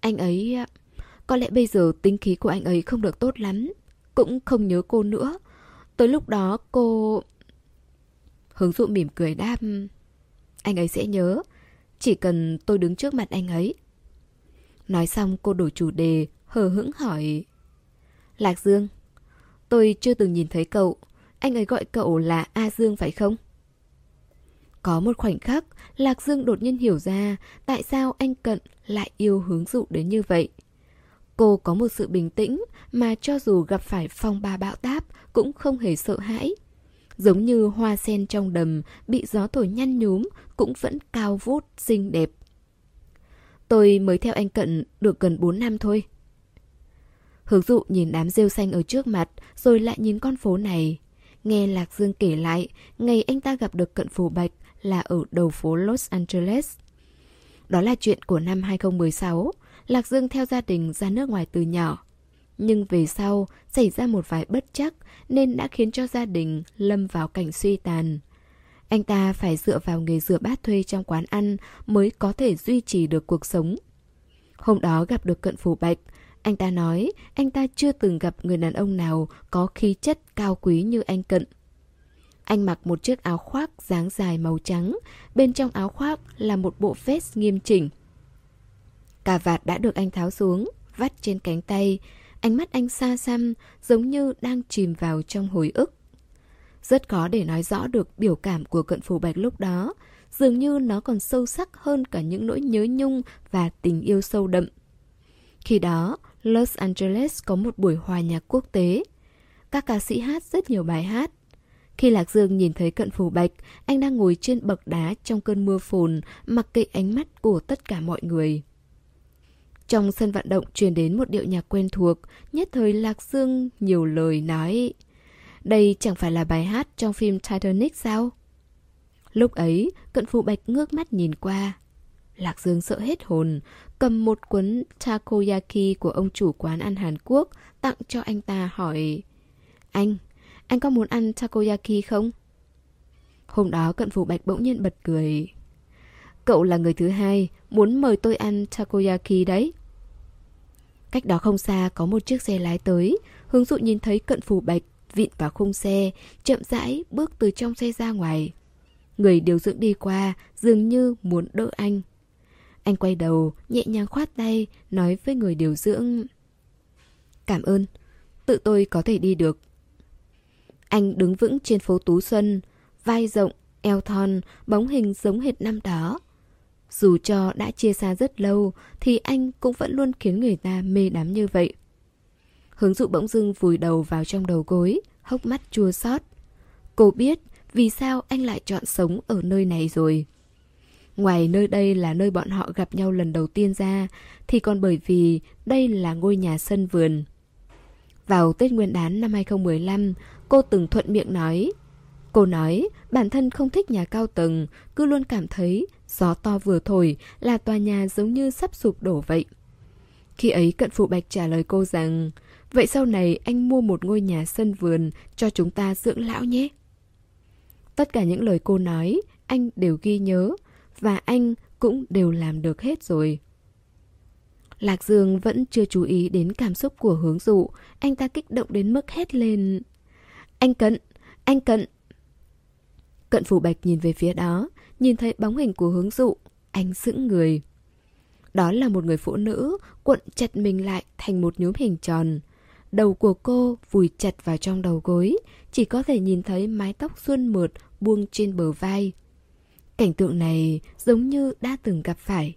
Anh ấy... Có lẽ bây giờ tính khí của anh ấy không được tốt lắm, cũng không nhớ cô nữa. Tới lúc đó cô... Hướng dụ mỉm cười đáp anh ấy sẽ nhớ. Chỉ cần tôi đứng trước mặt anh ấy. Nói xong cô đổi chủ đề, hờ hững hỏi. Lạc Dương, tôi chưa từng nhìn thấy cậu. Anh ấy gọi cậu là A Dương phải không? Có một khoảnh khắc, Lạc Dương đột nhiên hiểu ra tại sao anh Cận lại yêu hướng dụ đến như vậy. Cô có một sự bình tĩnh mà cho dù gặp phải phong ba bão táp cũng không hề sợ hãi. Giống như hoa sen trong đầm bị gió thổi nhăn nhúm cũng vẫn cao vút, xinh đẹp. Tôi mới theo anh Cận được gần 4 năm thôi. Hướng dụ nhìn đám rêu xanh ở trước mặt rồi lại nhìn con phố này. Nghe Lạc Dương kể lại, ngày anh ta gặp được Cận Phủ Bạch là ở đầu phố Los Angeles. Đó là chuyện của năm 2016. Lạc Dương theo gia đình ra nước ngoài từ nhỏ. Nhưng về sau, xảy ra một vài bất chắc nên đã khiến cho gia đình lâm vào cảnh suy tàn. Anh ta phải dựa vào nghề rửa bát thuê trong quán ăn mới có thể duy trì được cuộc sống. Hôm đó gặp được cận phủ bạch, anh ta nói anh ta chưa từng gặp người đàn ông nào có khí chất cao quý như anh cận. Anh mặc một chiếc áo khoác dáng dài màu trắng, bên trong áo khoác là một bộ vest nghiêm chỉnh. Cà vạt đã được anh tháo xuống, vắt trên cánh tay, ánh mắt anh xa xăm giống như đang chìm vào trong hồi ức. Rất khó để nói rõ được biểu cảm của cận phù bạch lúc đó, dường như nó còn sâu sắc hơn cả những nỗi nhớ nhung và tình yêu sâu đậm. Khi đó, Los Angeles có một buổi hòa nhạc quốc tế. Các ca sĩ hát rất nhiều bài hát. Khi Lạc Dương nhìn thấy cận phủ bạch, anh đang ngồi trên bậc đá trong cơn mưa phùn, mặc kệ ánh mắt của tất cả mọi người. Trong sân vận động truyền đến một điệu nhạc quen thuộc, nhất thời Lạc Dương nhiều lời nói. Đây chẳng phải là bài hát trong phim Titanic sao? Lúc ấy, cận phù bạch ngước mắt nhìn qua. Lạc Dương sợ hết hồn, cầm một cuốn takoyaki của ông chủ quán ăn Hàn Quốc tặng cho anh ta hỏi Anh, anh có muốn ăn takoyaki không? Hôm đó cận phủ bạch bỗng nhiên bật cười. Cậu là người thứ hai, muốn mời tôi ăn takoyaki đấy. Cách đó không xa có một chiếc xe lái tới, hướng dụ nhìn thấy cận phủ bạch vịn vào khung xe, chậm rãi bước từ trong xe ra ngoài. Người điều dưỡng đi qua, dường như muốn đỡ anh. Anh quay đầu, nhẹ nhàng khoát tay, nói với người điều dưỡng. Cảm ơn, tự tôi có thể đi được. Anh đứng vững trên phố Tú Xuân, vai rộng, eo thon, bóng hình giống hệt năm đó. Dù cho đã chia xa rất lâu, thì anh cũng vẫn luôn khiến người ta mê đắm như vậy. Hướng dụ bỗng dưng vùi đầu vào trong đầu gối, hốc mắt chua xót. Cô biết vì sao anh lại chọn sống ở nơi này rồi. Ngoài nơi đây là nơi bọn họ gặp nhau lần đầu tiên ra, thì còn bởi vì đây là ngôi nhà sân vườn. Vào Tết Nguyên đán năm 2015, cô từng thuận miệng nói. Cô nói bản thân không thích nhà cao tầng, cứ luôn cảm thấy gió to vừa thổi là tòa nhà giống như sắp sụp đổ vậy. Khi ấy cận phụ bạch trả lời cô rằng Vậy sau này anh mua một ngôi nhà sân vườn cho chúng ta dưỡng lão nhé. Tất cả những lời cô nói, anh đều ghi nhớ, và anh cũng đều làm được hết rồi. Lạc Dương vẫn chưa chú ý đến cảm xúc của hướng dụ, anh ta kích động đến mức hét lên. Anh Cận, anh Cận. Cận Phủ Bạch nhìn về phía đó, nhìn thấy bóng hình của hướng dụ, anh sững người. Đó là một người phụ nữ cuộn chặt mình lại thành một nhóm hình tròn. Đầu của cô vùi chặt vào trong đầu gối, chỉ có thể nhìn thấy mái tóc xuân mượt buông trên bờ vai. Cảnh tượng này giống như đã từng gặp phải.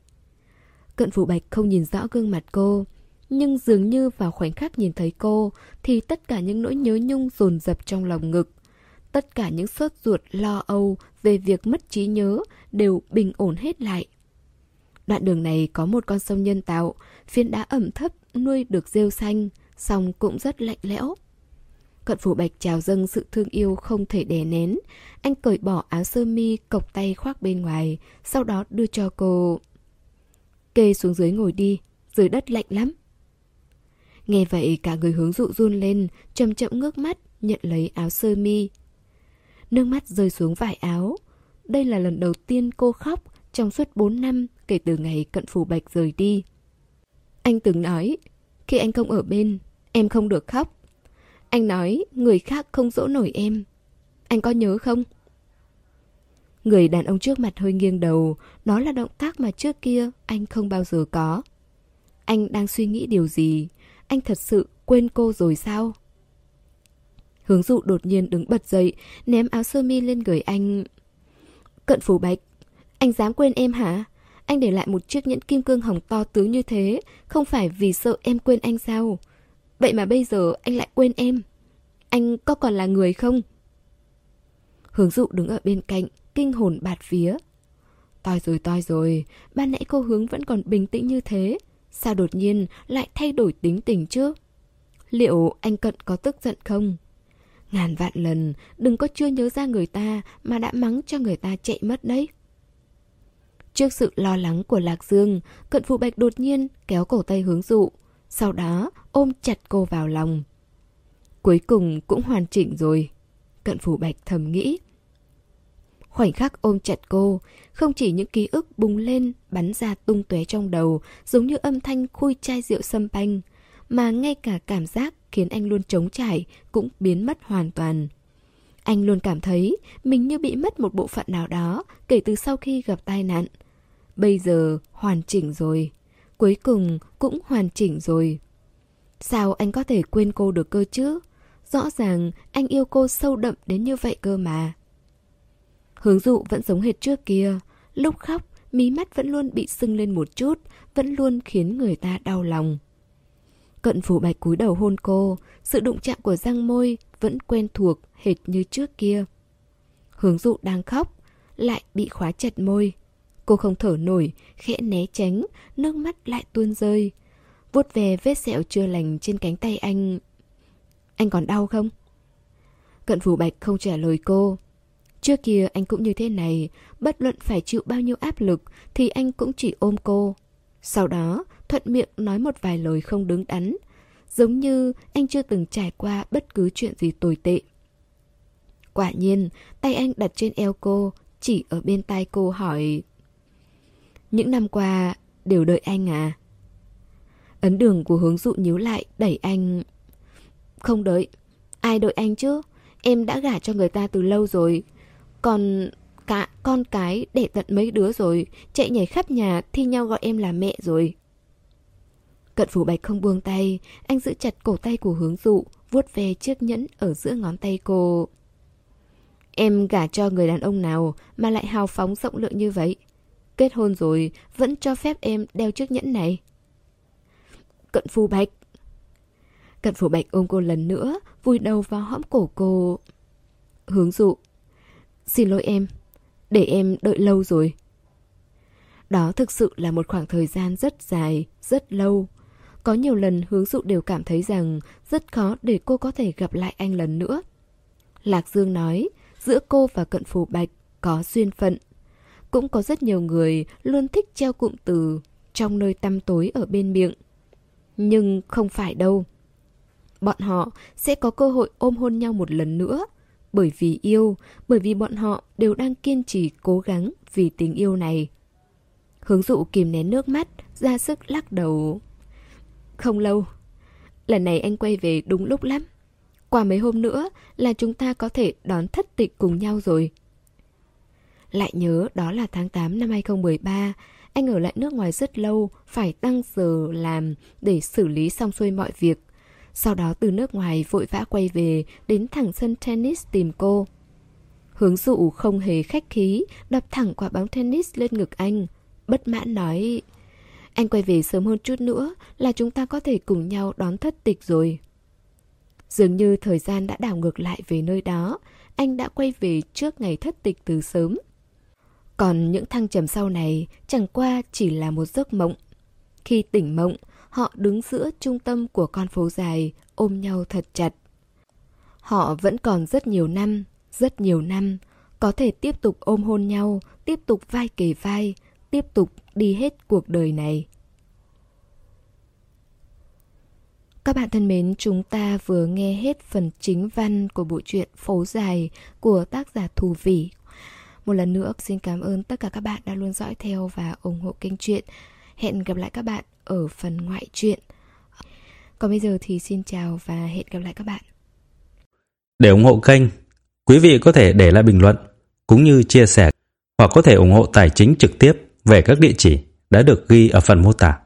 Cận Phủ Bạch không nhìn rõ gương mặt cô, nhưng dường như vào khoảnh khắc nhìn thấy cô thì tất cả những nỗi nhớ nhung dồn dập trong lòng ngực. Tất cả những sốt ruột lo âu về việc mất trí nhớ đều bình ổn hết lại. Đoạn đường này có một con sông nhân tạo, phiến đá ẩm thấp nuôi được rêu xanh, song cũng rất lạnh lẽo. Cận phủ bạch trào dâng sự thương yêu không thể đè nén. Anh cởi bỏ áo sơ mi cộc tay khoác bên ngoài, sau đó đưa cho cô. Kê xuống dưới ngồi đi, dưới đất lạnh lắm. Nghe vậy cả người hướng dụ run lên, chậm chậm ngước mắt, nhận lấy áo sơ mi. Nước mắt rơi xuống vải áo. Đây là lần đầu tiên cô khóc trong suốt 4 năm kể từ ngày cận phủ bạch rời đi. Anh từng nói, khi anh không ở bên, em không được khóc. Anh nói người khác không dỗ nổi em. Anh có nhớ không? Người đàn ông trước mặt hơi nghiêng đầu, đó là động tác mà trước kia anh không bao giờ có. Anh đang suy nghĩ điều gì? Anh thật sự quên cô rồi sao? Hướng dụ đột nhiên đứng bật dậy, ném áo sơ mi lên người anh. Cận phủ bạch, anh dám quên em hả? Anh để lại một chiếc nhẫn kim cương hồng to tướng như thế, không phải vì sợ em quên anh sao? Vậy mà bây giờ anh lại quên em. Anh có còn là người không? Hướng dụ đứng ở bên cạnh, kinh hồn bạt vía. Toi rồi toi rồi, ban nãy cô hướng vẫn còn bình tĩnh như thế. Sao đột nhiên lại thay đổi tính tình chứ? Liệu anh Cận có tức giận không? Ngàn vạn lần, đừng có chưa nhớ ra người ta mà đã mắng cho người ta chạy mất đấy. Trước sự lo lắng của Lạc Dương, Cận Phụ Bạch đột nhiên kéo cổ tay hướng dụ, sau đó ôm chặt cô vào lòng. Cuối cùng cũng hoàn chỉnh rồi, Cận Phủ Bạch thầm nghĩ. Khoảnh khắc ôm chặt cô, không chỉ những ký ức bùng lên, bắn ra tung tóe trong đầu, giống như âm thanh khui chai rượu sâm panh, mà ngay cả cảm giác khiến anh luôn trống trải cũng biến mất hoàn toàn. Anh luôn cảm thấy mình như bị mất một bộ phận nào đó kể từ sau khi gặp tai nạn. Bây giờ hoàn chỉnh rồi. Cuối cùng cũng hoàn chỉnh rồi. Sao anh có thể quên cô được cơ chứ? Rõ ràng anh yêu cô sâu đậm đến như vậy cơ mà. Hướng dụ vẫn giống hệt trước kia. Lúc khóc, mí mắt vẫn luôn bị sưng lên một chút, vẫn luôn khiến người ta đau lòng. Cận phủ bạch cúi đầu hôn cô, sự đụng chạm của răng môi vẫn quen thuộc hệt như trước kia. Hướng dụ đang khóc, lại bị khóa chặt môi. Cô không thở nổi, khẽ né tránh, nước mắt lại tuôn rơi. vuốt về vết sẹo chưa lành trên cánh tay anh. Anh còn đau không? Cận phủ bạch không trả lời cô. Trước kia anh cũng như thế này, bất luận phải chịu bao nhiêu áp lực thì anh cũng chỉ ôm cô. Sau đó, thuận miệng nói một vài lời không đứng đắn, giống như anh chưa từng trải qua bất cứ chuyện gì tồi tệ. Quả nhiên, tay anh đặt trên eo cô, chỉ ở bên tai cô hỏi Những năm qua, đều đợi anh à? Ấn đường của hướng dụ nhíu lại, đẩy anh Không đợi, ai đợi anh chứ? Em đã gả cho người ta từ lâu rồi còn cả con cái để tận mấy đứa rồi Chạy nhảy khắp nhà thi nhau gọi em là mẹ rồi Cận phủ bạch không buông tay Anh giữ chặt cổ tay của hướng dụ vuốt ve chiếc nhẫn ở giữa ngón tay cô Em gả cho người đàn ông nào mà lại hào phóng rộng lượng như vậy? Kết hôn rồi vẫn cho phép em đeo chiếc nhẫn này. Cận phù bạch. Cận phù bạch ôm cô lần nữa, vùi đầu vào hõm cổ cô. Hướng dụ. Xin lỗi em, để em đợi lâu rồi. Đó thực sự là một khoảng thời gian rất dài, rất lâu. Có nhiều lần hướng dụ đều cảm thấy rằng rất khó để cô có thể gặp lại anh lần nữa. Lạc Dương nói, giữa cô và cận phù bạch có duyên phận. Cũng có rất nhiều người luôn thích treo cụm từ trong nơi tăm tối ở bên miệng. Nhưng không phải đâu. Bọn họ sẽ có cơ hội ôm hôn nhau một lần nữa. Bởi vì yêu, bởi vì bọn họ đều đang kiên trì cố gắng vì tình yêu này. Hướng dụ kìm nén nước mắt, ra sức lắc đầu. Không lâu, lần này anh quay về đúng lúc lắm. Qua mấy hôm nữa là chúng ta có thể đón thất tịch cùng nhau rồi. Lại nhớ đó là tháng 8 năm 2013, anh ở lại nước ngoài rất lâu, phải tăng giờ làm để xử lý xong xuôi mọi việc. Sau đó từ nước ngoài vội vã quay về, đến thẳng sân tennis tìm cô. Hướng dụ không hề khách khí, đập thẳng quả bóng tennis lên ngực anh. Bất mãn nói, anh quay về sớm hơn chút nữa là chúng ta có thể cùng nhau đón thất tịch rồi. Dường như thời gian đã đảo ngược lại về nơi đó, anh đã quay về trước ngày thất tịch từ sớm. Còn những thăng trầm sau này chẳng qua chỉ là một giấc mộng. Khi tỉnh mộng, họ đứng giữa trung tâm của con phố dài, ôm nhau thật chặt. Họ vẫn còn rất nhiều năm, rất nhiều năm, có thể tiếp tục ôm hôn nhau, tiếp tục vai kề vai, tiếp tục đi hết cuộc đời này. Các bạn thân mến, chúng ta vừa nghe hết phần chính văn của bộ truyện Phố Dài của tác giả Thù Vĩ. Một lần nữa xin cảm ơn tất cả các bạn đã luôn dõi theo và ủng hộ kênh truyện. Hẹn gặp lại các bạn ở phần ngoại truyện. Còn bây giờ thì xin chào và hẹn gặp lại các bạn. Để ủng hộ kênh, quý vị có thể để lại bình luận cũng như chia sẻ hoặc có thể ủng hộ tài chính trực tiếp về các địa chỉ đã được ghi ở phần mô tả.